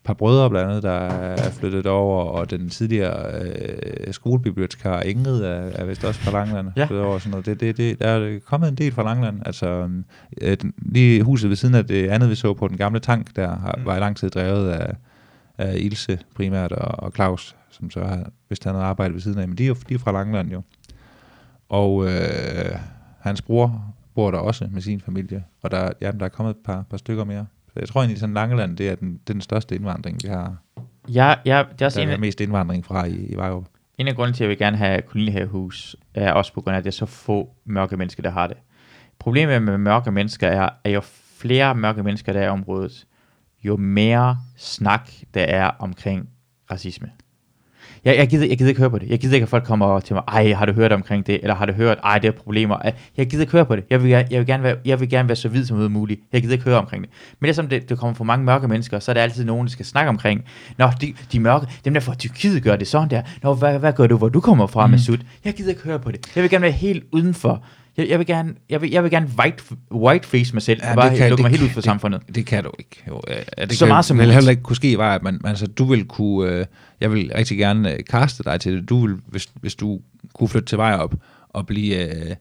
par brødre blandt andet, der er flyttet over, og den tidligere øh, skolebibliotekar Ingrid er, er vist også fra Langland. Ja. flyttet Over, sådan noget. Det, det, det, der er kommet en del fra Langland. Altså, øh, den- lige huset ved siden af det andet, vi så på den gamle tank, der har, Mm. var i lang tid drevet af, af Ilse primært, og, og Claus, som så har, hvis han havde arbejdet ved siden af. Men de er de er fra Langland jo. Og øh, hans bror bor der også med sin familie, og der, jamen, der er kommet et par, par stykker mere. Jeg tror egentlig, sådan Langeland, det er den, det er den største indvandring, vi har. Ja, ja, det er også Der en er mest indvandring fra i, i Vejrup. en af grunden til, at jeg vil gerne have kolonihavehus, er også på grund af, at det er så få mørke mennesker, der har det. Problemet med mørke mennesker er, at jo flere mørke mennesker, der er i området, jo mere snak, der er omkring racisme. Jeg, jeg, gider, jeg gider ikke høre på det. Jeg gider ikke, at folk kommer til mig, ej, har du hørt omkring det? Eller har du hørt, ej, det er problemer. Jeg gider ikke høre på det. Jeg vil, gerne- jeg vil, gerne, være, jeg vil gerne være så vid som muligt. Jeg gider ikke høre omkring det. Men det som det, det kommer fra mange mørke mennesker, så er der altid nogen, der skal snakke omkring. Nå, de, de mørke, dem der fra Tyrkiet gør det sådan der. Nå, hvad, hvad gør du, hvor du kommer fra, mm. Masud? Jeg gider ikke høre på det. Jeg vil gerne være helt udenfor. Jeg, jeg vil gerne, jeg vil, jeg vil gerne white, whiteface mig selv, ja, og bare lukke mig helt ud fra samfundet. Det, det kan du ikke. Jo, ja, det Så kan meget som muligt. heller ikke kunne ske, var, at man, altså, du vil kunne, øh, jeg vil rigtig gerne øh, kaste dig til det. Du vil, hvis, hvis du kunne flytte til Vejrup og blive, øh,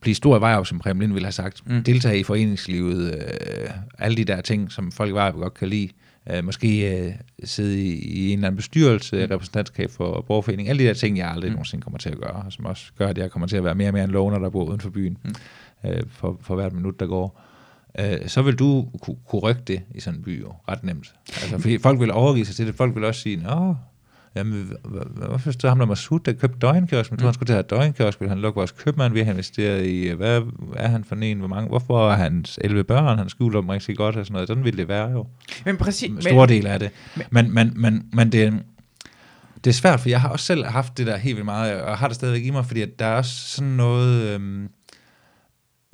blive stor i Vejrup, som Preben Lind ville have sagt, Mm. deltage i foreningslivet, øh, alle de der ting, som folk i Vejrup godt kan lide, øh, måske øh, sidde i, i en eller anden bestyrelse, mm. repræsentantskab for borgerforening, alle de der ting, jeg aldrig Mm. nogensinde kommer til at gøre, og som også gør, at jeg kommer til at være mere og mere en loner, der bor uden for byen, Mm. mm. øh, for, for hvert minut, der går øh, så vil du kunne, kunne rykke det i sådan en by jo, ret nemt. Altså, fordi folk vil overgive sig til det. Folk vil også sige, Nå, jamen, hvorfor stod ham der Masud, der købte døgnkiosk, men Mm. han skulle til at have døgnkiosk, vil han lukke vores købmand, vi har investeret i, hvad er han for en, hvor mange, hvorfor er hans 11 børn, han skjuler dem rigtig godt, og sådan noget. Sådan vil det være jo. Men præcis, En stor del af det. Men, men, men, men det, det er svært, for jeg har også selv haft det der helt vildt meget, og har det stadigvæk i mig, fordi at der er også sådan noget... Øhm,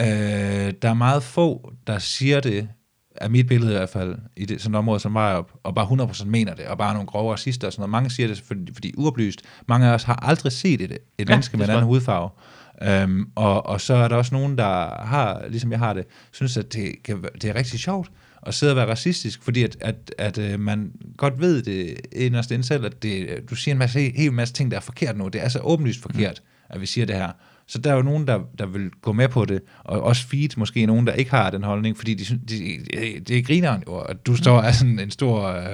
øh, der er meget få, der siger det, af mit billede i hvert fald, i det, sådan et område som Vejrup, og bare 100% mener det, og bare nogle grove racister og sådan noget. Mange siger det, fordi, fordi uoplyst. Mange af os har aldrig set et, et Ja, menneske med en anden hudfarve. Um, og, og så er der også nogen, der har, ligesom jeg har det, synes, at det, kan, det er rigtig sjovt at sidde og være racistisk, fordi at, at, at, at man godt ved det inderst inde selv, at det, du siger en masse, helt masse ting, der er forkert nu. Det er så åbenlyst forkert, mm. at vi siger det her. Så der er jo nogen, der, der vil gå med på det, og også feed måske nogen, der ikke har den holdning, fordi de, de, de, det er grineren jo, at du står af sådan en stor... Øh,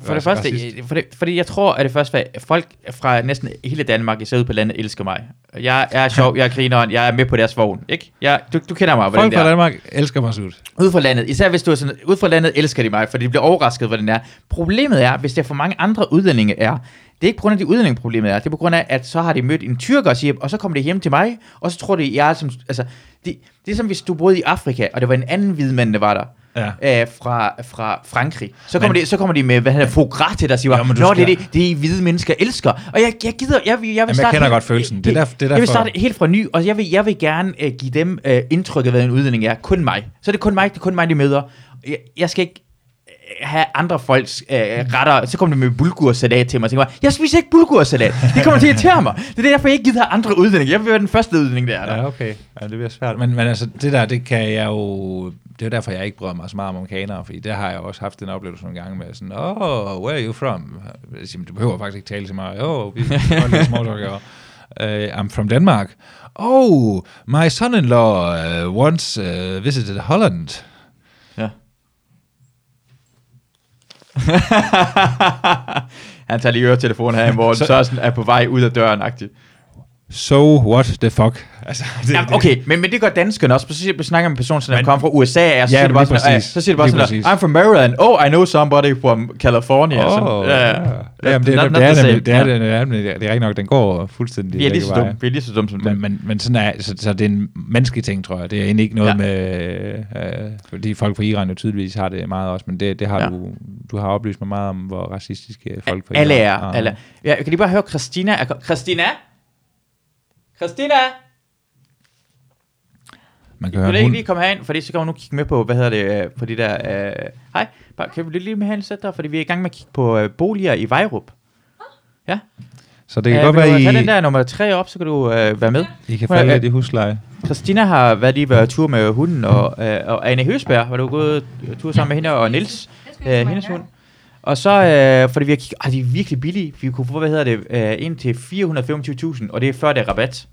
For det første, for det, fordi jeg tror, at det første, at folk fra næsten hele Danmark, især ude på landet, elsker mig. Jeg er sjov, jeg er grineren, jeg er med på deres vogn, ikke? Jeg, du, du kender mig, hvordan Folk fra. Danmark elsker Masud. Ude fra landet, især hvis du er sådan, ude fra landet elsker de mig, fordi de bliver overrasket, hvordan det er. Problemet er, hvis der for mange andre udlændinge er, det er ikke på grund af de udlændinge problemet er, det er på grund af, at så har de mødt en tyrker og, siger, og så kommer de hjem til mig, og så tror de, jeg er som, altså, det, det er som hvis du boede i Afrika, og det var en anden hvid mand, der var der. Ja. Øh, fra, fra Frankrig. Så kommer, Men- de, så kommer de med, hvad hedder dig og siger, Ja, Nå, det er skal- det, det, hvide mennesker elsker. Og jeg, jeg gider, jeg vil, jeg vil Jamen, jeg starte kender helt- godt følelsen. Det er derfor- det er Jeg vil starte helt fra ny, og jeg vil, jeg vil gerne uh, give dem indtryk af, hvad en udlænding er. Kun mig. Så er det kun mig, det er kun mig, de møder. Jeg, jeg skal ikke øh, have andre folks øh, retter. Så kommer det med bulgursalat til mig og tænker, jeg spiser ikke bulgursalat. Det kommer til at irritere mig. Det er derfor, jeg ikke gider andre udlændinge. Jeg vil være den første udlænding, der er der. Ja, okay. Ja, det bliver svært. Men, men altså, det der, det kan jeg jo... Det er derfor, jeg ikke bryder mig så meget om amerikanere, fordi der har jeg også haft en oplevelse nogle gange med sådan, oh, where are you from? Jeg siger, du behøver faktisk ikke tale til mig. Oh, vi er lidt small uh, I'm from Denmark. Oh, my son-in-law uh, once uh, visited Holland. Ja. *laughs* Han tager lige øretelefonen her, hvor *laughs* så, så sådan er på vej ud af døren -agtigt. So what the fuck? *laughs* Altså, det, Jamen, okay, men, men det gør danskerne også. Så siger- snakker med en person, som Men- kommer fra USA, så Ja, siger det bare sådan, præcis. så siger det bare sådan, præcis. I'm from Maryland. Oh, I know somebody from California. Sådan, ja, ja. Jamen, det, Not- det, er nemlig- det, er, det, det, er, nemlig- det er rigtig nok, den går fuldstændig Vi er lige så dumme. Vi er lige så dumme som. Men, men, men sådan er, så, så det er en menneskelig ting, tror jeg. Det er egentlig ikke noget Ja. med, øh, fordi folk fra Iran jo tydeligvis har det meget også, men det, det har Ja. du, du har oplyst mig meget om, hvor racistiske folk fra Alle er. Iran Ah. Alle er. Ja, kan lige bare høre, Christina er... Christina? Christina? Man kan Kan høre du ikke hund. lige komme herind, fordi så kan hun nu kigge med på, hvad hedder det, øh, på de der... Øh, hej, bare, kan vi lige med herind sætte dig, fordi vi er i gang med at kigge på øh, boliger i Vejrup. Ja, Så det kan Øh, godt være, I, tage den der nummer tre op, så kan du øh, være med. I kan falde lidt i husleje. Christina har været lige været tur med hunden, og, øh, og Anne Høsberg var du gået tur sammen med hende, og Nils, øh, hendes hund. Og så, øh, fordi vi har kigget, ah, de er virkelig billige. Vi kunne få, hvad hedder det, øh, ind til 425.000, og det er før det er rabat.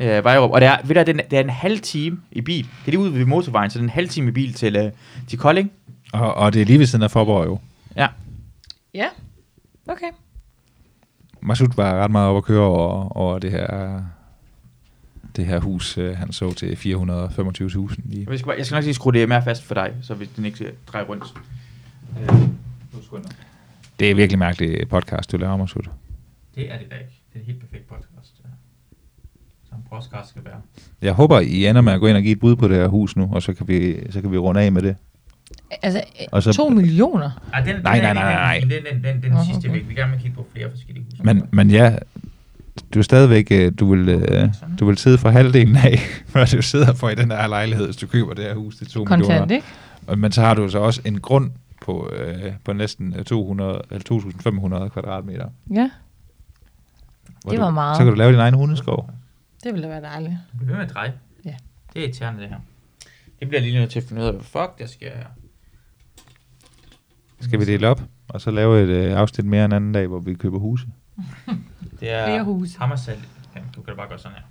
Øh, Vejrup. Og det er, ved du, det er, det er en halv time i bil. Det er lige ude ved motorvejen, så det er en halv time i bil til, øh, til Kolding. Og, og det er lige ved siden af Forborg jo. Ja. Ja, okay. Masud var ret meget op at køre over, over det her det her hus, øh, han så til 425.000 i. Jeg skal, bare- jeg skal nok lige skrue det mere fast for dig, så hvis den ikke drejer rundt. Øh, sekunder. Det er virkelig mærkeligt podcast, du laver, Masud. Det er det da ikke. Det er et helt perfekt podcast. ja. Som podcast skal være. Jeg håber, I ender med at gå ind og give et bud på det her hus nu, og så kan vi, så kan vi runde af med det. Altså, Og så- to millioner. Ej, den, Nej, den nej, nej, ikke- nej. Den, den, den, den Nå, sidste okay. væk. Vi gerne vil kigge på flere forskellige huse. Men, men ja, du er stadigvæk, øh, du vil, øh, du vil sidde for halvdelen af, *laughs* hvad du sidder for i den her lejlighed, hvis du køber det her hus til 2 Kontant, millioner. ikke? Og- Men så har du så også en grund på, øh, på næsten øh, 200, eller 2.500 kvadratmeter. Ja, hvor Det du, var meget. Så kan du lave din egen hundeskov. det ville da være dejligt. Du bliver med at dreje. Ja. Det er irriterende, det her. Det bliver jeg lige nødt til at finde ud af, hvad fuck der sker her. Skal vi dele op, og så lave et øh, afsnit mere en anden dag, hvor vi køber huse? *laughs* Det er Flere huse. Hammersal. Ja, du kan da bare gøre sådan her.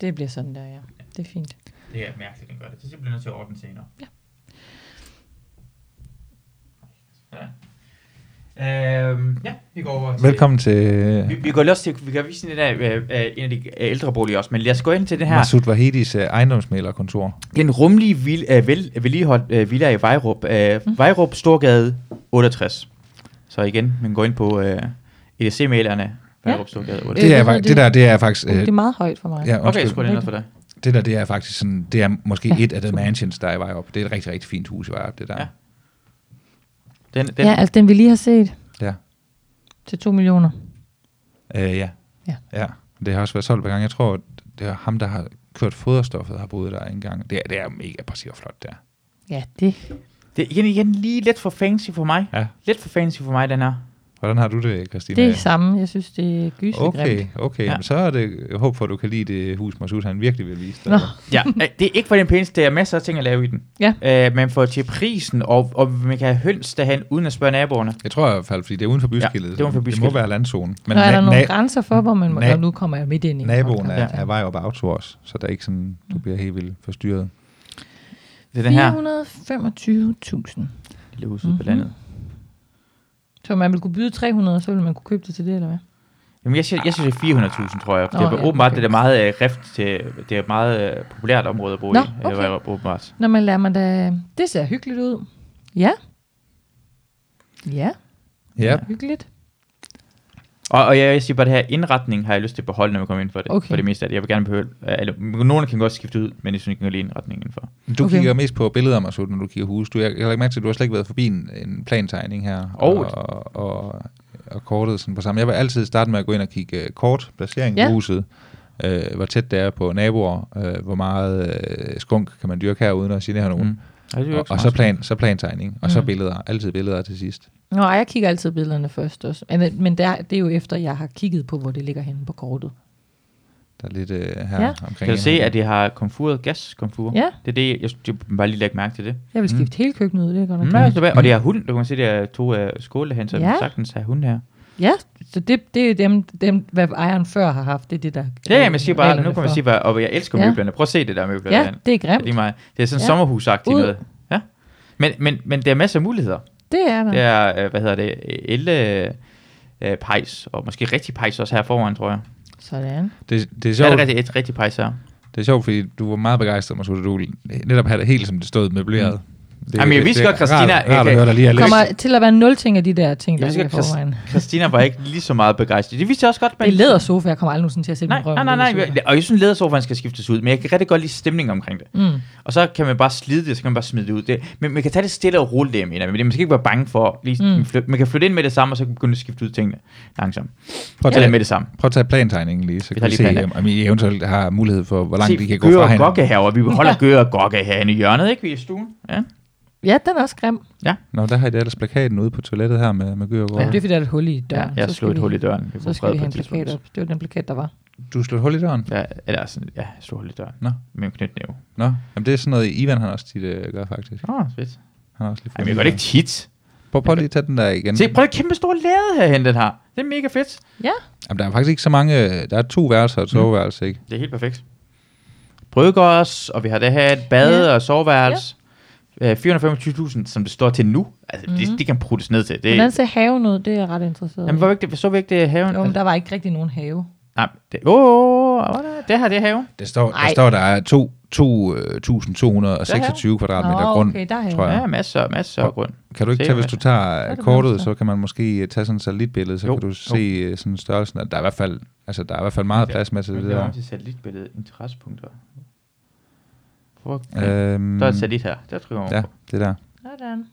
Det bliver sådan der, ja. Det er fint. Det er mærkeligt, den gør det. Så bliver jeg nødt til at ordne senere. Ja. Ja. Øhm, ja, vi går over til... Velkommen til Vi, vi går lige også til, vi kan vise den der, øh, øh, en af de øh, ældre boliger også, men lad os gå ind til den her. Masud Wahidis øh, ejendomsmælerkontor. Den rumlige vil, øh, vel, vedligeholdt øh, villa i Vejrup. Øh, Mm. Vejrup Storgade 68. Så igen, man går ind på øh, EDC-malerne. Vejrup Storgade 68. Det, er, fak- det der, det er faktisk... Uh, Øh, det er meget højt for mig. ja, Okay, skulle det ned for dig. Det der, det er faktisk sådan, det er måske Ja, et af de mansions, der er i Vejrup. Det er et rigtig, rigtig fint hus i Vejrup, det der. Ja. Ja. Den, den, Ja, altså den vi lige har set ja. til to millioner. Øh, ja. Ja. ja. Det har også været solgt hver gang. Jeg tror, det er ham, der har kørt foderstoffet, har boet der en gang. Det er, det er mega præcis og flot der. Ja, det. det er igen, igen lige lidt for fancy for mig. Ja. Lidt for fancy for mig, den her. Hvordan har du det, Christina? Det er samme. Jeg synes, det er gyselig Okay, grimt. okay. Ja. Ja. Så er det jeg håber for, at du kan lide det hus, Masud han virkelig vil vise dig. Nå. Ja, det er ikke for den pæneste, der er masser af ting at lave i den. Ja. Øh, men for til prisen, og, og man kan have høns derhen, uden at spørge naboerne. Jeg tror i hvert fald, fordi det er uden for byskiltet. Ja, det er uden for Det må være landzone. Men Nå, er der nogle grænser for, hvor man må... na- nu kommer jeg midt ind i en naboen er, podcast. er vej op outsource, så der er ikke sådan, du bliver helt vildt forstyrret. Det er den her 425.000. lille hus ude på landet. Så man ville kunne byde 300, så ville man kunne købe det til det, eller hvad? Jamen, jeg, synes, jeg synes, det er 400.000, tror jeg. Nå, det er ja, åbenbart, okay. det er meget øh, rift til, det er et meget øh, populært område at bo Nå, i. okay. Øh, åbenbart. Nå, men lad mig da... Det ser hyggeligt ud. Ja. Ja, Ja, hyggeligt. Og, og jeg, siger bare, det her indretning har jeg lyst til at beholde, når vi kommer ind for det. Okay. For det meste af det. Jeg vil gerne behøve, øh, eller, nogle kan godt skifte ud, men jeg synes ikke, jeg kan lide indretningen for. du Okay. kigger mest på billeder, Masud, når du kigger hus. Du, jeg, jeg har ikke mærke til, at du har slet ikke været forbi en, en plantegning her. Oh. Og, og, og kortet sådan på samme. Jeg vil altid starte med at gå ind og kigge uh, kort, placering Ja. i huset. Øh, hvor tæt det er på naboer, øh, hvor meget øh, skunk kan man dyrke her, uden at genere nogen. Mm. Ja, det Og, og så så, plan, så plantegning, og så Mm. billeder. Altid billeder til sidst. Nå, jeg kigger altid billederne først også. Men, men der, det er jo efter, jeg har kigget på, hvor det ligger henne på kortet. Der er lidt øh, her Ja. omkring. Kan du se, at de har komfuret, gaskomfur? Ja. Det er det, jeg synes, bare lige lægge mærke til det. Jeg vil Mm. skifte hele køkkenet ud, det er godt nok. Mm. Mm. Og det er hund, du kan se, det er to uh, skåle hen, så Ja. ja. sagtens have hund her. Ja, så det, det er dem, dem, hvad ejeren før har haft, det er det, der Ja, ja, men jeg siger bare, nu kan man sige, hvad, og jeg elsker Ja. møblerne. Prøv at se det der møbler Ja, derhen. det er Det er, grimt. meget. det er sådan Ja. ja. sommerhusagtigt noget. Ja. Men, men, men der er masser af muligheder. Det er der. Det er, øh, hvad hedder det, elle øh, pejs, og måske rigtig pejs også her foran, tror jeg. Sådan. Det, det er Så er sjovt. det rigtig, et rigtig pejs her. Det er sjovt, fordi du var meget begejstret, Masud, at du netop havde det helt som det stod møbleret. Mm. Jamen, jeg vidste det er godt, Christina- Rart, rart høre dig lige Der kommer til at være nul ting af de der ting, der Jeg er vidste godt, forvejen. Christina var ikke lige så meget begejstret. Det vidste jeg også godt, Det er lædersofa, jeg kommer aldrig nogensinde til at sætte Nej, nej, nej, nej. lædersofa. Og jeg synes, lædersofaen skal skiftes ud, men jeg kan rigtig godt lide stemningen omkring det. Mm. Og så kan man bare slide det, så kan man bare smide det ud. Det, men man kan tage det stille og roligt, det jeg mener. Men man skal ikke være bange for, lige, Mm. flytte, man kan flytte ind med det samme, og så kan man begynde at skifte ud tingene langsomt. Prøv at Eller tage, med det samme. prøv at tage plantegningen lige, så Vi kan vi se, om I eventuelt har mulighed for, hvor langt de kan gå Gør fra og hinanden. gokke herovre. Vi beholder *laughs* gør og gokke herinde i hjørnet, ikke? Vi er i stuen. Ja. Ja, den er også grim. Nå, der har I da ellers plakaten ude på toilettet her med, med og Ja. Det er fordi, der er et hul i Ja, døren. jeg så slog et hul i døren. Så skal vi have en plakat op. Det var den plakat, der var. Du slog et hul i døren? Ja, eller sådan, ja, jeg slog hul i døren. Nå. Med en knytnæve. Nå, jamen det er sådan noget, Ivan han også tit øh, gør faktisk. Åh, oh, fedt. Han har også lige Jamen, jeg gør det ikke tit. Prøv, prøv lige at tage den der igen. Se, prøv at kæmpe stor lade herhen, den her. Det er mega fedt. Ja, Jamen, der er faktisk ikke så mange... Der er to værelser og et Mm. soveværelse, ikke? Det er helt perfekt. Brygårds, og vi har det her et bad Ja. og soveværelse. Ja. 425.000, som det står til nu. Altså, mm. Det, det kan puttes ned til. Det, hvordan ser haven ud? Det er jeg ret interesseret Jamen, i. var vi ikke det, så vi ikke det er haven? Jo, men der var ikke rigtig nogen have. Nej, det, åh, oh, oh, det her det er haven. Det står, der, står, der er to, to, øh, 2.226 kvadratmeter Nå, grund, okay, der er tror jeg. Ja, masser, masser af grund. Kan du ikke Se, tage, hvis du tager er det kortet, så kan man måske øh, tage sådan et satellitbillede, så Jo, kan du se øh, sådan størrelsen. Der er i hvert fald, altså, der er i hvert fald meget plads med til det der. til satellitbillede, interessepunkter. Prøv, Øhm, der er satellit her. Der trykker man ja, på. det der. Sådan.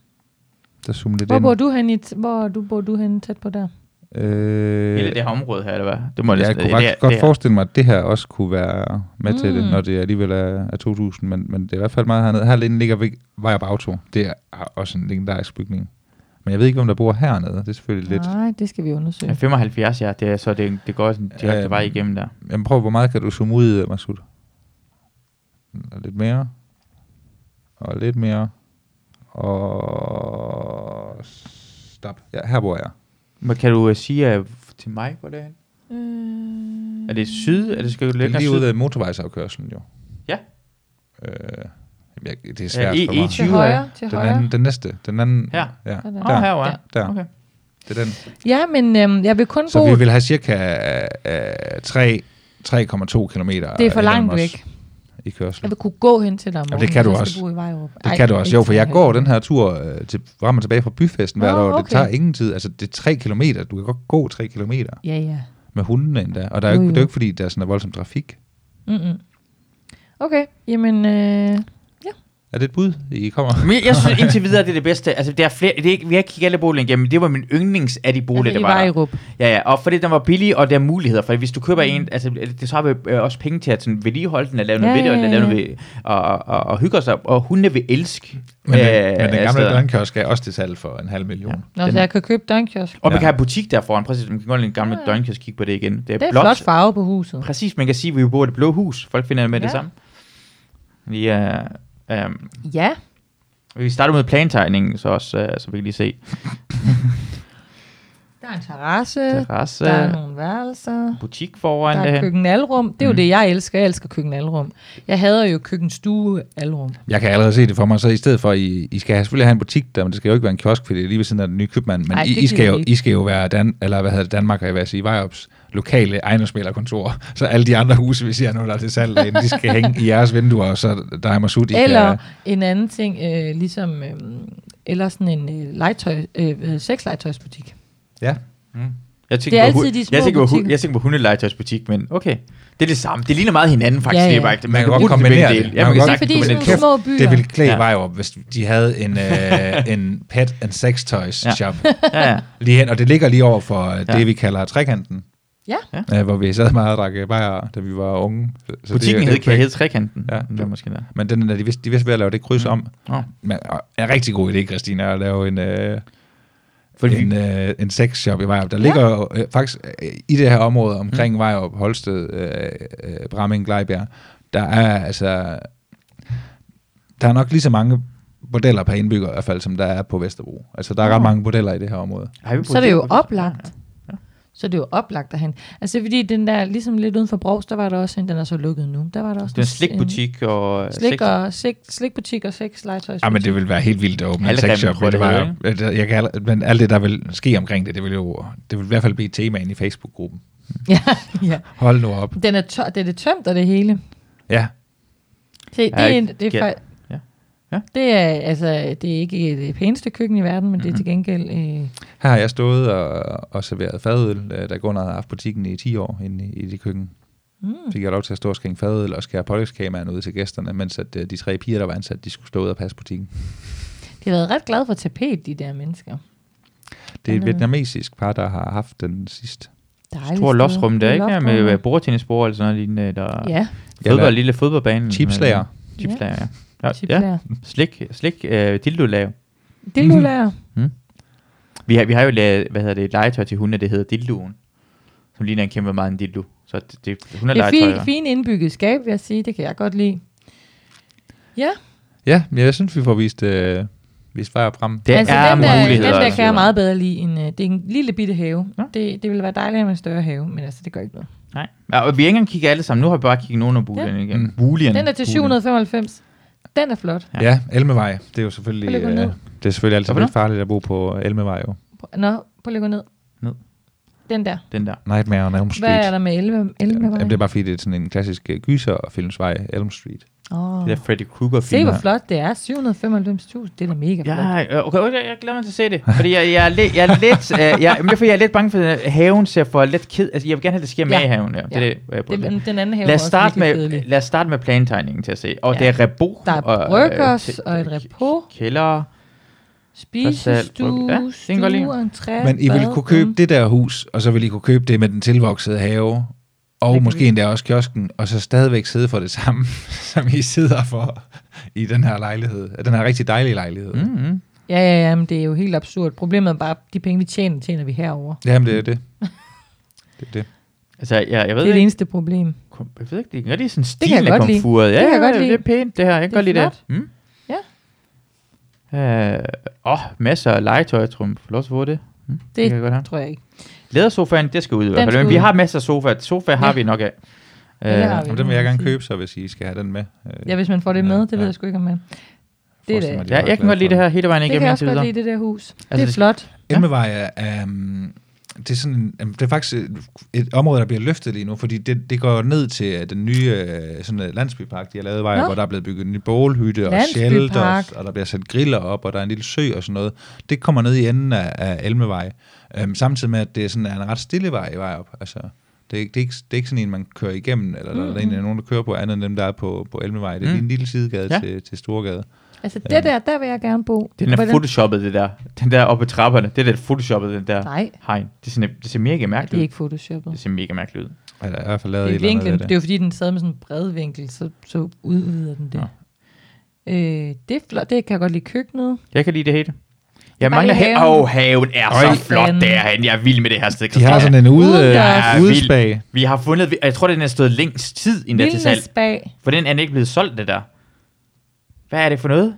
Der zoomer lidt Hvor ind. bor du hen i, t- hvor du bor du hen tæt på der? Øh, Hele det her område her, eller hvad? Det må jeg næsten- kunne det, faktisk det, godt det, forestille mig, at det her også kunne være med mm. til det, Mm. når det alligevel er, er 2000, men, men det er i hvert fald meget hernede. Herinde ligger vi- Vejrup Auto. Det er også en legendarisk bygning. Men jeg ved ikke, hvem der bor hernede. Det er selvfølgelig lidt... Nej, det skal vi undersøge. Ja, 75, ja. Det er, så det, det går sådan direkte Øhm, vej igennem der. Jamen prøv, hvor meget kan du zoome ud, Masud? Og lidt mere. Og lidt mere. Og... Stop. Ja, her bor jeg. Men kan du uh, sige uh, til mig, hvor det er? Øh, Er det syd? Er det skal du Det er længere lige syd? ude af motorvejsafkørselen, jo. Ja. Øh, jamen, jeg, det er svært Ja, for E- mig. E20 til højre, til Den højre. anden, den næste. Den anden. Her? Ja. Åh, Der. her var der. Okay. det er den. Ja, men øhm, jeg vil kun Så bo... vi vil have cirka øh, 3 3,2 km Det er for langt væk. I kørsel. Jeg vil kunne gå hen til dig om Jamen, det kan morgenen, du også. bo i Vejrup. Det kan du også. Jo, for jeg går den her tur øh, til, frem og tilbage fra byfesten hvert Nå, år. Det okay. tager ingen tid. Altså, det er 3 km. Du kan godt gå 3 km Ja, ja. med hundene endda. Og der er Jo, jo, ikke, jo. det er jo ikke, fordi der er sådan en voldsom trafik. Mm-mm. Okay, jamen... Øh, Er det et bud, I kommer? Men jeg synes indtil videre, det er det bedste. Altså, der er flere, det er ikke, vi har ikke kigget alle boliger igennem, men det var min yndlings af de boliger, altså, der i var der. Vejrup. Ja, ja, og fordi den var billig, og der er muligheder, for hvis du køber Mm. en, altså, det så har vi øh, også penge til at sådan, vedligeholde den, at lave noget Ja, ved det, og, ja, lave ja. noget ved, og, og, og, og hygge os op, og hunde vil elske. Men, den, øh, men den gamle steder. døgnkiosk er også til salg for en halv million. Ja. Nå, så jeg kan købe døgnkiosk. Og man Ja. kan have butik der foran, præcis, man kan godt en gammel Ja, ja, ja. døgnkiosk kigge på det igen. Det er, Det er blåt. flot farve på huset. Præcis, man kan sige, at vi bor i det blå hus. Folk finder med Ja. det samme. Vi, er, um, Ja, vi starter med plantegningen, så også, uh, så vi kan lige se. *laughs* der er en terrasse, Terrasse, der er nogle værelser, butik foran der det er her. køkkenalrum. Det er jo Mm. det, jeg elsker. Jeg elsker køkkenalrum. Jeg hader jo køkkenstue alrum. Jeg kan allerede se det for mig, så i stedet for, I, I skal have, selvfølgelig have en butik der, men det skal jo ikke være en kiosk, fordi det er lige ved siden af den nye købmand, men Ej, I, I, skal jo. I skal jo være Dan, eller hvad hedder det, Danmark, jeg vil sige, Vejrups lokale ejendomsmælerkontor, så alle de andre huse, vi ser nu, der er til salg derinde, de skal hænge i jeres vinduer, og så der er Masud, Eller kan, en anden ting, øh, ligesom, øh, eller sådan en øh, legetøj, øh, sexlegetøjsbutik. ja, Mm. Jeg Det er på altid de små jeg tænker, på, jeg tænker på hundelegetøjsbutik, men okay. Det er det samme. Det ligner meget hinanden faktisk. Ja, ja. Det er bare, ikke- Man kan godt kombinere det. Man Ja, kan man kan godt- Det er sagtens fordi sådan det. nogle små byer. det ville klæde Ja. Vejrup, hvis de havde en, øh, *laughs* en pet and sex toys Ja. shop Ja, ja. lige hen, og det ligger lige over for øh, Ja. det, vi kalder trekanten. Ja. Øh, hvor vi sad meget og drak bajer, da vi var unge. Så- Butikken det, hed, kan hedde Trekanten. Ja. Ja. Det var måske der. Men den er de vist, de er vist ved at lave det kryds Mm. om. Oh. Men en rigtig god idé, Christina, at lave en, øh, Fordi, en, øh, en sexshop i Vejrup. Der ligger jo øh, faktisk øh, i det her område omkring mm. Vejrup, Holsted, øh, øh, Bramming, Glejbjerg, der er altså... Der er nok lige så mange bordeller per indbygger i hvert fald, som der er på Vesterbro. Altså, der er ret mange bordeller i det her område. Så er det jo oplagt. Så er det jo oplagt derhen. Altså fordi den der, ligesom lidt uden for Brogs, der var der også en, den er så lukket nu. Der var der også Det er en en slikbutik og... Slik og slik, slikbutik og sex legetøjsbutik. Ja, men det vil være helt vildt at åbne en sexshop. Det var, jeg kan, men alt det, der vil ske omkring det, det vil jo det vil i hvert fald blive temaen i Facebook-gruppen. *laughs* ja, ja. Hold nu op. Den er, tør, det er det tømt og det hele. Ja, Se, det, er, ikke- en, det, er, ja. det er altså det er ikke det pæneste køkken i verden, men mm-hmm. det er til gengæld øh, her har jeg stået og, og serveret fadøl, øh, da Gunnar havde haft butikken i 10 år inde i, i det køkken. mm, Fik jeg lov til at stå og skænke fadøl og skære pålægskameraen ud til gæsterne, mens at, øh, de tre piger, der var ansat, de skulle stå ud og passe butikken. de har været ret glade for tapet, de der mennesker. Det er et vietnamesisk par, der har haft den sidst. Dejligt Stor loftsrum der, ikke? er med øh, bordtennisbord eller sådan noget lignende. Der Ja, fodbold, lille fodboldbane. Chipslager. Chipslager, ja. Ja, ja. Slik, slik øh, dildo-lav. Dildo-lager. Vi har, vi har jo lavet, hvad hedder det, et legetøj til hunde, det hedder dildoen. Som ligner en kæmpe meget en dildo. Så det, det, hun er Det er fint, fint indbygget skab, vil jeg sige. Det kan jeg godt lide. Ja, Ja, men jeg synes, vi får vist, øh, vist vej frem. Det altså er den der, muligheder. den der kan jeg altså. meget bedre lide. End, øh, det er en lille bitte have. Ja. Det, det ville være dejligt med en større have, men altså, det gør ikke noget. Nej. Ja, og vi har ikke engang kigget alle sammen. Nu har vi bare kigget nogle af boligerne igen. Mm. Boolean. Den er til 795. Den er flot. Ja. Ja, Elmevej. Det er jo selvfølgelig, øh, det er selvfølgelig altid lidt farligt at bo på Elmevej jo. Nå, lige at gå ned. Ned. Den der. Den der. Nightmare on Elm Hvad er Street. der med 11? 11 Jamen, det er bare fordi, det er sådan en klassisk gyserfilmsvej, Elm Street. Oh. Det er Freddy Krueger Se, film. hvor flot det er. 795.000. Det er da mega flot. Ja, okay, okay, jeg glæder mig til at se det. Fordi jeg, jeg, er, lidt, jeg er lidt, øh, jeg, fordi jeg er lidt bange for, at haven ser for lidt ked. Altså, jeg vil gerne have, at det sker med Ja. i haven. Ja. Det er Ja. det, jeg Det, den, den anden have lad er os, starte med, kedelig. lad os starte med plantegningen til at se. Og Ja. det er rebo. Der er og, øh, bryggers og et repo. Kælder. Spisestue, Ja, jeg stue, entré, Men I vil bad, kunne købe det der hus, og så vil I kunne købe det med den tilvoksede have, og kan måske vi. endda også kiosken, og så stadigvæk sidde for det samme, *laughs* som I sidder for i den her lejlighed. Den her rigtig dejlige lejlighed. Mm. Mm-hmm. Ja, ja, ja, men det er jo helt absurd. Problemet er bare, de penge, vi tjener, tjener vi herover. Jamen, det er det. *laughs* Det er det. Altså, jeg, jeg ved Det er det eneste problem. Kom- Jeg ved ikke, det er rigtig sådan kan jeg godt lide. Ja, Det kan jeg ja, godt det lide. er pænt, det her. Jeg kan Det godt lide det. Mm. Øh, åh, masser af legetøj, jeg tror, man får lov til at få det. Mm, det, Det kan jeg godt have. tror jeg ikke. Lædersofaen, det skal ud i hvert fald. Men vi har masser af sofa. Sofa har Ja. vi nok af. Ja, det Øh, vi. Og den vil jeg gerne købe, så hvis I skal have den med. Øh, Ja, hvis man får det Ja, med, det ved ja. jeg sgu ikke om man. Det er det. ja, jeg kan godt lide det her hele vejen Det igennem kan jeg også godt lide, det der hus. Det Altså, er det- flot. Ja. Elmevej er, um, det er sådan, det er faktisk et, et område, der bliver løftet lige nu, fordi det, det går ned til øh, den nye øh, sådan en landsbypark, de har lavet vej, Nå. hvor der er blevet bygget en ny bålhytte og shelters, og der bliver sat griller op, og der er en lille sø og sådan noget. Det kommer ned i enden af, af Elmevej, um, samtidig med, at det er sådan en ret stille vej vej op. Altså, det er, ikke, det, er ikke, det er ikke sådan en, man kører igennem, eller mm. der er egentlig nogen, der kører på andet end dem, der er på, på Elmevej. Det er Mm. en lille sidegade Ja. til, til Storgade. Altså, det der, der vil jeg gerne bo. Den er Hvordan- photoshoppet, det der. Den der oppe i trapperne. Det er lidt photoshoppet, den der Nej, hegn. Det ser, det ser mega ja, mærkeligt det er ud. ikke photoshoppet. Det ser mega mærkeligt ud. Ja, der er i hvert fald lavet Det et er andet vinklen. ved Det er jo fordi, den sad med sådan en bred vinkel, så, så udvider den det. Øh, det er flot. Det kan jeg godt lide køkkenet. Jeg kan lide det hele. Jeg mangler haven. Åh, oh, haven er Øj. så flot derhen. Jeg er vild med det her sted. De har sådan en ude. Ja, udespag. Vi har fundet, jeg tror, den er stået længst tid inden der til salg. For den er den ikke blevet solgt, det der. Hvad er det for noget?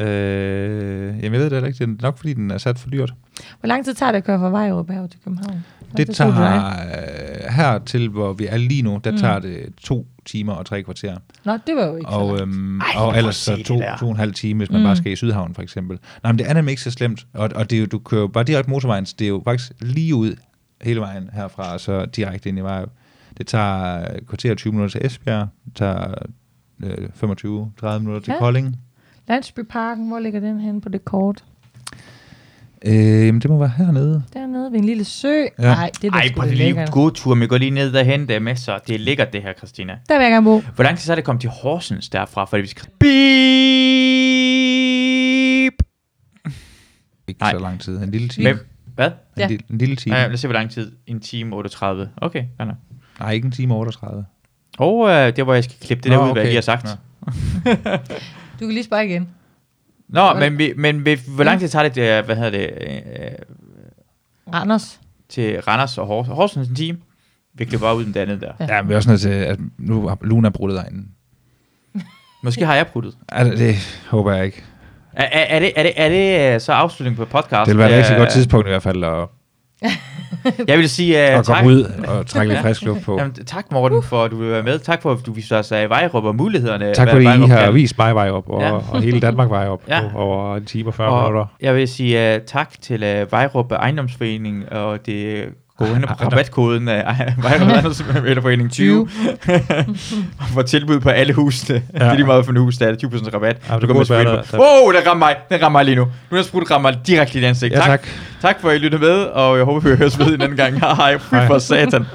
Øh, jamen, jeg ved det heller ikke. Det er nok, fordi den er sat for dyrt. Hvor lang tid tager det at køre fra Vejrup her til København? Hvor Det tager øh, her til, hvor vi er lige nu, der Mm. tager det to timer og tre kvarter. Nå, det var jo ikke så Og, langt. øhm, Ej, og ellers så to, to og en halv time, hvis man Mm. bare skal i Sydhavn for eksempel. Nej, men det er nemlig ikke så slemt. Og, og det er jo, du kører bare direkte motorvejen, så det er jo faktisk lige ud hele vejen herfra, og så direkte ind i vejen. Det tager øh, kvarter og 20 minutter til Esbjerg, det tager øh, 25-30 minutter til Ja. Kolding. Landsbyparken, hvor ligger den henne på det kort? Øh, jamen, det må være hernede. Dernede ved en lille sø. Ja. Nej, det er da Ej, sgu prøv da lige lækkert. en god tur. Vi går lige ned derhen. Det er masser. Det er lækkert, det her, Christina. Der vil jeg gerne bo. Hvor lang tid så er det kommet til Horsens derfra? Fordi vi skal... Beep! Ikke Nej. så lang tid. En lille time. Men, hvad? En, Ja. lille, en lille time. Ja, lad os se, hvor lang tid. En time 38. Okay, godt nok. Nej, ikke en time og 38. Og øh, det er, hvor jeg skal klippe det Nå, der ud, hvad okay. jeg lige har sagt. *laughs* Du kan lige spørge igen. Nå, men, vi, men vi, hvor lang tid tager det, det hvad hedder det, øh, Randers. til Randers og Horsens? Horsens en time. Vi klipper bare ud den andet der. Ja. Ja, men vi er også nødt til, at nu har Luna brudt derinde. *laughs* Måske har jeg pruttet. Altså, det håber jeg ikke. Er, er, er, det, er, det, er det øh, så afslutning på podcast? Det vil være et Øh, rigtig godt tidspunkt i hvert fald at, *laughs* Jeg vil sige uh, at tak. komme ud og trække lidt frisk luft på. Jamen, tak Morten, for at du vil være med. Tak for, at du viste os af Vejrup og mulighederne. Tak fordi I Vejrup har kan. vist mig vej op, og, Ja. og hele Danmark vej op *laughs* Ja. over en time og 40 minutter. Og jeg vil sige uh, tak til uh, Vejrup Ejendomsforening, og det gå på Ejendom. rabatkoden Vejrup Ejendomsforening 20, og få tilbud på alle husene. Ja. Det er lige meget for en hus, der er 20% rabat. Ja, du kunne bare der- Wow, den rammer mig. Den rammer mig lige nu. Nu er sprudt rammer direkte i dit ansigt. Ja, tak. tak for at I lyttede med, og jeg håber, vi høres ved en anden gang. Hej, fy for satan.